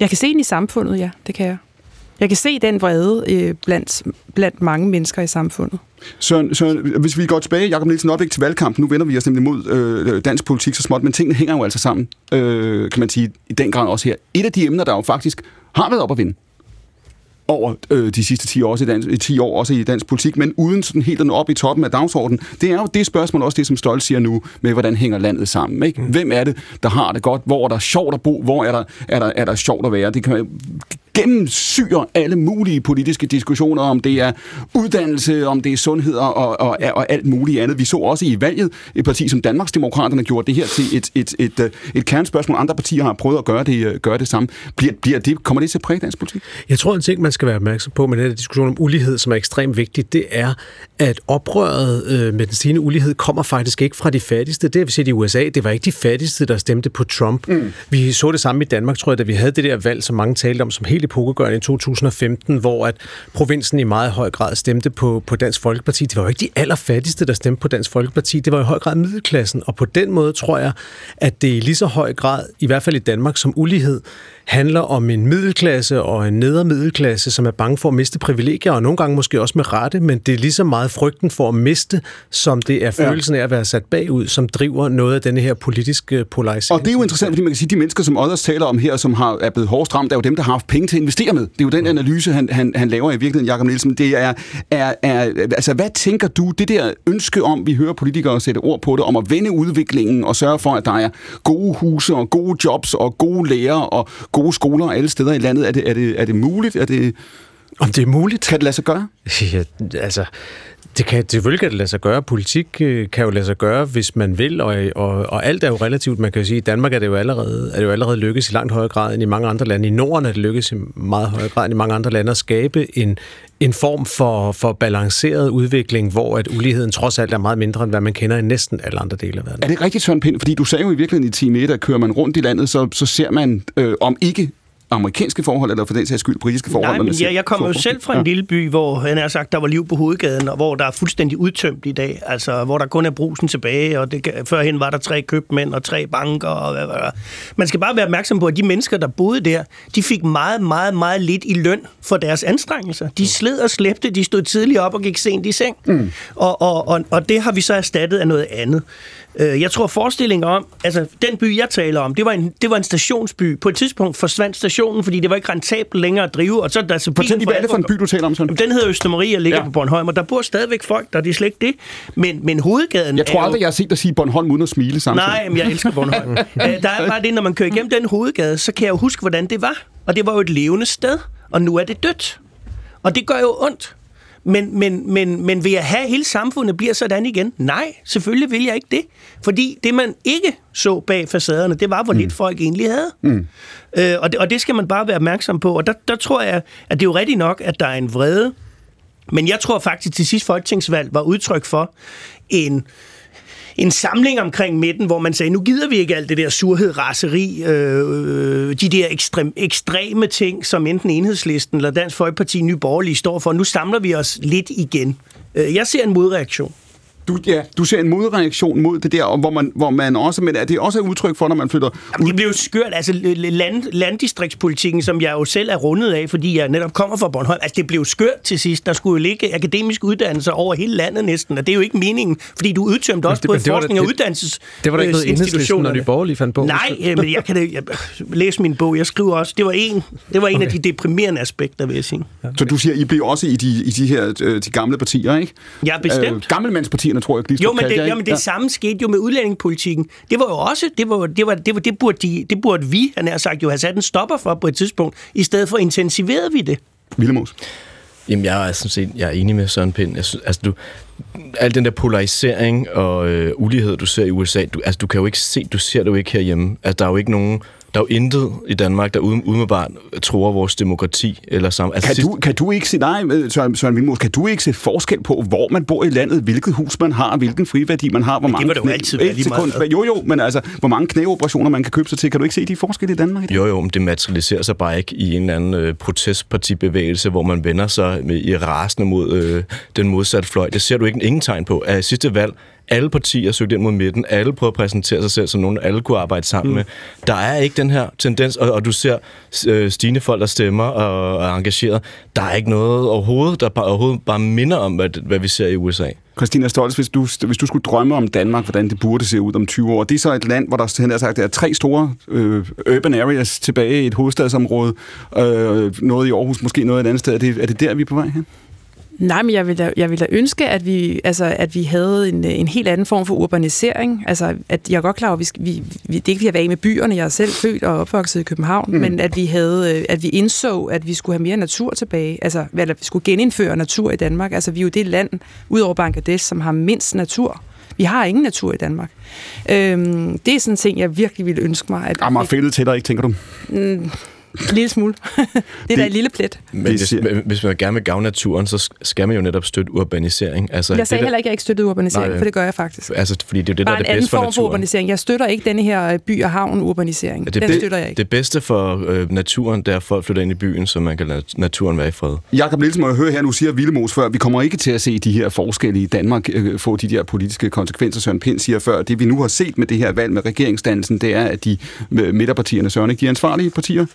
S4: Jeg kan se den i samfundet, ja. Det kan jeg. Jeg kan se den vrede øh, blandt, blandt mange mennesker i samfundet.
S1: Så, så hvis vi går tilbage, Jacob Nielsen, op til valgkampen, nu vender vi os nemlig mod øh, dansk politik så småt, men tingene hænger jo altså sammen, øh, kan man sige, i den grad også her. Et af de emner, der jo faktisk har været op at vinde, over øh, de sidste 10 år, i dansk, 10 år også i dansk politik, men uden sådan helt at nå op i toppen af dagsordenen. Det er jo det spørgsmål også det, som Stolt siger nu, med hvordan hænger landet sammen. Ikke? Mm. Hvem er det, der har det godt? Hvor er der sjovt at bo? Hvor er der, er der, er der sjovt at være? Det kan gennemsyrer alle mulige politiske diskussioner, om det er uddannelse, om det er sundhed og, og, og, alt muligt andet. Vi så også i valget et parti som Danmarksdemokraterne gjorde det her til et, et, et, et, et kernspørgsmål. Andre partier har prøvet at gøre det, gøre det samme. Bliver, bliver det, kommer det til at præge dansk politik?
S3: Jeg tror, en ting, man skal være opmærksom på med den her diskussion om ulighed, som er ekstremt vigtigt, det er, at oprøret øh, med den stigende ulighed kommer faktisk ikke fra de fattigste. Det har vi set i USA. Det var ikke de fattigste, der stemte på Trump. Mm. Vi så det samme i Danmark, tror jeg, da vi havde det der valg, som mange talte om som helt epokegørende i 2015, hvor at provinsen i meget høj grad stemte på, på Dansk Folkeparti. Det var jo ikke de allerfattigste, der stemte på Dansk Folkeparti. Det var i høj grad middelklassen. Og på den måde tror jeg, at det i lige så høj grad, i hvert fald i Danmark, som ulighed, handler om en middelklasse og en nedre middelklasse, som er bange for at miste privilegier, og nogle gange måske også med rette, men det er lige så meget frygten for at miste, som det er følelsen af at være sat bagud, som driver noget af denne her politiske polarisering.
S1: Og det er jo interessant, fordi man kan sige, at de mennesker, som Others taler om her, som har, er blevet hårdest ramt, er jo dem, der har haft penge til at investere med. Det er jo den analyse, han, han, han laver i virkeligheden, Jacob Nielsen. Det er, er, er, altså, hvad tænker du, det der ønske om, vi hører politikere sætte ord på det, om at vende udviklingen og sørge for, at der er gode huse og gode jobs og gode lærere og gode skoler alle steder i landet. Er det, er det, er det muligt? Er det,
S3: Om det er muligt?
S1: Kan det lade sig gøre?
S3: Ja, altså, det kan selvfølgelig kan det lade sig gøre. Politik øh, kan jo lade sig gøre, hvis man vil, og, og, og alt er jo relativt. Man kan jo sige, at i Danmark er det jo allerede, er det jo allerede lykkes i langt højere grad end i mange andre lande. I Norden er det lykkes i meget højere grad end i mange andre lande at skabe en, en form for, for balanceret udvikling, hvor at uligheden trods alt er meget mindre, end hvad man kender i næsten alle andre dele af verden.
S1: Er det rigtigt, Søren Pind? Fordi du sagde jo i virkeligheden i time 1, at kører man rundt i landet, så, så ser man øh, om ikke amerikanske forhold, eller for den sags skyld britiske forhold?
S2: Nej, men jeg, jeg kommer jo selv fra en
S1: Ja.
S2: lille by, hvor han har sagt, der var liv på hovedgaden, og hvor der er fuldstændig udtømt i dag. Altså, hvor der kun er brusen tilbage, og det, førhen var der tre købmænd og tre banker. Og hvad, hvad, hvad. Man skal bare være opmærksom på, at de mennesker, der boede der, de fik meget, meget, meget lidt i løn for deres anstrengelser. De sled og slæbte, de stod tidligt op og gik sent i seng. Mm. Og, og, og, og det har vi så erstattet af noget andet. Øh, Jeg tror forestillingen om, altså den by, jeg taler om, det var, en, det var en stationsby. På et tidspunkt forsvandt stationen, fordi det var ikke rentabelt længere at drive, og så er der så
S1: Fortæl lige, hvad er det for en by, du taler om, Søren?
S2: Den hedder Østermarie og ligger
S1: Ja.
S2: på Bornholm, og der bor stadigvæk folk, der er det slet ikke det. Men, men hovedgaden
S1: Jeg tror
S2: er
S1: aldrig,
S2: jo...
S1: jeg har set dig sige Bornholm uden at smile samtidig.
S2: Nej, men jeg elsker Bornholm. Øh, der er bare det, når man kører igennem den hovedgade, så kan jeg jo huske, hvordan det var. Og det var jo et levende sted, og nu er det dødt. Og det gør jo ondt. Men, men, men, men vil jeg have, at hele samfundet bliver sådan igen? Nej, selvfølgelig vil jeg ikke det. Fordi det, man ikke så bag facaderne, det var, hvor lidt folk egentlig havde.
S1: Mm.
S2: Øh, og, det, og det skal man bare være opmærksom på. Og der, der tror jeg, at det er jo rigtigt nok, at der er en vrede. Men jeg tror faktisk, til sidst folketingsvalg var udtryk for en en samling omkring midten, hvor man sagde, nu gider vi ikke alt det der surhed, raseri, øh, øh, de der ekstrem, ekstreme ting, som enten Enhedslisten eller Dansk Folkeparti, Nye Borgerlige står for. Nu samler vi os lidt igen. Øh, jeg ser en modreaktion.
S1: Du, ja, du ser en modreaktion mod det der, og hvor man, hvor man også, men er det også et udtryk for, når man flytter
S2: Jamen, det blev jo skørt. Altså, land, landdistriktspolitikken, som jeg jo selv er rundet af, fordi jeg netop kommer fra Bornholm, altså, det blev skørt til sidst. Der skulle jo ligge akademiske uddannelser over hele landet næsten, og det er jo ikke meningen, fordi du udtømte også
S3: det-
S2: både
S3: men det
S2: forskning og uddannelses
S3: Det var da ikke noget
S2: øh,
S3: enhedslisten, når de borgerlige fandt på.
S2: Nej, øh, men jeg kan da, jeg, læse min bog. Jeg skriver også, det var en, det var en okay. af de deprimerende aspekter, vil jeg sige.
S1: Så du siger, I bliver også i de, i de her øh, de gamle partier, ikke?
S2: Ja, bestemt.
S1: Øh, gammelmandspartierne, tror jeg, lige
S2: Jo, men det, jo, men det samme skete jo med udlændingepolitikken. Det var jo også, det, var, det, var, det, var, det, burde, de, det burde vi, han har sagt, jo have sat en stopper for på et tidspunkt. I stedet for intensiverede vi det.
S1: Villemos.
S5: Jamen, jeg er sådan set jeg er enig med Søren Pind. Jeg synes, altså, du, al den der polarisering og øh, ulighed, du ser i USA, du, altså, du kan jo ikke se, du ser det jo ikke herhjemme. Altså, der er jo ikke nogen, der er jo intet i Danmark, der uden, umiddelbart tror vores demokrati. Eller sammen. Altså,
S1: Kan du, kan du ikke se, nej, øh, Søren, Søren Vilmos, kan du ikke se forskel på, hvor man bor i landet, hvilket hus man har, hvilken friværdi man har, hvor mange
S2: må det jo altid være lige meget.
S1: Jo, jo, men altså, hvor mange knæoperationer man kan købe sig til. Kan du ikke se de forskelle i Danmark? i?
S5: Jo, jo, men det materialiserer sig bare ikke i en eller anden øh, protestpartibevægelse, hvor man vender sig med, i rasende mod øh, den modsatte fløj. Det ser du ikke ingen tegn på. Af sidste valg, alle partier søgte ind mod midten, alle prøver at præsentere sig selv som nogen, alle kunne arbejde sammen mm. med. Der er ikke den her tendens, og, og du ser øh, stigende folk, der stemmer og, og er engageret. Der er ikke noget overhovedet, der bare, overhovedet bare minder om, hvad, hvad vi ser i USA.
S1: Christina Stolz, hvis du, hvis du skulle drømme om Danmark, hvordan det burde se ud om 20 år, det er så et land, hvor der, har sagt, der er tre store øh, urban areas tilbage i et hovedstadsområde, øh, noget i Aarhus, måske noget et andet sted. Er det, er det der, vi er på vej hen?
S4: Nej, men jeg vil da, jeg vil da ønske, at vi, altså, at vi havde en, en helt anden form for urbanisering. Altså, at jeg er godt klar over, at vi, vi, vi, det er ikke, jeg vil af med byerne. Jeg er selv født og opvokset i København. Mm. Men at vi, havde, øh, at vi indså, at vi skulle have mere natur tilbage. Altså, eller vi skulle genindføre natur i Danmark. Altså, vi er jo det land, ud over Bangladesh, som har mindst natur. Vi har ingen natur i Danmark. Øhm, det er sådan en ting, jeg virkelig ville ønske mig. At,
S1: Amager fældet til dig, ikke, tænker du?
S4: Mm, lille smule. det er da en lille plet.
S5: Men hvis, hvis man gerne vil gavne naturen, så skal man jo netop støtte urbanisering. Altså,
S4: Jeg sagde
S5: det,
S4: heller ikke, at jeg ikke støttede urbanisering,
S5: Nej,
S4: for det gør jeg faktisk.
S5: Altså, fordi det er jo det, der
S4: Bare
S5: er
S4: en
S5: det bedste for
S4: form for
S5: naturen.
S4: urbanisering. Jeg støtter ikke denne her øh, by- og havn-urbanisering.
S5: Det,
S4: Den
S5: be-
S4: støtter jeg ikke.
S5: det bedste for øh, naturen, det er, at folk flytter ind i byen, så man kan lade naturen være i fred.
S1: Jakob Nielsen må jeg høre her, nu siger Villemos før, vi kommer ikke til at se de her forskelle i Danmark øh, få de der politiske konsekvenser, Søren Pind siger før. Det vi nu har set med det her valg med regeringsdannelsen, det er, at de med midterpartierne, Søren, ikke de ansvarlige partier.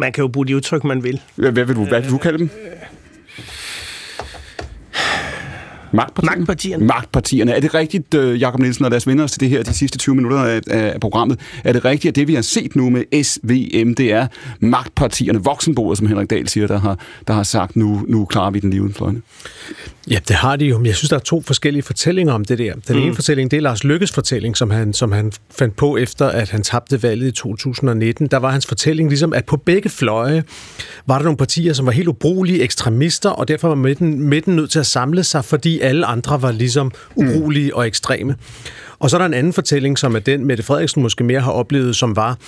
S2: Man kan jo bruge de udtryk, man vil.
S1: Hvad, vil du, hvad vil du kalde dem? Magtpartierne?
S2: Magtpartierne.
S1: Magtpartierne. Er det rigtigt, øh, Jakob Nielsen, og lad os vende os til det her de sidste 20 minutter af, af programmet. Er det rigtigt, at det vi har set nu med SVM, det er magtpartierne, voksenbordet, som Henrik Dahl siger, der har, der har sagt, nu, nu klarer vi den lige uden?
S3: Ja, det har de jo, men jeg synes, der er to forskellige fortællinger om det der. Den mm. ene fortælling, det er Lars Lykkes fortælling, som han, som han fandt på efter, at han tabte valget i 2019. Der var hans fortælling ligesom, at på begge fløje var der nogle partier, som var helt ubrugelige ekstremister, og derfor var midten, midten nødt til at samle sig, fordi alle andre var ligesom ubrugelige mm. og ekstreme. Og så er der en anden fortælling, som er den, Mette Frederiksen måske mere har oplevet, som var,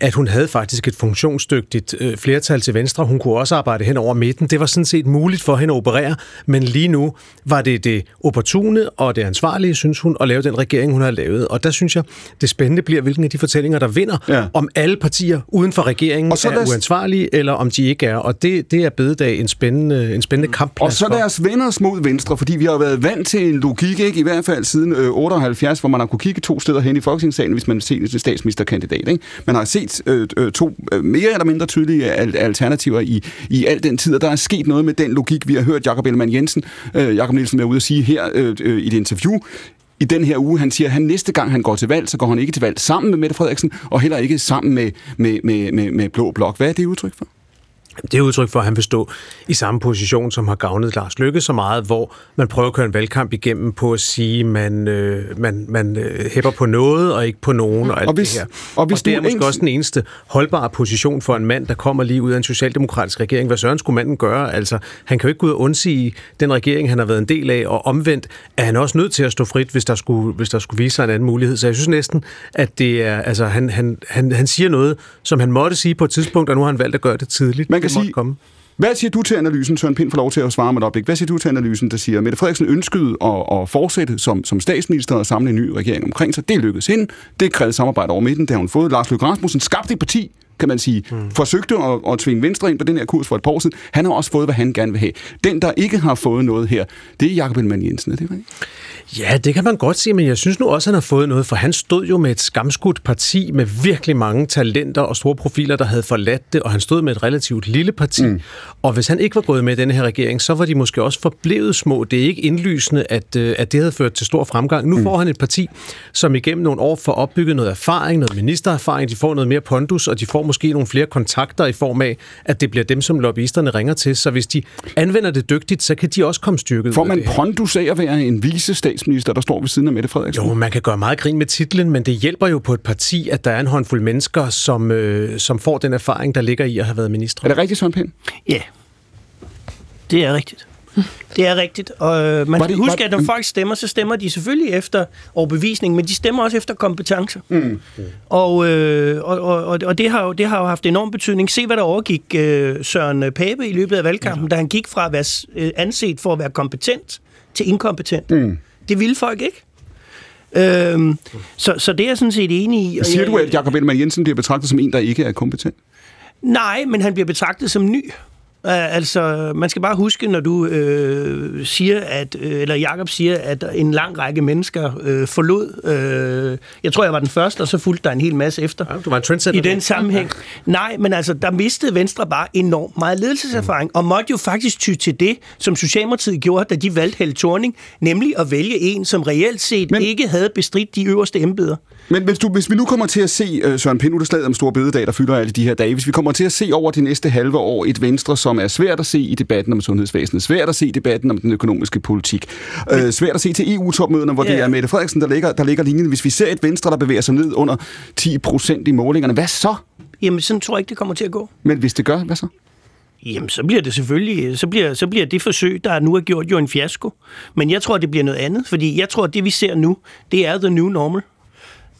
S3: at hun havde faktisk et funktionsdygtigt øh, flertal til venstre. Hun kunne også arbejde hen over midten. Det var sådan set muligt for hende at operere, men lige nu var det det opportune og det ansvarlige, synes hun, at lave den regering, hun har lavet. Og der synes jeg, det spændende bliver, hvilken af de fortællinger, der vinder, ja. om alle partier uden for regeringen og så er deres... uansvarlige, eller om de ikke er. Og det, det er bededag en spændende, en spændende kampplads
S1: Og så
S3: for.
S1: deres venners mod venstre, fordi vi har været vant til en logik, ikke? i hvert fald siden øh, 78, hvor man har kunne kigge to steder hen i Folketingssalen, hvis man ser en statsministerkandidat. Ikke? Man har set øh, øh, to øh, mere eller mindre tydelige al- alternativer i, i al den tid, og der er sket noget med den logik, vi har hørt Jakob Ellemann Jensen, øh, Jakob Nielsen være ude at sige her øh, øh, i et interview, i den her uge. Han siger, at han næste gang han går til valg, så går han ikke til valg sammen med Mette Frederiksen, og heller ikke sammen med, med, med, med, med Blå Blok. Hvad er det udtryk for?
S3: Det er udtryk for, at han vil stå i samme position, som har gavnet Lars Lykke så meget, hvor man prøver at køre en valgkamp igennem på at sige, at man, øh, man, man øh, hæpper på noget og ikke på nogen og alt
S1: Og hvis-
S3: det her.
S1: og hvis
S3: og det er måske
S1: ens-
S3: også den eneste holdbare position for en mand, der kommer lige ud af en socialdemokratisk regering. Hvad søren skulle manden gøre? Altså, han kan jo ikke gå ud og undsige den regering, han har været en del af, og omvendt er han også nødt til at stå frit, hvis der skulle, hvis der skulle vise sig en anden mulighed. Så jeg synes næsten, at det er, altså, han, han, han, han siger noget, som han måtte sige på et tidspunkt, og nu har han valgt at gøre det tidligt.
S1: Man kan
S3: Måtte
S1: sige-
S3: komme.
S1: Hvad siger du til analysen, Søren Pind får lov til at svare med et øjeblik. Hvad siger du til analysen, der siger, at Mette Frederiksen ønskede at, at fortsætte som, som statsminister og samle en ny regering omkring sig? Det lykkedes hende. Det krævede samarbejde over midten, det har hun fået. Lars Løkke Rasmussen skabte et parti, kan man sige, mm. forsøgte at, at tvinge Venstre ind på den her kurs for et par år siden. Han har også fået, hvad han gerne vil have. Den, der ikke har fået noget her, det er Jakob Ellemann Jensen, er det rigtigt?
S3: Ja, det kan man godt sige, men jeg synes nu også, han har fået noget, for han stod jo med et skamskudt parti med virkelig mange talenter og store profiler, der havde forladt det, og han stod med et relativt lille parti. Mm. Og hvis han ikke var gået med i denne her regering, så var de måske også forblevet små. Det er ikke indlysende, at, øh, at det havde ført til stor fremgang. Nu mm. får han et parti, som igennem nogle år får opbygget noget erfaring, noget ministererfaring, de får noget mere pondus, og de får måske nogle flere kontakter i form af, at det bliver dem, som lobbyisterne ringer til. Så hvis de anvender det dygtigt, så kan de også komme styrket
S1: Får
S3: ud af
S1: man pondus af at være en vice statsminister, der står ved siden af Mette Frederiksen?
S3: Jo, man kan gøre meget grin med titlen, men det hjælper jo på et parti, at der er en håndfuld mennesker, som, øh, som får den erfaring, der ligger i at have været minister.
S1: Er det rigtigt, Søren Pind?
S2: Ja, det er rigtigt. Det er rigtigt, og øh, man
S1: Var
S2: skal
S1: det-
S2: huske,
S1: var-
S2: at når folk stemmer, så stemmer de selvfølgelig efter overbevisning, men de stemmer også efter kompetencer.
S1: Mm.
S2: Og, øh, og, og, og- det, har jo, det har jo haft enorm betydning. Se, hvad der overgik øh, Søren Pape i løbet af valgkampen, da han gik fra at være øh, anset for at være kompetent til inkompetent.
S1: Mm.
S2: Det ville folk ikke. Øhm, så, så det er jeg sådan set enig i. og
S1: Siger
S2: jeg-
S1: du, at Jakob Ellemann Jensen bliver betragtet som en, der ikke er kompetent?
S2: Nej, men han bliver betragtet som ny. Altså, man skal bare huske, når du øh, siger, at, øh, eller Jakob siger, at en lang række mennesker øh, forlod. Øh, jeg tror, jeg var den første, og så fulgte der en hel masse efter.
S3: Ja, du var en trendsetter.
S2: I den sammenhæng. Nej, men altså, der mistede Venstre bare enormt meget ledelseserfaring, og måtte jo faktisk ty til det, som Socialdemokratiet gjorde, da de valgte Helle Thorning, nemlig at vælge en, som reelt set men, ikke havde bestridt de øverste embeder.
S1: Men hvis, du, hvis vi nu kommer til at se, uh, Søren Pind, nu er det slaget om store bededag, der fylder alle de her dage, hvis vi kommer til at se over de næste halve år et Venstre, som er svært at se i debatten om sundhedsvæsenet, svært at se i debatten om den økonomiske politik, uh, svært at se til EU-topmøderne, hvor ja. det er Mette Frederiksen, der ligger, der ligger linjen. Hvis vi ser et Venstre, der bevæger sig ned under 10 procent i målingerne, hvad så?
S2: Jamen, sådan tror jeg ikke, det kommer til at gå.
S1: Men hvis det gør, hvad så?
S2: Jamen, så bliver det selvfølgelig, så bliver, så bliver det forsøg, der nu er gjort, jo en fiasko. Men jeg tror, det bliver noget andet, fordi jeg tror, det vi ser nu, det er the new normal.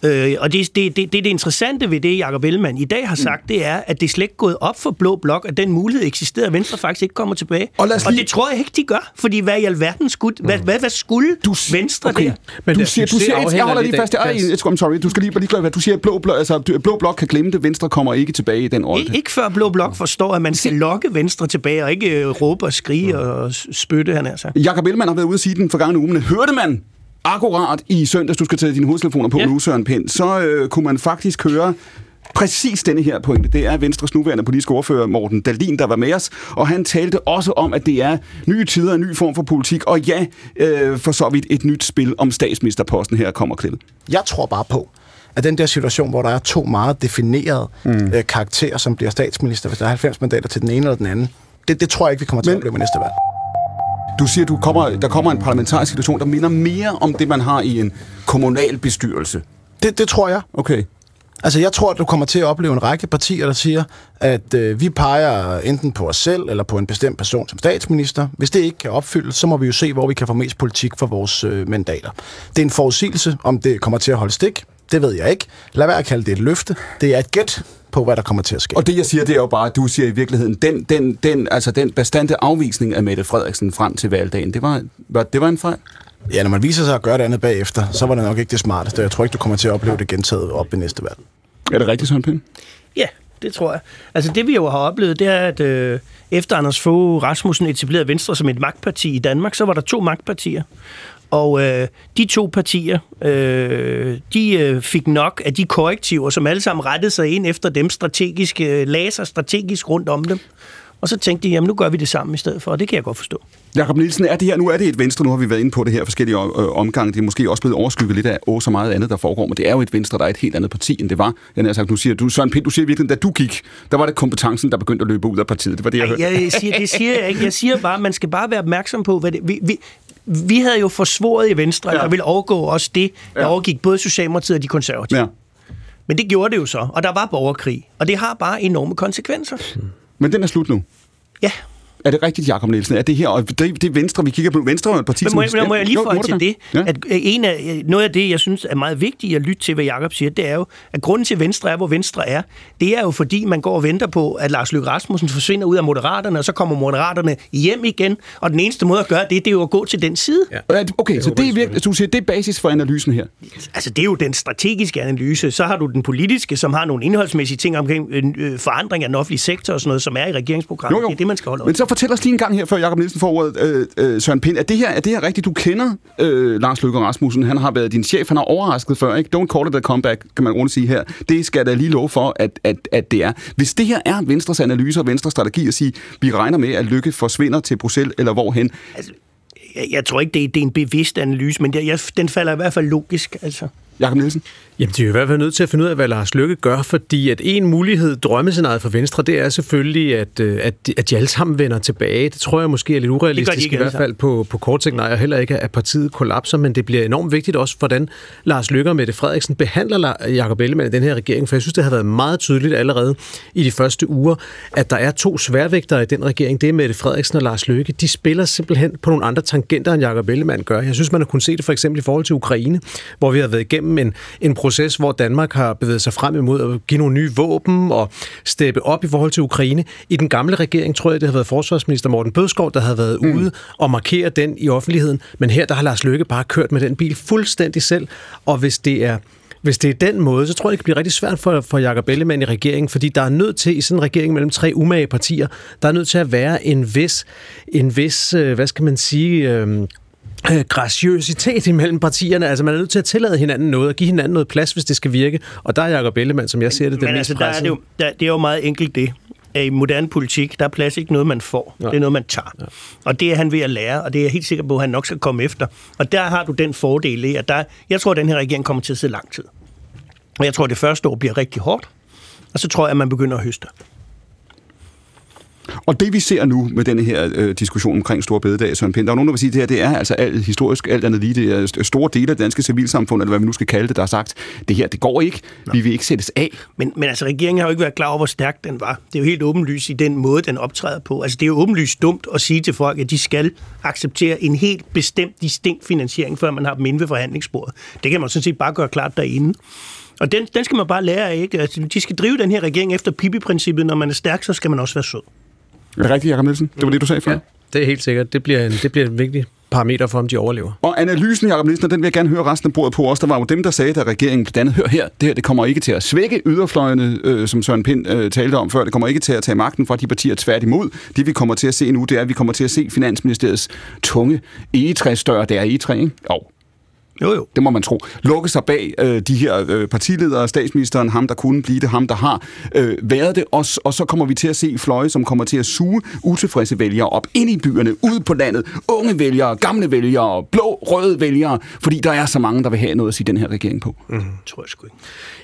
S2: Øh, og det, det, det, det, det interessante ved det, Jacob Ellemann i dag har sagt, mm. det er, at det er slet ikke gået op for Blå Blok, at den mulighed eksisterer, at Venstre faktisk ikke kommer tilbage.
S1: Og
S2: Og,
S1: lad os
S2: og
S1: lige-
S2: det tror jeg ikke, de gør, fordi hvad i alverden skulle, hvad, hvad, hvad skulle du, Venstre
S1: Okay.
S2: der?
S3: Men
S1: du siger, du siger, jeg
S3: afhænger
S1: holder lige fast. Jeg I'm sorry. Du skal lige, lige gøre, hvad du siger. Blå, blå, altså, Blå Blok kan glemme det. Venstre kommer ikke tilbage i den rolle.
S2: Ik- ikke før Blå Blok forstår, at man skal lokke Venstre tilbage, og ikke øh, råbe og skrige og s- spytte, han er sagt.
S1: Jakob Ellemann har været ude at sige den forgangne uge, men hørte man akkurat i søndags, du skal tage dine hovedtelefoner på ja. Nu, Søren Pind, så øh, kunne man faktisk høre præcis denne her pointe. Det er Venstres nuværende politiske ordfører, Morten Dalin, der var med os, og han talte også om, at det er nye tider, en ny form for politik, og ja, øh, for så vidt et nyt spil om statsministerposten. Her kommer klippet.
S15: Jeg tror bare på, at den der situation, hvor der er to meget definerede mm. øh, karakterer, som bliver statsminister, hvis der er 90 mandater til den ene eller den anden, det, det tror jeg ikke, vi kommer til Men, at opleve med næste valg.
S1: Du siger, du kommer, der kommer en parlamentarisk situation, der minder mere om det, man har i en kommunalbestyrelse.
S15: Det, det tror jeg.
S1: Okay.
S15: Altså, jeg tror, at du kommer til at opleve en række partier, der siger, at øh, vi peger enten på os selv eller på en bestemt person som statsminister. Hvis det ikke kan opfyldes, så må vi jo se, hvor vi kan få mest politik for vores øh, mandater. Det er en forudsigelse, om det kommer til at holde stik. Det ved jeg ikke. Lad være at kalde det et løfte. Det er et gæt på, hvad der kommer til at ske.
S1: Og det, jeg siger, det er jo bare, at du siger i virkeligheden, den, den, den, altså den bestandte afvisning af Mette Frederiksen frem til valgdagen, det var, var, det var en fejl?
S15: Ja, når man viser sig at gøre det andet bagefter, så var det nok ikke det smarteste. Jeg tror ikke, du kommer til at opleve det gentaget op ved næste valg.
S1: Er det rigtigt, Søren Pind?
S2: Ja, det tror jeg. Altså det vi jo har oplevet, det er, at øh, efter Anders Fogh Rasmussen etablerede Venstre som et magtparti i Danmark, så var der to magtpartier. Og øh, de to partier, øh, de øh, fik nok af de korrektiver, som alle sammen rettede sig ind efter dem strategisk, øh, lagde sig strategisk rundt om dem. Og så tænkte de, jamen nu gør vi det sammen i stedet for, og det kan jeg godt forstå.
S1: Jakob Nielsen, er det her, nu er det et venstre, nu har vi været inde på det her forskellige øh, omgange, det er måske også blevet overskygget lidt af åh, så meget andet, der foregår, men det er jo et venstre, der er et helt andet parti, end det var. Jeg har sagt, nu siger du, Søren Pind, du siger virkelig, da du gik, der var det kompetencen, der begyndte at løbe ud af partiet. Det var det, jeg hørte.
S2: Jeg, jeg siger, det siger jeg ikke. Jeg siger bare, at man skal bare være opmærksom på, hvad det, vi, vi, vi havde jo forsvoret i Venstre, ja. at ville overgå også det, der ja. overgik både Socialdemokratiet og de konservative. Ja. Men det gjorde det jo så, og der var borgerkrig, og det har bare enorme konsekvenser.
S1: Men den er slut nu?
S2: Ja.
S1: Er det rigtigt, Jakob Nielsen? Er det her, og det, det Venstre, vi kigger på? Venstre er et parti,
S2: Men må, jeg, må jeg lige få til det? Ja. At en af, noget af det, jeg synes er meget vigtigt at lytte til, hvad Jakob siger, det er jo, at grunden til, at Venstre er, hvor Venstre er, det er jo fordi, man går og venter på, at Lars Løkke Rasmussen forsvinder ud af Moderaterne, og så kommer Moderaterne hjem igen, og den eneste måde at gøre det, det er jo at gå til den side.
S1: Ja. Okay, så det er virkelig, du siger, det er basis for analysen her?
S2: Altså, det er jo den strategiske analyse. Så har du den politiske, som har nogle indholdsmæssige ting omkring øh, forandring af den offentlige sektor og sådan noget, som er i regeringsprogrammet. Jo, jo. Det er det, man skal holde
S1: Men så fortæl os lige en gang her, før Jacob Nielsen får ordet, øh, øh, Søren Pind. Er det, her, er det her rigtigt? Du kender øh, Lars Løkke Rasmussen. Han har været din chef. Han har overrasket før. Ikke? Don't call it a comeback, kan man roligt sige her. Det skal jeg da lige love for, at, at, at det er. Hvis det her er Venstres analyse og Venstres strategi at sige, vi regner med, at Lykke forsvinder til Bruxelles eller hvorhen.
S2: Altså, jeg, jeg tror ikke, det er, det er en bevidst analyse, men det, jeg, den falder i hvert fald logisk. Altså.
S1: Jakob Nielsen?
S3: Jamen, de er i hvert fald nødt til at finde ud af, hvad Lars Lykke gør, fordi at en mulighed, drømmescenariet for Venstre, det er selvfølgelig, at, øh, at, de, at de alle sammen vender tilbage. Det tror jeg måske er lidt urealistisk, i hvert fald på, på kort sigt. Nej, og heller ikke, at partiet kollapser, men det bliver enormt vigtigt også, hvordan Lars Lykke og Mette Frederiksen behandler Jakob Ellemann i den her regering, for jeg synes, det har været meget tydeligt allerede i de første uger, at der er to sværvægtere i den regering. Det er Mette Frederiksen og Lars Lykke. De spiller simpelthen på nogle andre tangenter, end Jakob Ellemann gør. Jeg synes, man har kunnet se det for eksempel i forhold til Ukraine, hvor vi har været igennem en, en proces, hvor Danmark har bevæget sig frem imod at give nogle nye våben og steppe op i forhold til Ukraine. I den gamle regering tror jeg, det har været forsvarsminister Morten Bødskov, der havde været mm. ude og markere den i offentligheden. Men her der har Lars Løkke bare kørt med den bil fuldstændig selv. Og hvis det er hvis det er den måde, så tror jeg, det kan blive rigtig svært for, for Jakob Ellemann i regeringen, fordi der er nødt til, i sådan en regering mellem tre umage partier, der er nødt til at være en vis, en vis øh, hvad skal man sige, øh, øh, graciøsitet imellem partierne. Altså, man er nødt til at tillade hinanden noget, og give hinanden noget plads, hvis det skal virke. Og der er Jacob Ellemann, som jeg ser det, den
S2: Men altså, der er det, jo, der, det er jo meget enkelt det. I moderne politik, der er plads ikke noget, man får. Ja. Det er noget, man tager. Ja. Og det er han ved at lære, og det er jeg helt sikker på, at han nok skal komme efter. Og der har du den fordel i, at der, jeg tror, at den her regering kommer til at sidde lang tid. Og jeg tror, at det første år bliver rigtig hårdt, og så tror jeg, at man begynder at høste.
S1: Og det vi ser nu med denne her øh, diskussion omkring Store Bededag, Søren Pind, der er nogen, der vil sige, at det her det er altså alt, historisk alt andet lige. Det er store dele af det danske civilsamfund, eller hvad vi nu skal kalde det, der har sagt, det her, det går ikke. Nå. Vi vil ikke sættes af.
S2: Men, men altså, regeringen har jo ikke været klar over, hvor stærk den var. Det er jo helt åbenlyst i den måde, den optræder på. Altså, det er jo åbenlyst dumt at sige til folk, at de skal acceptere en helt bestemt, distinkt finansiering, før man har dem inde ved forhandlingsbordet. Det kan man sådan set bare gøre klart derinde. Og den, den skal man bare lære af, ikke? Altså, de skal drive den her regering efter Pippi-princippet. Når man er stærk, så skal man også være sød.
S1: Er det rigtigt, Jacob Nielsen? Det var det, du sagde før?
S3: Ja, det er helt sikkert. Det bliver det bliver en vigtig parameter for, om de overlever.
S1: Og analysen, Jacob Nielsen, den vil jeg gerne høre resten af bordet på også. Der var jo dem, der sagde, at regeringen blandt andet, hør her, det her det kommer ikke til at svække yderfløjene, øh, som Søren Pind øh, talte om før. Det kommer ikke til at tage magten fra de partier tværtimod. Det vi kommer til at se nu, det er, at vi kommer til at se Finansministeriets tunge egetræsdør. Det er egetræ, ikke? Jo,
S2: jo, jo.
S1: Det må man tro. Lukke sig bag øh, de her øh, partiledere, statsministeren, ham der kunne blive det, ham der har øh, været det, og, og så kommer vi til at se fløje, som kommer til at suge utilfredse vælgere op ind i byerne, ud på landet, unge vælgere, gamle vælgere, blå, røde vælgere, fordi der er så mange, der vil have noget at sige den her regering på.
S2: Mm, tror jeg sgu ikke.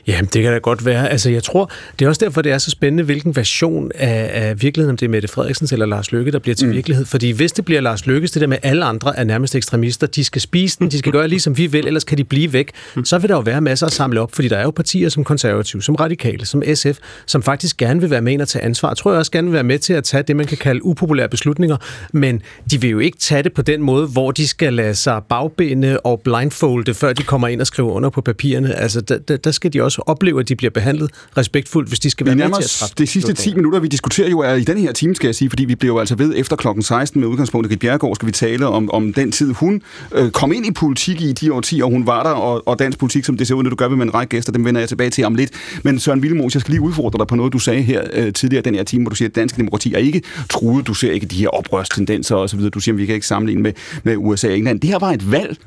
S3: Jamen, det kan da godt være. Altså, jeg tror, det er også derfor, det er så spændende, hvilken version af, af virkeligheden, om det er Mette Frederiksen eller Lars Løkke, der bliver til mm. virkelighed. Fordi hvis det bliver Lars Lykkes, det der med alle andre er nærmest ekstremister, de skal spise den, de skal gøre ligesom vi alligevel, ellers kan de blive væk. Så vil der jo være masser at samle op, fordi der er jo partier som konservative, som radikale, som SF, som faktisk gerne vil være med ind og tage ansvar. Jeg tror jeg også gerne vil være med til at tage det, man kan kalde upopulære beslutninger, men de vil jo ikke tage det på den måde, hvor de skal lade sig bagbinde og blindfolde, før de kommer ind og skriver under på papirerne. Altså, der, der, der skal de også opleve, at de bliver behandlet respektfuldt, hvis de skal være med til at træffe
S1: de sidste 10 minutter, vi diskuterer jo er i den her time, skal jeg sige, fordi vi bliver jo altså ved efter klokken 16 med udgangspunkt i Bjergård, skal vi tale om, om den tid, hun øh, kom ind i politik i de årtier, hun var der, og, og dansk politik, som det ser ud, når du gør med en række gæster, dem vender jeg tilbage til om lidt. Men Søren Villemos, jeg skal lige udfordre dig på noget, du sagde her øh, tidligere den her time, hvor du siger, at dansk demokrati er ikke truet, du ser ikke de her oprørstendenser osv., du siger, at vi kan ikke sammenligne med, med USA og England. Det her var et valg,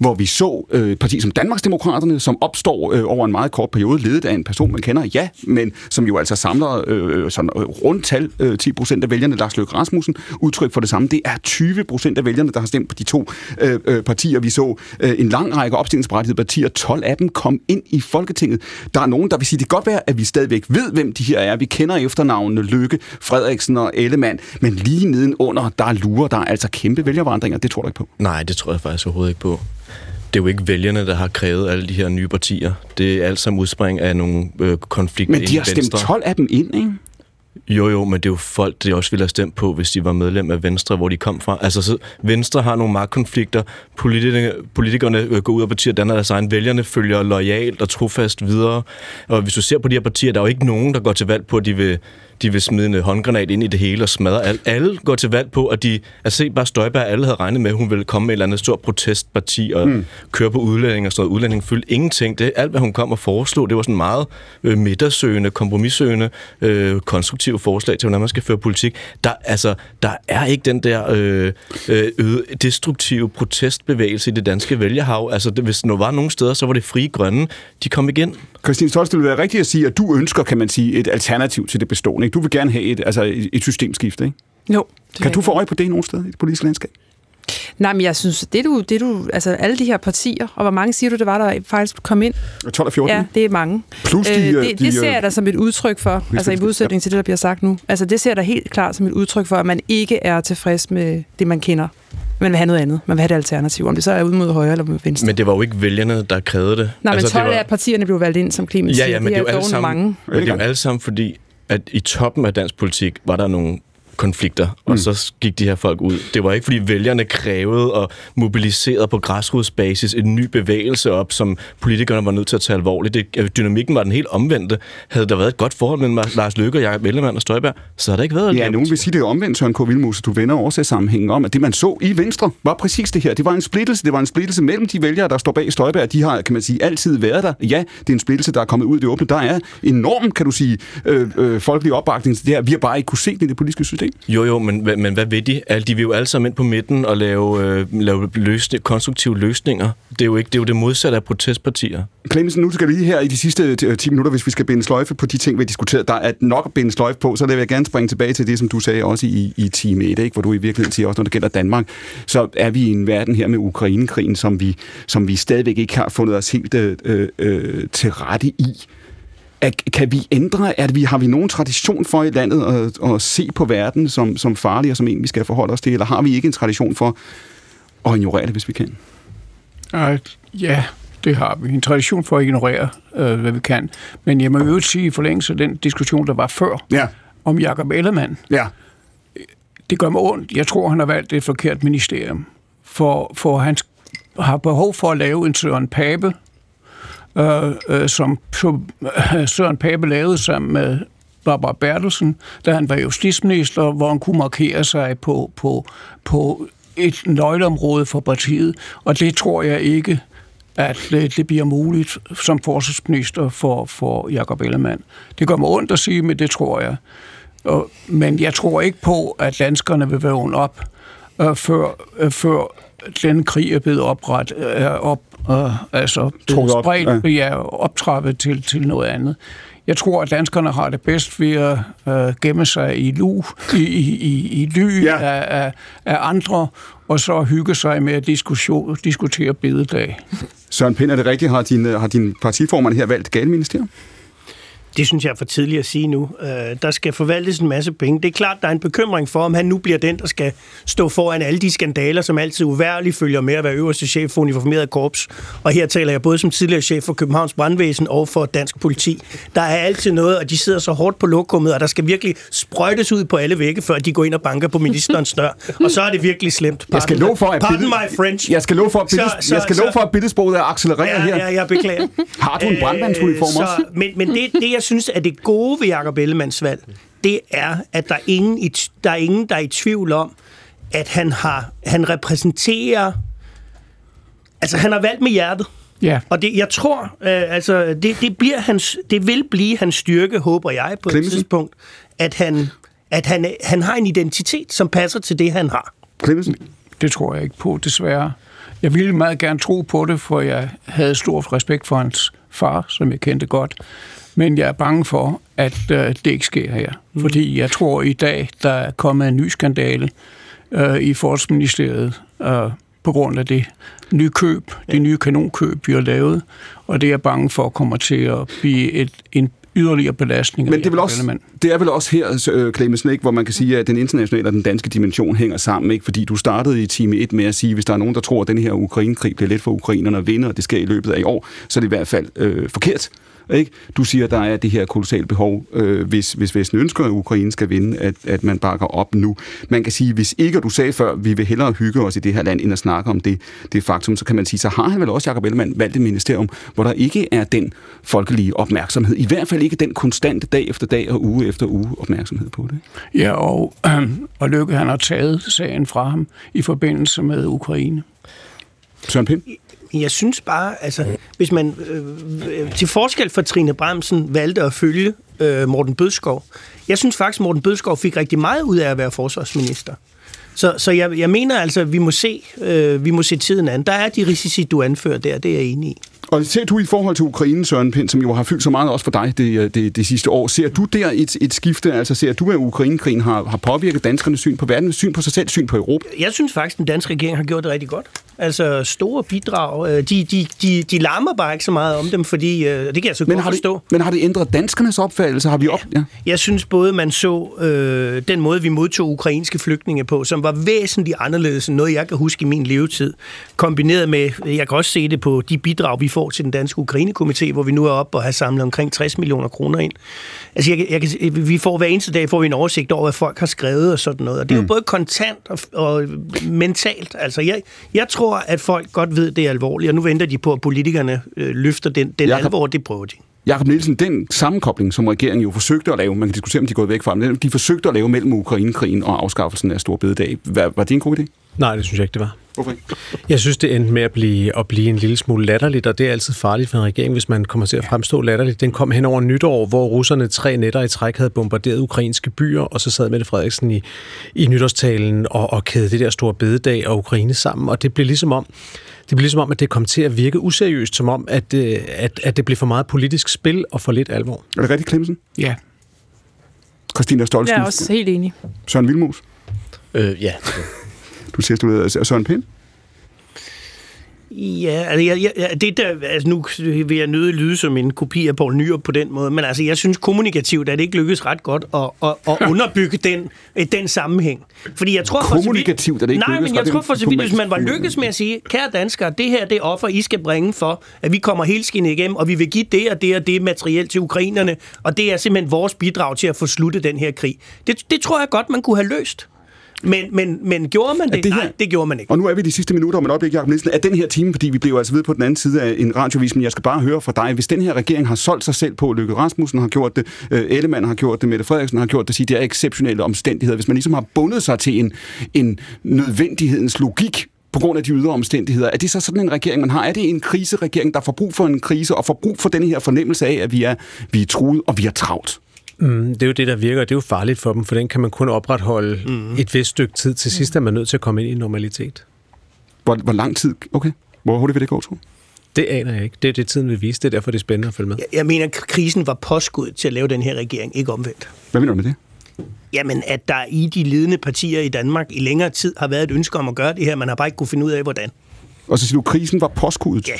S1: hvor vi så øh, et parti som Danmarksdemokraterne, som opstår øh, over en meget kort periode, ledet af en person, man kender, ja, men som jo altså samler øh, øh sådan, øh, rundt tal, øh, 10 procent af vælgerne, Lars Løkke Rasmussen, udtryk for det samme. Det er 20 procent af vælgerne, der har stemt på de to øh, øh, partier. Vi så øh, en lang række opstillingsberettigede partier, 12 af dem kom ind i Folketinget. Der er nogen, der vil sige, det kan godt være, at vi stadigvæk ved, hvem de her er. Vi kender efternavnene Lykke, Frederiksen og Ellemann, men lige nedenunder, der lurer, der er altså kæmpe vælgervandringer. Det tror du ikke på?
S5: Nej, det tror jeg faktisk overhovedet ikke på. Det er jo ikke vælgerne, der har krævet alle de her nye partier. Det er alt sammen udspring af nogle øh, konflikter
S1: Men de har stemt 12 af dem ind, ikke?
S5: Jo, jo, men det er jo folk, de også ville have stemt på, hvis de var medlem af Venstre, hvor de kom fra. Altså, så Venstre har nogle magtkonflikter. Politikerne, politikerne øh, går ud og partier, danner deres egen. Vælgerne følger lojalt og trofast videre. Og hvis du ser på de her partier, der er jo ikke nogen, der går til valg på, at de vil, de vil smide en håndgranat ind i det hele og smadre alt. Alle går til valg på, at de... Altså, se bare Støjberg, alle havde regnet med, at hun ville komme med et eller andet stort protestparti og mm. køre på udlænding og sådan noget. Udlænding fyldte ingenting. Det, alt, hvad hun kom og foreslog, det var sådan meget øh, midtersøgende, kompromissøgende, øh, konstruktive forslag til, hvordan man skal føre politik. Der, altså, der er ikke den der øh, øh, destruktive protestbevægelse i det danske vælgerhav. Altså, det, hvis der var nogen steder, så var det frie grønne. De kom igen.
S1: Christine Stolz, det vil være rigtigt at sige, at du ønsker, kan man sige, et alternativ til det bestående. Ikke? Du vil gerne have et, altså et, et systemskifte, ikke?
S4: Jo.
S1: Kan du få øje på det nogen sted i det politiske landskab?
S4: Nej, men jeg synes, det du, det du, altså alle de her partier, og hvor mange siger du, det var, der faktisk kom ind?
S1: 12 og 14?
S4: Ja, det er mange.
S1: Plus de,
S4: øh,
S1: øh,
S4: det,
S1: de,
S4: det ser
S1: øh,
S4: jeg da som et udtryk for, altså i modsætning til det, der bliver sagt nu. Altså det ser jeg da helt klart som et udtryk for, at man ikke er tilfreds med det, man kender. Man vil have noget andet. Man vil have det alternativ. Om det så er ud mod højre eller mod venstre.
S5: Men det var jo ikke vælgerne, der krævede det.
S4: Nej, men
S5: altså,
S4: 12
S5: det var...
S4: af partierne blev valgt ind, som Clemens
S5: Ja,
S4: siger.
S5: ja, men det er jo alle sammen,
S4: mange.
S5: men det er jo alle sammen fordi, at i toppen af dansk politik var der nogle konflikter, og
S1: Mm.
S5: så gik de her folk ud. Det var ikke, fordi vælgerne krævede og mobiliserede på græsrodsbasis en ny bevægelse op, som politikerne var nødt til at tage alvorligt. Det, øh, dynamikken var den helt omvendte. Havde der været et godt forhold mellem Lars Løkke og Jacob Ellemann og Støjberg, så havde der ikke været
S1: Ja, nogen vil sige, det er omvendt, Søren K. Vilmose. Du vender årsagssammenhængen om, at det, man så i Venstre, var præcis det her. Det var en splittelse. Det var en splittelse mellem de vælgere, der står bag Støjberg. De har, kan man sige, altid været der. Ja, det er en splittelse, der er kommet ud i det åbne. Der er enorm, kan du sige, øh, øh, folkelig opbakning til det her. Vi har bare ikke kunne se det i det politiske system.
S5: Jo, jo, men, men hvad ved de? Alle, de vil jo alle sammen ind på midten og lave, øh, lave løsning, konstruktive løsninger. Det er, jo ikke, det er jo det modsatte af protestpartier.
S1: Clemmensen, nu skal vi lige her i de sidste øh, 10 minutter, hvis vi skal binde sløjfe på de ting, vi har diskuteret. Der er nok at binde sløjfe på, så vil jeg gerne springe tilbage til det, som du sagde også i, i time 1, ikke? hvor du i virkeligheden siger også, når det gælder Danmark, så er vi i en verden her med Ukrainekrigen, som vi, som vi stadigvæk ikke har fundet os helt øh, øh, til rette i. Kan vi ændre, at vi, har vi nogen tradition for i landet at, at se på verden som, som farlig og som en, vi skal forholde os til, eller har vi ikke en tradition for at ignorere det, hvis vi kan?
S7: Uh, ja, det har vi. En tradition for at ignorere, uh, hvad vi kan. Men jeg må jo sige i forlængelse af den diskussion, der var før,
S1: ja.
S7: om Jacob Ellemann.
S1: Ja.
S7: Det gør mig ondt. Jeg tror, han har valgt et forkert ministerium. For, for han har behov for at lave en Søren Pape, øh, øh, som øh, Søren Pape lavede sammen med Barbara Bertelsen, da han var justitsminister, hvor han kunne markere sig på, på, på et nøgleområde for partiet. Og det tror jeg ikke, at det, det bliver muligt som forsvarsminister for, for Jacob Ellemann. Det gør mig ondt at sige, men det tror jeg. Og, men jeg tror ikke på, at danskerne vil vågne op, øh, før, øh, før den krig er blevet opret, øh, op, øh, altså
S1: Trukket op,
S7: spredt, ja. ja, optrappet til, til noget andet. Jeg tror, at danskerne har det bedst ved at øh, gemme sig i, lu, i, i, i, i ly ja. af, af, af andre, og så hygge sig med at diskussion, diskutere bededag.
S1: Søren Pind, er det rigtigt? Har din, har din partiformand her valgt galt ministerium?
S2: Det synes jeg er for tidligt at sige nu. Øh, der skal forvaltes en masse penge. Det er klart, der er en bekymring for, om han nu bliver den, der skal stå foran alle de skandaler, som altid uværligt følger med at være øverste chef for uniformeret korps. Og her taler jeg både som tidligere chef for Københavns Brandvæsen og for dansk politi. Der er altid noget, og de sidder så hårdt på lokummet, og der skal virkelig sprøjtes ud på alle vægge, før de går ind og banker på ministerens dør. Og så er det virkelig slemt.
S1: Jeg skal love for, at
S2: Pardon my French.
S1: Jeg skal love for, at, billed,
S2: Så- så-
S1: jeg skal love for, at billedsproget er accelereret
S2: Ja,
S1: her.
S2: ja, jeg beklager.
S1: Har du en brandmandsuniform
S2: Øh, så,
S1: også?
S2: Men, men det, det, jeg synes er det gode ved Jacob Ellemanns valg, det er, at der er ingen, i, der er ingen, der er i tvivl om, at han har han repræsenterer... Altså, han har valgt med hjertet.
S7: Ja.
S2: Og det, jeg tror, øh, altså, det, det, bliver hans, det vil blive hans styrke, håber jeg, på
S1: Clemmensen?
S2: et tidspunkt, at han, at han, han har en identitet, som passer til det, han har.
S1: Clemmensen?
S7: Det tror jeg ikke på, desværre. Jeg ville meget gerne tro på det, for jeg havde stor respekt for hans far, som jeg kendte godt. Men jeg er bange for, at øh, det ikke sker her. Mm. Fordi jeg tror i dag, der er kommet en ny skandale øh, i Forsvarsministeriet øh, på grund af det nye køb, ja. det nye kanonkøb, vi har lavet. Og det er jeg bange for kommer til at blive et, en yderligere belastning. af
S1: Men det er, vel også, det er vel også her, øh, Clemmensen, ikke, hvor man kan sige, at den internationale og den danske dimension hænger sammen. Ikke? Fordi du startede i time 1 med at sige, hvis der er nogen, der tror, at den her Ukraine-krig bliver let for ukrainerne at vinde, og det sker i løbet af i år, så er det i hvert fald øh, forkert. Ikke? Du siger, at der er det her kolossale behov, øh, hvis, hvis Vesten ønsker, at Ukraine skal vinde, at, at man bakker op nu. Man kan sige, hvis ikke, og du sagde før, vi vil hellere hygge os i det her land, end at snakke om det, det faktum, så kan man sige, så har han vel også, Jacob Ellemann, valgt et ministerium, hvor der ikke er den folkelige opmærksomhed. I hvert fald ikke den konstante dag efter dag og uge efter uge opmærksomhed på det.
S7: Ja, og, øh, og Lykke han har taget sagen fra ham i forbindelse med Ukraine.
S1: Søren Pind?
S2: Jeg synes bare, altså, hvis man øh, øh, til forskel for Trine Bremsen valgte at følge øh, Morten Bødskov, jeg synes faktisk, Morten Bødskov fik rigtig meget ud af at være forsvarsminister. Så, så jeg, jeg mener altså, at vi må, se, øh, vi må se tiden an. Der er de risici, du anfører der, det er jeg enig i.
S1: Og ser du i forhold til Ukraine, Søren Pind, som jo har fyldt så meget også for dig det, det, det sidste år, ser du der et, et skifte? Altså ser du, at Ukrainekrigen har, har påvirket danskernes syn på verden, syn på sig selv, syn på Europa?
S2: Jeg synes faktisk, at den danske regering har gjort det rigtig godt. Altså store bidrag. øh, De, de, de, de larmer bare ikke så meget om dem, fordi øh, det kan jeg så
S1: Men
S2: godt
S1: har,
S2: forstå.
S1: det, men har det ændret danskernes opfattelse? Har vi op? Ja.
S2: Jeg synes både, man så øh, den måde, vi modtog ukrainske flygtninge på, som var væsentligt anderledes end noget, jeg kan huske i min levetid, kombineret med, jeg kan også se det på de bidrag, vi får til den danske Ukraine-komité, hvor vi nu er oppe og har samlet omkring 60 millioner kroner ind. Altså, jeg, jeg vi får hver eneste dag får vi en oversigt over, hvad folk har skrevet og sådan noget, og det er mm. jo både kontant og, og mentalt. Altså, jeg, jeg tror, at folk godt ved, det er alvorligt, og nu venter de på, at politikerne øh, løfter den, den
S1: Jacob-
S2: alvor, det prøver de.
S1: Jakob Nielsen, den sammenkobling, som regeringen jo forsøgte at lave, man kan diskutere, om de er gået væk fra, men de forsøgte at lave mellem Ukrainekrigen og afskaffelsen af Stor Bededag. Var, var det en god idé?
S3: Nej, det synes jeg ikke, det var.
S1: Hvorfor ikke?
S3: Jeg synes, det endte med at blive, at blive en lille smule latterligt, og det er altid farligt for en regering, hvis man kommer til at fremstå latterligt. Den kom hen over nytår, hvor russerne tre nætter i træk havde bombarderet ukrainske byer, og så sad Mette Frederiksen i, i nytårstalen og, og kædede det der store bededag og Ukraine sammen, og det blev ligesom om, det blev ligesom om, at det kom til at virke useriøst, som om, at, øh, at, at det blev for meget politisk spil og for lidt alvor.
S1: Er det rigtigt, Clemsen?
S7: Ja.
S1: Christina Stolzen?
S4: Jeg er også helt enig.
S1: Søren Vilmos?
S5: Øh, ja.
S1: Du siger, du ved, Søren Pind?
S2: Ja, altså, jeg, jeg, det der, altså nu vil jeg nøde lyde som en kopi af Poul Nyrup på den måde, men altså, jeg synes kommunikativt, at det ikke lykkes ret godt at, at, at underbygge den, øh, den sammenhæng. Fordi jeg tror, for så vidt-
S1: Kommunikativt er det ikke
S2: Nej, men jeg tror for så vidt, hvis man var lykkes med at sige, kære danskere, det her det er offer, I skal bringe for, at vi kommer helt skinnet igennem, og vi vil give det og det og det materiel til ukrainerne, og det er simpelthen vores bidrag til at få sluttet den her krig. Det, det tror jeg godt, man kunne have løst. Men, men, men gjorde man det?
S1: det
S2: det
S1: her-
S2: Nej, det gjorde man ikke.
S1: Og nu er vi de sidste minutter om et øjeblik, Jacob Nielsen, af den her time, fordi vi blev altså ved på den anden side af en radiovis, men jeg skal bare høre fra dig, hvis den her regering har solgt sig selv på, Løkke Rasmussen har gjort det, øh, Ellemann har gjort det, Mette Frederiksen har gjort det, sige, det er exceptionelle omstændigheder, hvis man ligesom har bundet sig til en, en nødvendighedens logik, på grund af de ydre omstændigheder. Er det så sådan en regering, man har? Er det en kriseregering, der får brug for en krise, og får brug for den her fornemmelse af, at vi er, vi er truet, og vi er travlt?
S3: Mm, det er jo det, der virker, og det er jo farligt for dem, for den kan man kun opretholde mm. et vist stykke tid. Til sidst er man nødt til at komme ind i normalitet.
S1: Hvor, hvor lang tid? Okay. Hvor hurtigt vil det gå, tror du?
S3: Det aner jeg ikke. Det er det, tiden vil vise. Det er derfor, det er spændende at følge med.
S2: Jeg, jeg mener, at krisen var påskud til at lave den her regering, ikke omvendt.
S1: Hvad mener du med det?
S2: Jamen, at der i de ledende partier i Danmark i længere tid har været et ønske om at gøre det her, man har bare ikke kunne finde ud af, hvordan.
S1: Og så siger du, at krisen var påskuddet?
S2: Ja.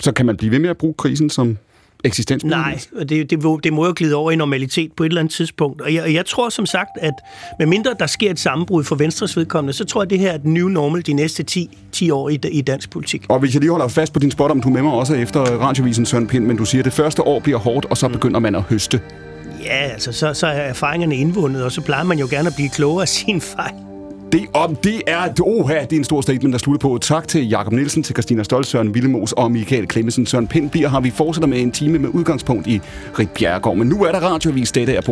S1: Så kan man blive ved med at bruge krisen som eksistensbevis?
S2: Nej, og det, det, må- det må jo glide over i normalitet på et eller andet tidspunkt. Og jeg, og jeg tror som sagt, at medmindre der sker et sammenbrud for Venstres vedkommende, så tror jeg, at det her er den nye normal de næste 10, 10 år i, i dansk politik.
S1: Og hvis jeg lige holder fast på din spot, om du med mig også efter radiovisen Søren Pind, men du siger, at det første år bliver hårdt, og så begynder man at høste.
S2: Ja, altså, så, så er erfaringerne indvundet, og så plejer man jo gerne at blive klogere af sin fejl.
S1: Det, om det er, oha, det er en stor statement, der slutter på. Tak til Jakob Nielsen, til Christina Stolz, Søren Villemos og Michael Klemmesen. Søren Pind bliver har vi fortsætter med en time med udgangspunkt i Rik Bjerregaard. Men nu er der radiovis, dette er